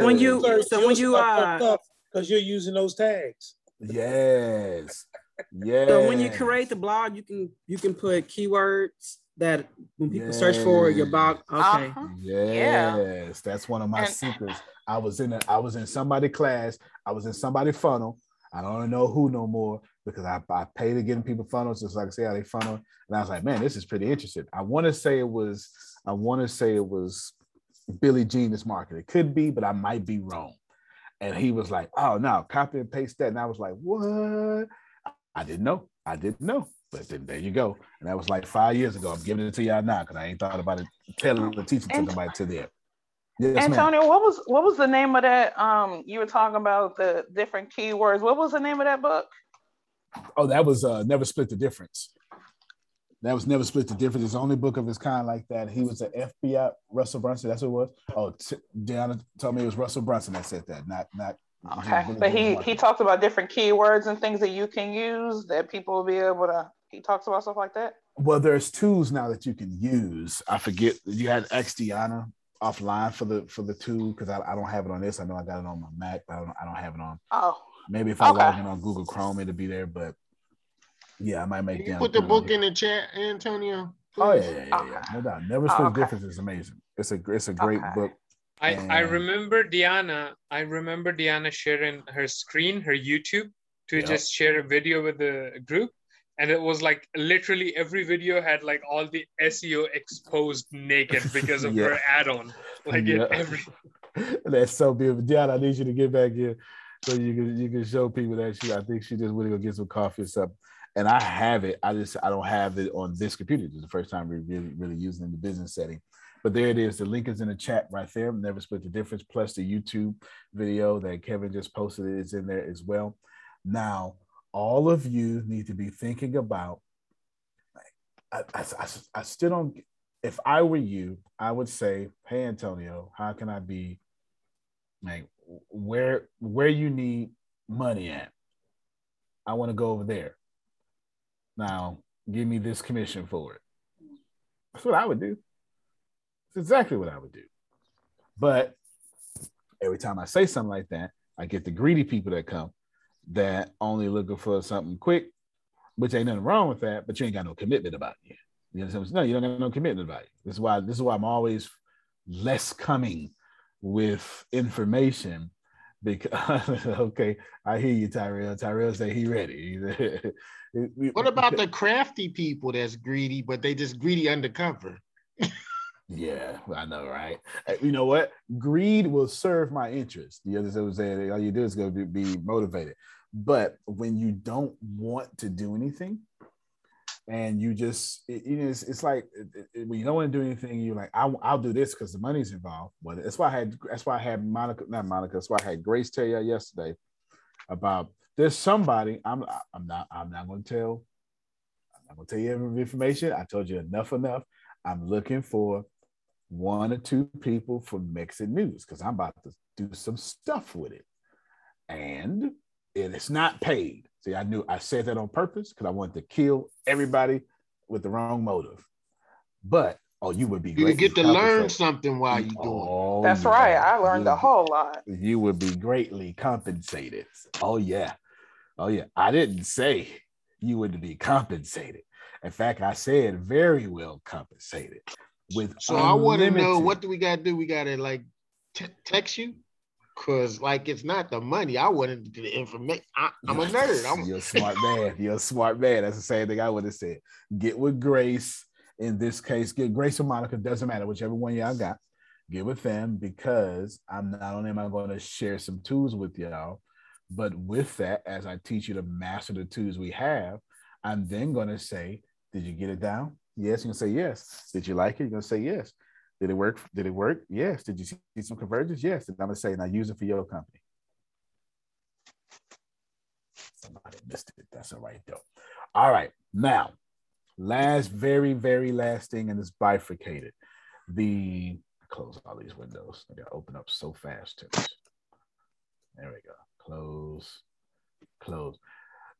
Yeah. When you Search so when you stuff uh because you're using those tags. Yes. Yes. so when you create the blog, you can you can put keywords that when people search for your box. Okay. Uh-huh. Yes, that's one of my And- secrets. I was in a, I was in somebody class. I was in somebody funnel. I don't know who no more because I, I pay to get in people funnels, just like I say how they funnel. And I was like, man, this is pretty interesting. I want to say it was, I want to say it was Billy Genius Market. It could be, but I might be wrong. And he was like, oh no, copy and paste that. And I was like, what? I didn't know. I didn't know. But then there you go. And that was like five years ago. I'm giving it to y'all now because I ain't thought about it, telling the teacher to nobody to there. Yes, ma'am. Antonio, what was what was the name of that? Um, you were talking about the different keywords. What was the name of that book? Oh, that was uh, Never Split the Difference. That was Never Split the Difference. It's the only book of its kind like that. He was an FBI, Russell Brunson. That's what it was. Oh, t- Deanna told me it was Russell Brunson that said that, not not. Okay, but he he talked about different keywords and things that you can use that people will be able to. He talks about stuff like that. Well, there's tools now that you can use. I forget you had X Deanna offline for the for the tool because I, I don't have it on this. I know I got it on my Mac, but I don't I don't have it on. Oh, Maybe if I Okay. log in on Google Chrome, it'll be there. But yeah, I might make Can you put the put it on book here. in the chat, Antonio? Oh yeah, please? yeah, yeah, yeah. No doubt. Never Split Oh, the okay. Difference is amazing. It's a it's a great Okay. book. I, I remember Diana. I remember Diana sharing her screen, her YouTube, to Yep. just share a video with the group, and it was like literally every video had like all the SEO exposed naked because of Yeah. her add-on. Like Yeah. every That's so beautiful. Deanna, I need you to get back here so you can you can show people that she I think she just went to go get some coffee or something. And I have it. I just I don't have it on this computer. This is the first time we're really really using it in the business setting. But there it is. The link is in the chat right there. Never split the difference. Plus the YouTube video that Kevin just posted is in there as well. Now, all of you need to be thinking about. I, I, I, I still don't. If I were you, I would say, "Hey, Antonio, how can I be like where where you need money at? I want to go over there. Now, give me this commission for it." That's what I would do. It's exactly what I would do. But every time I say something like that, I get the greedy people that come that only looking for something quick, which ain't nothing wrong with that, but you ain't got no commitment about you. You know what I'm saying? No, you don't got no commitment about it. This is why this is why I'm always less coming with information because okay, I hear you, Tyrell. Tyrell say he ready. What about the crafty people that's greedy, but they just greedy undercover? Yeah, I know, right? You know what? Greed will serve my interest. The other was saying all you do is go be motivated. But when you don't want to do anything, and you just, it, you know, it's, it's like it- it- when you don't want to do anything, you're like, I, I'll do this because the money's involved. Well, that's why I had, that's why I had Monica, not Monica. That's why I had Grace tell you yesterday about there's somebody. I'm, I'm not, I'm not going to tell. I'm not going to tell you information. I told you enough, enough. I'm looking for one or two people from Mexit News because I'm about to do some stuff with it. And it is not paid. See, I knew I said that on purpose because I wanted to kill everybody with the wrong motive. But oh, you would be You great. get to learn something while you do Oh, That's yeah. right. I learned You- a whole lot. You would be greatly compensated. Oh yeah. Oh yeah. I didn't say you would be compensated. In fact, I said very well compensated. With So I want to know what do we got to do? We got to like te- text you, cause like it's not the money. I wanted the information. I, I'm a nerd. I'm, You're a smart man. You're a smart man. That's the same thing I would have said. Get with Grace. In this case, get Grace or Monica. Doesn't matter, whichever one y'all got. Get with them because I'm not only am I going to share some tools with y'all, but with that, as I teach you to master the tools we have, I'm then going to say, "Did you get it down? Yes." You're gonna say yes. Did you like it? You're gonna say yes. Did it work? Did it work? Yes. Did you see some convergence? Yes. And I'm gonna say, now use it for your company. Somebody missed it. That's all right though. All right. Now, Last, very, very last thing, and it's bifurcated. The close all these windows. I gotta open up so fast. There we go. Close, close.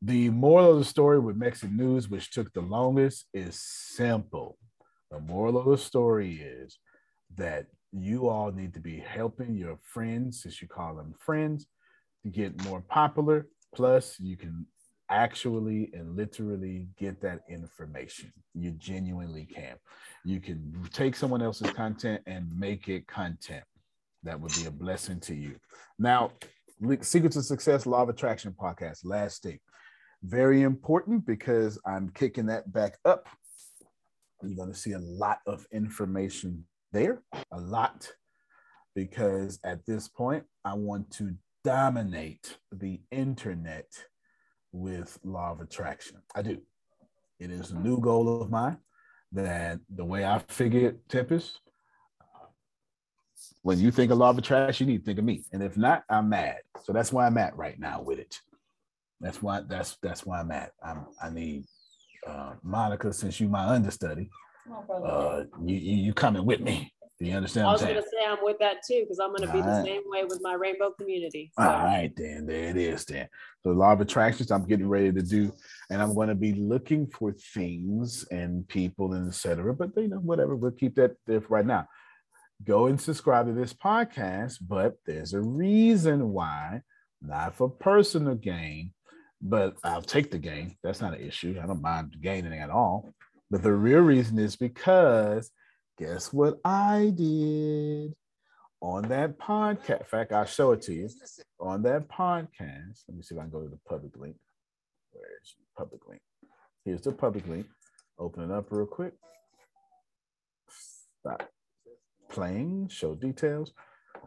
The moral of the story with Mexit news, which took the longest, is simple. The moral of the story is that you all need to be helping your friends, since you call them friends, to get more popular. Plus, you can actually and literally get that information. You genuinely can. You can take someone else's content and make it content. That would be a blessing to you. Now, Secrets of Success Law of Attraction podcast, last thing. Very important because I'm kicking that back up. You're going to see a lot of information there, a lot, because at this point, I want to dominate the internet with law of attraction. I do. It is a new goal of mine that the way I figured Tempest, when you think of law of attraction, you need to think of me. And if not, I'm mad. So that's why I'm at right now with it. That's why that's that's why I'm at. I'm I need uh, Monica, since you my understudy, uh, you, you you coming with me. Do you understand? I was what I'm going to saying? say I'm with that too because I'm going to be All the right. same way with my rainbow community. So. All right, then there it is. Then the law of attractions. I'm getting ready to do, and I'm going to be looking for things and people and etc. But you know, whatever. We'll keep that there for right now. Go and subscribe to this podcast. But there's a reason why, not for personal gain, but I'll take the gain. That's not an issue. I don't mind gaining at all. But the real reason is because guess what I did on that podcast? In fact, I'll show it to you. On that podcast, let me see if I can go to the public link. Where's the public link? Here's the public link. Open it up real quick. Stop playing, show details.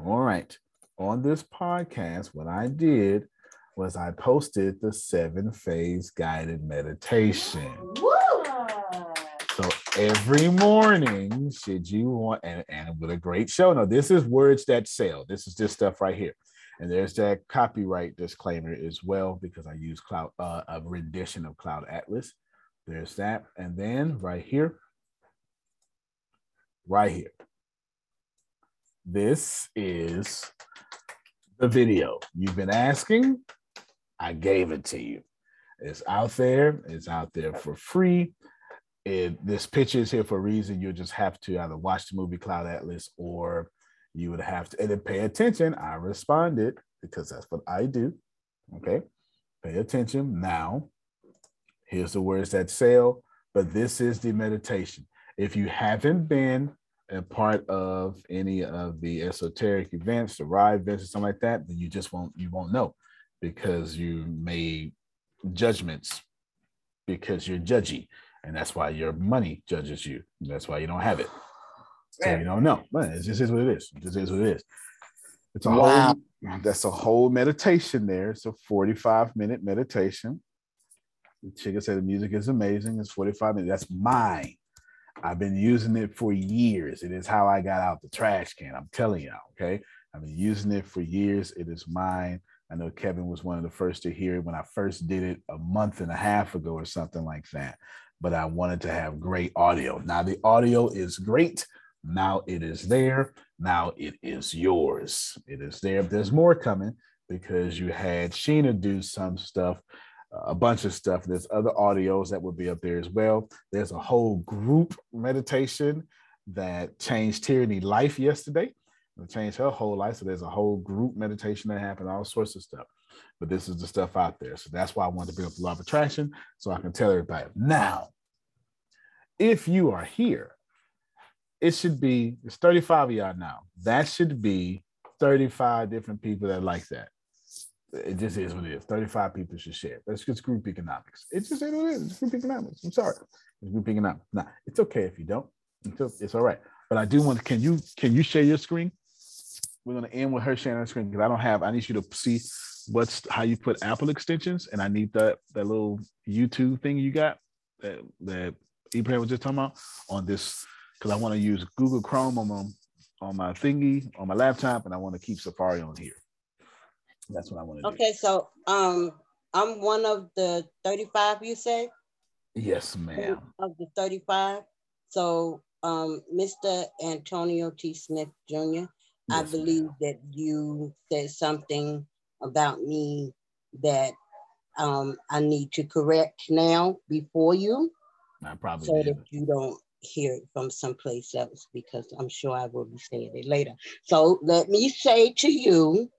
All right. On this podcast, what I did was I posted the seven phase guided meditation. So every morning, should you want, and, and with a great show. Now, this is words that sell. This is this stuff right here. And there's that copyright disclaimer as well, because I use cloud uh, a rendition of Cloud Atlas. There's that. And then right here, right here. This is the video you've been asking. I gave it to you. It's out there. It's out there for free. It, this picture is here for a reason. You'll just have to either watch the movie Cloud Atlas or you would have to and then pay attention. I responded because that's what I do. Okay. Pay attention. Now, here's the words that sell, but this is the meditation. If you haven't been a part of any of the esoteric events, the ride events, or something like that, then you just won't you won't know because you made judgments because you're judgy, and that's why your money judges you. That's why you don't have it. So you don't know. But it just is what it is. It just is what it is. It's a Wow. whole that's a whole meditation there. It's a 45 minute meditation. The chicken said the music is amazing. It's 45 minutes. That's mine. I've been using it for years. It is how I got out the trash can. I'm telling y'all, okay? I've been using it for years. It is mine. I know Kevin was one of the first to hear it when I first did it a month and a half ago or something like that. But I wanted to have great audio. Now the audio is great. Now it is there. Now it is yours. It is there. There's more coming because you had Sheena do some stuff, a bunch of stuff. There's other audios that will be up there as well. There's a whole group meditation that changed Tierney life yesterday. It changed her whole life. So there's a whole group meditation that happened, all sorts of stuff. But this is the stuff out there. So that's why I wanted to bring up the law of attraction so I can tell everybody. Now, if you are here, it should be it's 35 of y'all now. That should be 35 different people that like that. It just is what it is. 35 people should share. That's just group economics. It just it is. It's group economics. I'm sorry. It's group economics. Now, it's okay if you don't. It's, it's all right. But I do want to, can you can you share your screen? We're gonna end with her sharing her screen because I don't have, I need you to see what's how you put Apple extensions, and I need that that little YouTube thing you got that that Ibrahim was just talking about on this because I want to use Google Chrome on my on my thingy on my laptop, and I want to keep Safari on here. That's what I want to do. Okay, so um, I'm one of the 35 you said. Yes, ma'am. Of the 35. So, um, Mr. Antonio T. Smith Jr., I Yes, believe that you said something about me that um, I need to correct now before you I probably so did. that you don't hear it from someplace else because I'm sure I will be saying it later. So let me say to you,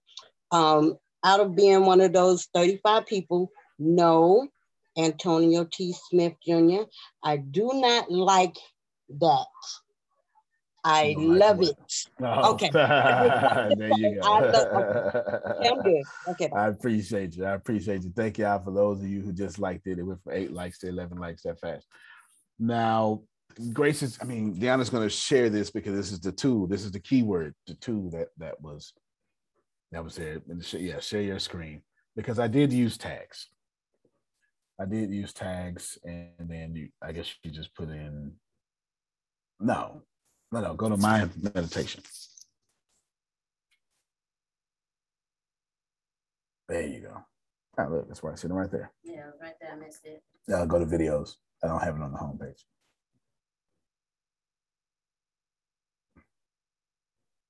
um, out of being one of those 35 people, no, Antonio T. Smith Jr., I do not like that. I love it. Oh, Okay. there you go. I love- I'm good. Okay. I appreciate you. I appreciate you. Thank y'all for those of you who just liked it. It went from eight likes to 11 likes that fast. Now, Grace is, I mean, Deanna's going to share this because this is the tool. This is the keyword, the tool that that was that was there. And sh- Yeah, share your screen because I did use tags. I did use tags, and then you, I guess you just put in. No, no, no. Go to my meditation. There you go. Oh, look, that's I see them right there. Yeah, right there. I missed it. Uh, go to videos. I don't have it on the homepage.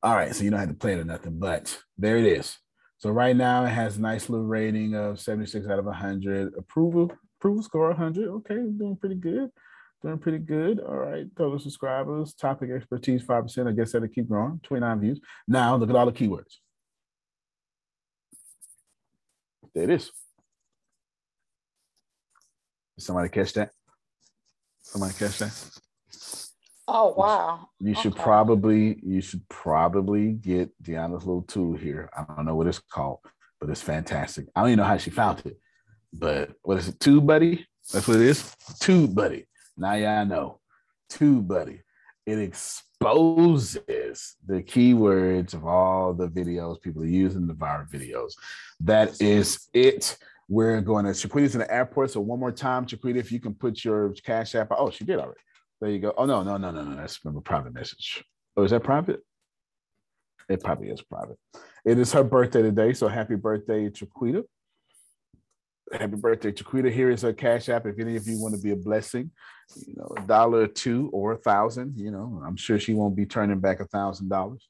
All right, so you don't have to play it or nothing, but there it is. So right now it has a nice little rating of 76 out of 100. Approval, approval score 100. Okay, doing pretty good. Doing pretty good. All right, total subscribers, topic expertise 5%. I guess that'll keep growing. 29 views. Now look at all the keywords. There it is. Did somebody catch that? Somebody catch that? Oh wow. You should Okay. probably you should probably get Deanna's little tool here. I don't know what it's called, but it's fantastic. I don't even know how she found it, but what is it? TubeBuddy? That's what it is. TubeBuddy. Now y'all know. TubeBuddy. It exposes the keywords of all the videos people are using the viral videos. That is it. We're going to Chiquita's in the airport. So one more time, Chiquita, if you can put your cash app. Oh, she did already. There you go. Oh no, no, no, no, no. That's from a private message. Oh, is that private? It probably is private. It is her birthday today, so happy birthday, Chiquita. Happy birthday, Chiquita. Here is her cash app. If any of you want to be a blessing, you know, a dollar or two or a thousand, you know, I'm sure she won't be turning back a thousand dollars.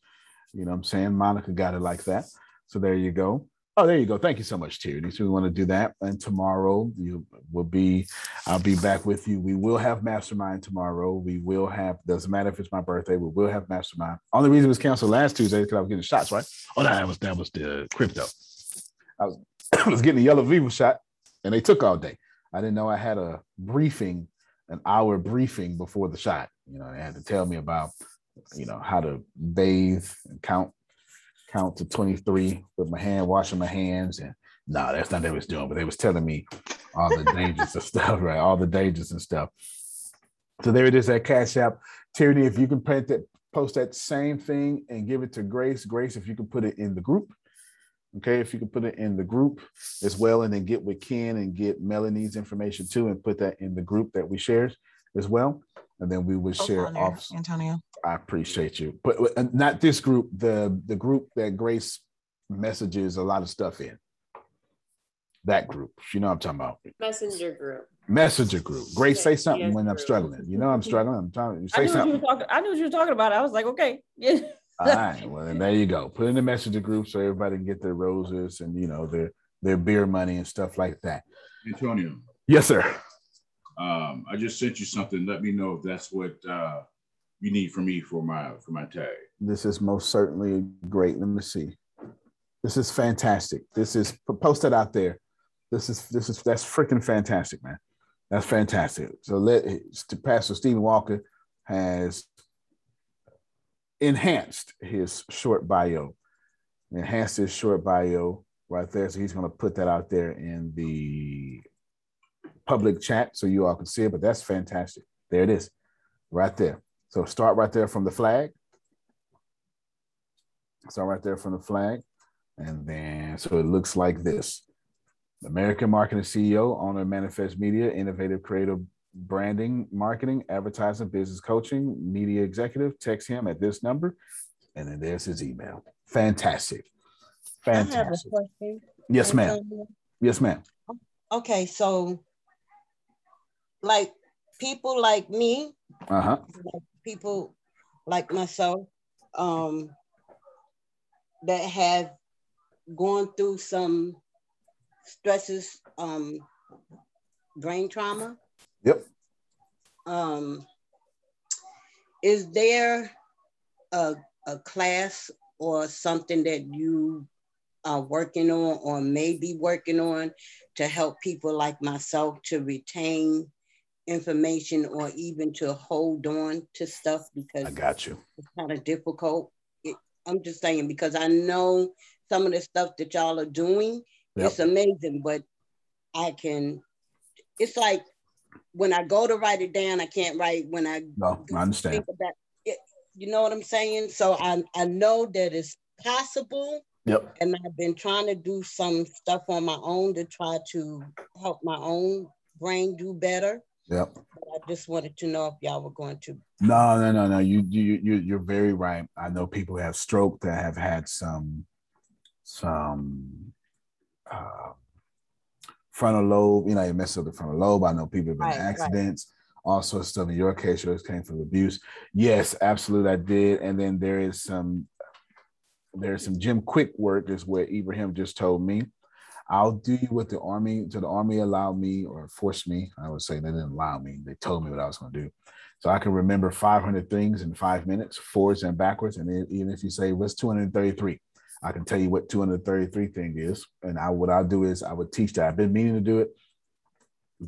You know I'm saying? Monica got it like that. So there you go. Oh, there you go. Thank you so much, Tierney. So we want to do that. And tomorrow you will be, I'll be back with you. We will have mastermind tomorrow. We will have, doesn't matter if it's my birthday, we will have mastermind. Only reason it was canceled last Tuesday because I was getting shots, right? Oh, no, that was that was the crypto. I was I was getting a yellow fever shot and they took all day. I didn't know I had a briefing, an hour briefing before the shot. You know, they had to tell me about, you know, how to bathe and count count to 23 with my hand, washing my hands. And no, nah, that's not what they was doing, but they was telling me all the dangers of stuff, right? All the dangers and stuff. So there it is, that Cash App. Tierney, if you can print that, post that same thing and give it to Grace. Grace, if you can put it in the group. Okay, if you can put it in the group as well, and then get with Ken and get Melanie's information too, and put that in the group that we shared as well. And then we would share on there, off. Antonio. I appreciate you, but uh, not this group. The the group that Grace messages a lot of stuff in. That group, you know, what I'm talking about Messenger group. messenger group. Grace, say something yes, when I'm struggling. You know, I'm struggling. I'm trying to I say knew what you something. were talking. I knew what you were talking about. I was like, okay, yeah. All right. Well, then there you go. Put in the messenger group so everybody can get their roses and you know their their beer money and stuff like that. Antonio, Yes, sir. um, I just sent you something. Let me know if that's what uh, you need from me for my for my tag. This is most certainly great. Let me see. This is fantastic. This is post it out there. This is this is that's freaking fantastic, man. That's fantastic. So let Pastor Stephen Walker has enhanced his short bio, enhanced his short bio right there. So he's going to put that out there in the public chat so you all can see it. But that's fantastic. There it is, right there. So start right there from the flag. Start right there from the flag. And then, so it looks like this American Marketing CEO, owner of Manifest Media, innovative creative branding, marketing, advertising, business coaching, media executive. Text him at this number. And then there's his email. Fantastic. I have a Fantastic. Yes, ma'am. Yes, ma'am. Okay, so like people like me, Uh-huh. like people like myself, um, that have gone through some stresses, um, brain trauma. Yep. Um, is there a, a class or something that you are working on or may be working on to help people like myself to retain information or even to hold on to stuff because I got you. it's kind of difficult. It, I'm just saying because I know some of the stuff that y'all are doing, Yep. it's amazing, but I can, it's like when I go to write it down, I can't write when I No, I understand. think about it. You know what I'm saying? So I, I know that it's possible. Yep. And I've been trying to do some stuff on my own to try to help my own brain do better. Yep. But I just wanted to know if y'all were going to. No, no, no, no. You you you you're very right. I know people who have stroke that have had some some uh, frontal lobe. You know, you mess up the frontal lobe. I know people have been in Right, right. accidents, all sorts of stuff. In your case, yours came from abuse. Yes, absolutely, I did. And then there is some there's some Jim Kwik work is what Ibrahim just told me. I'll do you what the army to the army allowed me or forced me. I would say they didn't allow me. They told me what I was going to do. So I can remember 500 things in five minutes, forwards and backwards. And even if you say what's 233, I can tell you what 233 thing is. And I what I'll do is I would teach that. I've been meaning to do it,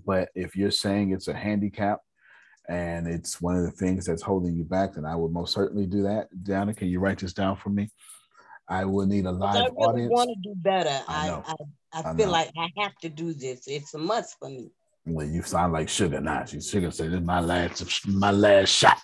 but if you're saying it's a handicap and it's one of the things that's holding you back, then I would most certainly do that. Dana, can you write this down for me? I will need a 'cause I live really audience. want to do better. I I know. I, I, I feel know. like I have to do this. It's a must for me. Well, you sound like sugar now. She's sugar said this is my last my last shot.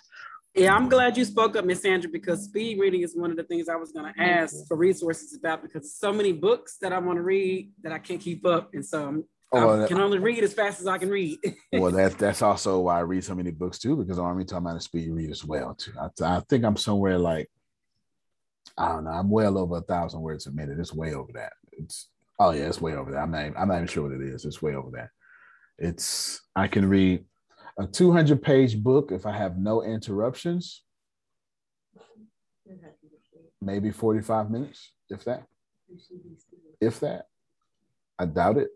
Yeah, I'm glad you spoke up, Miss Sandra, because speed reading is one of the things I was going to ask for resources about because so many books that I want to read that I can't keep up, and so I'm, Oh, I that- can only read as fast as I can read. well, that's that's also why I read so many books too, because taught me how to speed read as well too. I, I think I'm somewhere like I don't know. I'm well over a thousand words a minute. It's way over that. It's oh yeah, it's way over that. I'm not even, I'm not even sure what it is. It's way over that. It's I can read a 200 page book if I have no interruptions, maybe 45 minutes, if that, if that. I doubt it.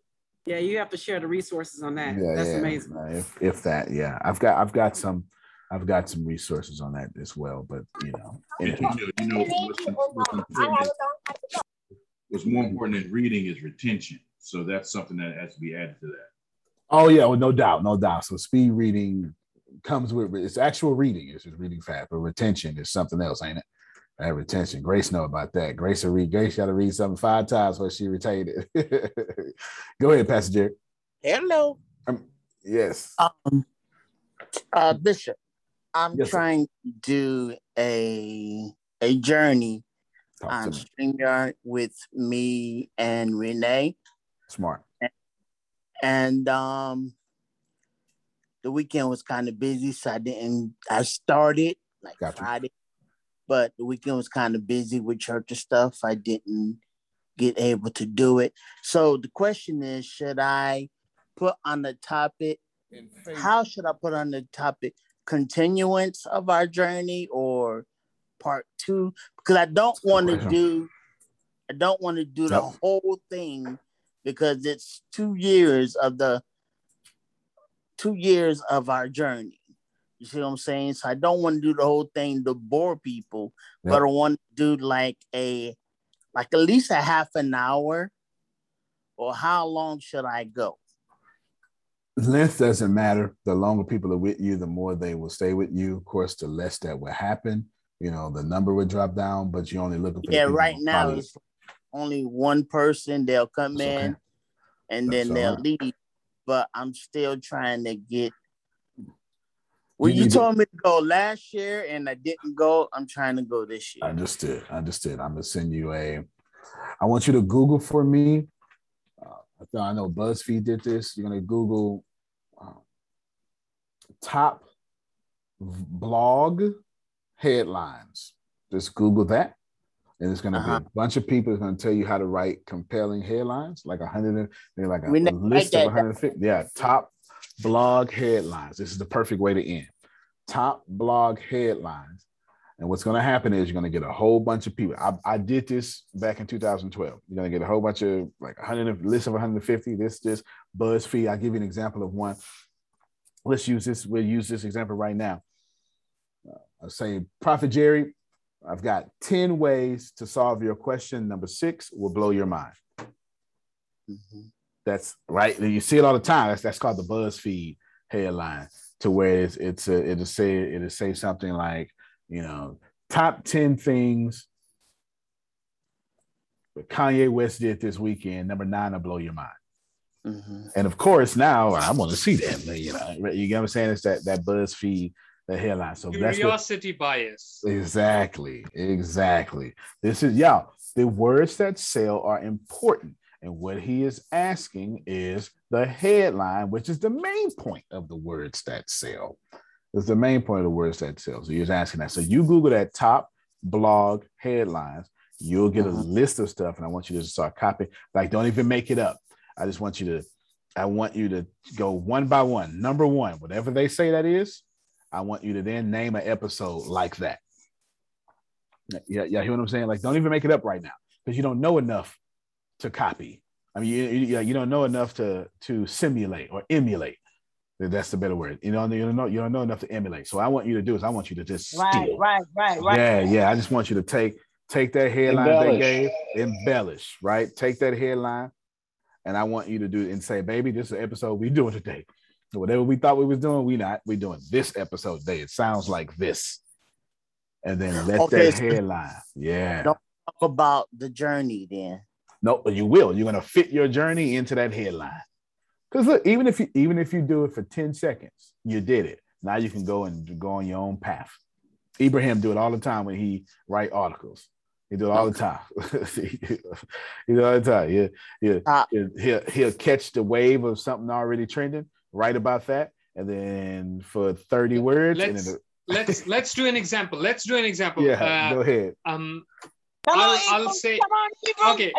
yeah, you have to share the resources on that. Yeah, That's yeah. amazing. If, if that, yeah, I've got I've got some I've got some resources on that as well. But you know, And you know, what's, what's important is- what's more important than reading is retention. So that's something that has to be added to that. Oh yeah, well, no doubt, no doubt. So speed reading comes with it's actual reading, it's just reading fast, but retention is something else, ain't it? That retention. Grace know about that. Grace will read. Grace got to read something five times before she retained it. Go ahead, Pastor Jerry. Hello. Um, yes. Um, uh, Bishop, I'm Yes, sir. trying to do a a journey Talk on to me. StreamYard with me and Renee. Smart. And um the weekend was kind of busy, so I didn't I started like Got you. Friday, but the weekend was kind of busy with church and stuff. I didn't get able to do it. So the question is, should I put on the topic? How should I put on the topic? Continuance of our journey or part two? Because I don't want to do, I don't want to do the whole thing because it's two years of the two years of our journey. You see what I'm saying? So I don't want to do the whole thing to bore people, but I want to do like a like at least a half an hour. Or how long should I go? length doesn't matter. The longer people are with you, the more they will stay with you. Of course, the less that will happen. You know, the number would drop down, but you're only looking for Yeah, right now it's only one person. They'll come That's okay. in and That's then they'll right. leave. But I'm still trying to get. Well, You you, told me to go last year and I didn't go. I'm trying to go this year. Understood. Understood. I'm gonna send you a. I want you to Google for me. Uh, I I know BuzzFeed did this. You're gonna Google uh, top blog headlines. Just Google that, and it's gonna Uh-huh. be a bunch of people. It's gonna tell you how to write compelling headlines, like a hundred. and- They're like a, a list of down. 150. Yeah, top blog headlines. This is the perfect way to end. Top blog headlines. And what's going to happen is you're going to get a whole bunch of people. I, I did this back in 2012. You're going to get a whole bunch of like a 100 list of 150. This just BuzzFeed. I'll give you an example of one. Let's use this. We'll use this example right now. Uh, say, Prophet Jerry, I've got 10 ways to solve your question. Number six will blow your mind. Mm-hmm. That's right. You see it all the time. That's that's called the BuzzFeed headline, to where it's it's a, it'll say it'll say something like, you know, top 10 things that Kanye West did this weekend. Number nine will blow your mind. Mm-hmm. And of course, now I want to see that. You know, you get what I'm saying? It's that that BuzzFeed the headline. So curiosity what, bias. Exactly, exactly. This is y'all. The words that sell are important, and what he is asking is the headline, which is the main point of the words that sell. Is the main point of the words that sell. So he's asking that. So you Google that top blog headlines, you'll get a mm-hmm. list of stuff, and I want you to start copying. Like, don't even make it up. I just want you to. I want you to go one by one. Number one, whatever they say that is, I want you to then name an episode like that. Yeah, yeah, hear what I'm saying? Like, don't even make it up right now because you don't know enough to copy. I mean, you, you, you don't know enough to to simulate or emulate. That's the better word. You know, you don't know you don't know enough to emulate. So I want you to do is I want you to just right, steal. right, right, right. Yeah, yeah. I just want you to take take that headline embellish. they gave, embellish, right? Take that headline, and I want you to do and say, baby, this is the episode we doing today. Whatever we thought we was doing, we not. We doing this episode today. It sounds like this. And then let okay, that so headline. Yeah. Don't talk about the journey then. No, but you will. You're gonna fit your journey into that headline. Because look, even if you even if you do it for 10 seconds, you did it. Now you can go and go on your own path. Ibrahim do it all the time when he write articles. He do it all the time. he do it all the time. Yeah, yeah. Uh, he'll, he'll, he'll catch the wave of something already trending, write about that, and then for 30 words. Let's, then let's let's do an example. Let's do an example. Yeah, uh, go ahead. Um, Come I'll, on, I'll say. Come on, Ebro. Okay.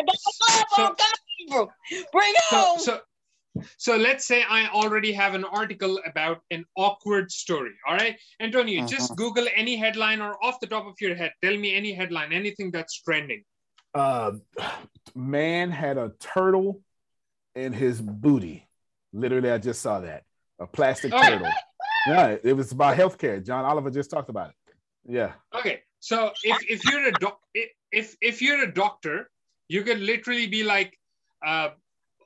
So, Ebro. Bring so, home. So, so let's say I already have an article about an awkward story. All right, Antonio, uh-huh. just Google any headline or off the top of your head, tell me any headline, anything that's trending. Uh, man had a turtle in his booty. Literally, I just saw that a plastic turtle. yeah, it was about healthcare. John Oliver just talked about it. Yeah. Okay, so if if you're a doc, if if you're a doctor, you could literally be like, uh,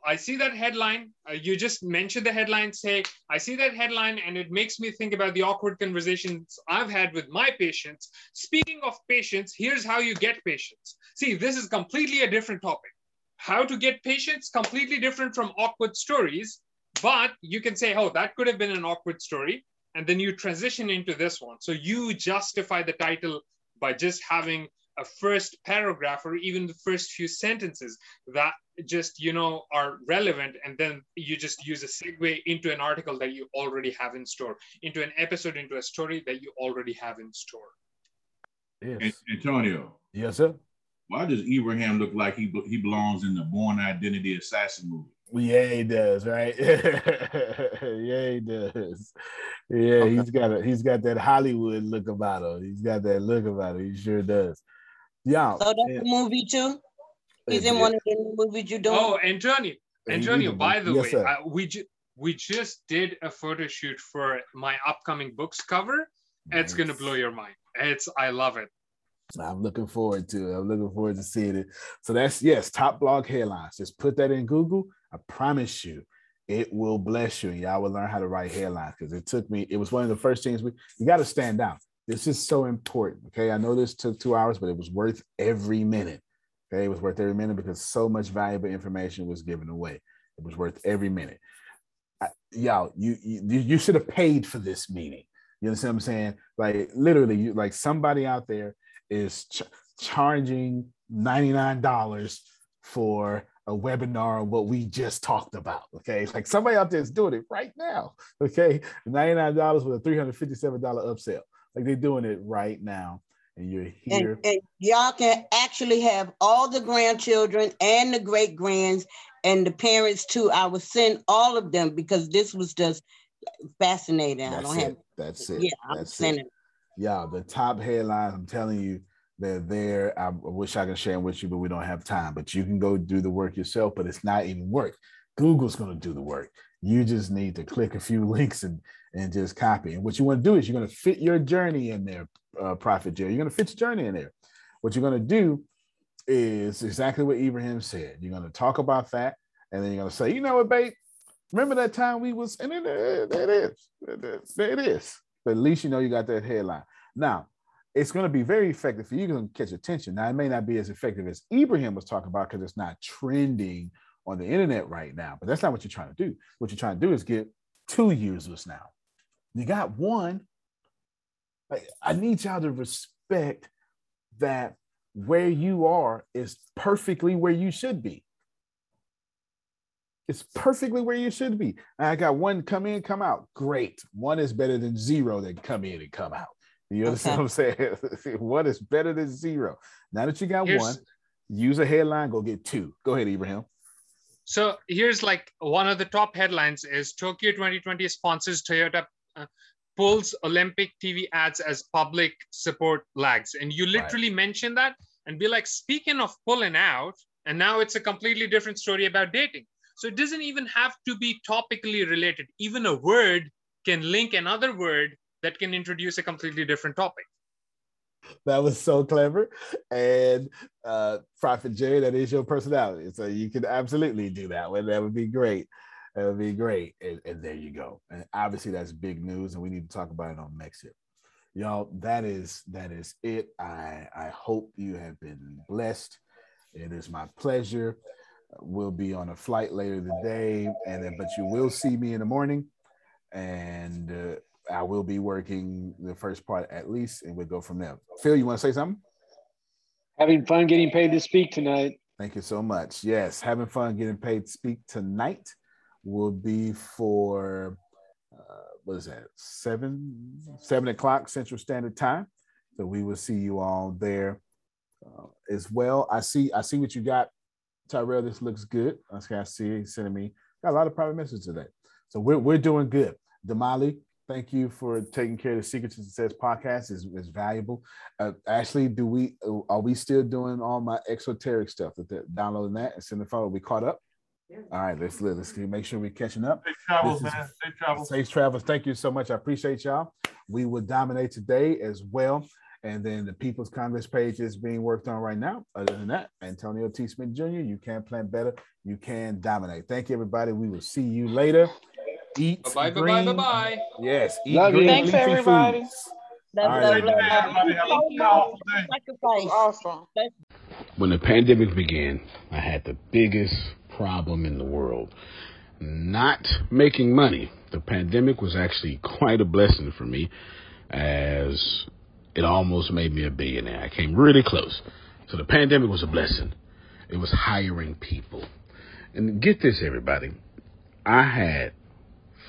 I see that headline. Uh, you just mention the headline, say, I see that headline, and it makes me think about the awkward conversations I've had with my patients. Speaking of patients, here's how you get patients. See, this is completely a different topic. How to get patients, completely different from awkward stories. But you can say, oh, that could have been an awkward story. And then you transition into this one. So you justify the title by just having a first paragraph or even the first few sentences that just you know are relevant and then you just use a segue into an article that you already have in store into an episode into a story that you already have in store yes. antonio yes sir why does Ibrahim look like he he belongs in the Bourne Identity Assassin movie? Yeah, he does, right? yeah, he does. Yeah, okay. he's got a he's got that Hollywood look about him. He's got that look about him. He sure does. Yeah. So that's yeah. a movie too. He's in one of the movies you don't. Oh, Antonio, Antonio. By the yes, way, uh, we ju- we just did a photo shoot for my upcoming books cover. Nice. It's gonna blow your mind. It's I love it. I'm looking forward to it. I'm looking forward to seeing it. So that's yes, top blog headlines. Just put that in Google. I promise you, it will bless you, and y'all will learn how to write headlines. Because it took me. It was one of the first things we. You got to stand out. This is so important. Okay, I know this took two hours, but it was worth every minute. Okay, it was worth every minute because so much valuable information was given away. It was worth every minute. I, y'all, you, you you should have paid for this meeting. You understand what I'm saying? Like literally, you like somebody out there is ch- charging $99 for a webinar on what we just talked about. Okay. Like somebody out there is doing it right now. Okay. $99 with a $357 upsell. Like they're doing it right now. and you're here. and y'all can actually have all the grandchildren and the great grands and the parents too. I will send all of them because this was just fascinating. I don't it. have That's it. Yeah, I'm sending. it. Yeah, the top headlines. I'm telling you, they're there. I wish I could share them with you, but we don't have time. But you can go do the work yourself. But it's not even work. Google's going to do the work. You just need to click a few links and and just copy. And what you want to do is you're going to fit your journey in there, uh, Prophet Jerry. You're going to fit your journey in there. What you're going to do is exactly what Ibrahim said. You're going to talk about that, and then you're going to say, you know what, babe? Remember that time we was, and there it is. There it is. But at least you know you got that headline. Now, it's going to be very effective for you to catch attention. Now, it may not be as effective as Ibrahim was talking about because it's not trending on the internet right now. But that's not what you're trying to do. What you're trying to do is get two users now. You got one. Like, I need y'all to respect that where you are is perfectly where you should be. It's perfectly where you should be. I got one come in, come out. Great. One is better than zero that come in and come out. You understand Okay. what I'm saying? one is better than zero. Now that you got Here's- one, use a headline, go get two. Go ahead, Ibrahim. So here's like one of the top headlines is Tokyo 2020 sponsors Toyota uh, pulls Olympic TV ads as public support lags. And you literally mention that and be like, speaking of pulling out, and now it's a completely different story about dating. So it doesn't even have to be topically related. Even a word can link another word that can introduce a completely different topic. That was so clever. And uh Prophet Jerry, that is your personality. So you can absolutely do that one. That would be great. That would be great. And, and there you go. And obviously that's big news, and we need to talk about it on next. Y'all, that is that is it. I I hope you have been blessed. It is my pleasure. We'll be on a flight later today, and then but you will see me in the morning, and uh, I will be working the first part at least, and we'll go from there. Phil, you want to say something? Having fun getting paid to speak tonight. Thank you so much. Yes, having fun getting paid to speak tonight will be for uh, what is that? Seven seven o'clock Central Standard Time. So we will see you all there uh, as well. I see. I see what you got, Tyrell. This looks good. Okay, I see. He's sending me got a lot of private messages today. So we're we're doing good. Damali, thank you for taking care of the Secrets to Success podcast. is is valuable. Uh, Ashley, do we are we still doing all my esoteric stuff? That that- downloading that and sending the phone. We caught up. All right, let's let's make sure we're catching up. Safe travels, is- man. Safe travels. Safe travels. Thank you so much. I appreciate y'all. We will dominate today as well. And then the People's Congress page is being worked on right now. Other than that, Antonio T. Smith Jr., you can't plan better. You can dominate. Thank you, everybody. We will see you later. Eat Bye bye bye green. bye bye. Yes, eat Love you. green Thanks, leafy everybody. foods. Love, All right, love, everybody. love, Everybody have a powerful day. Sacrifice. Awesome. When the pandemic began, I had the biggest problem in the world not making money. The pandemic was actually quite a blessing for me as it almost made me a billionaire. I came really close. So the pandemic was a blessing. It was hiring people. And get this, everybody. I had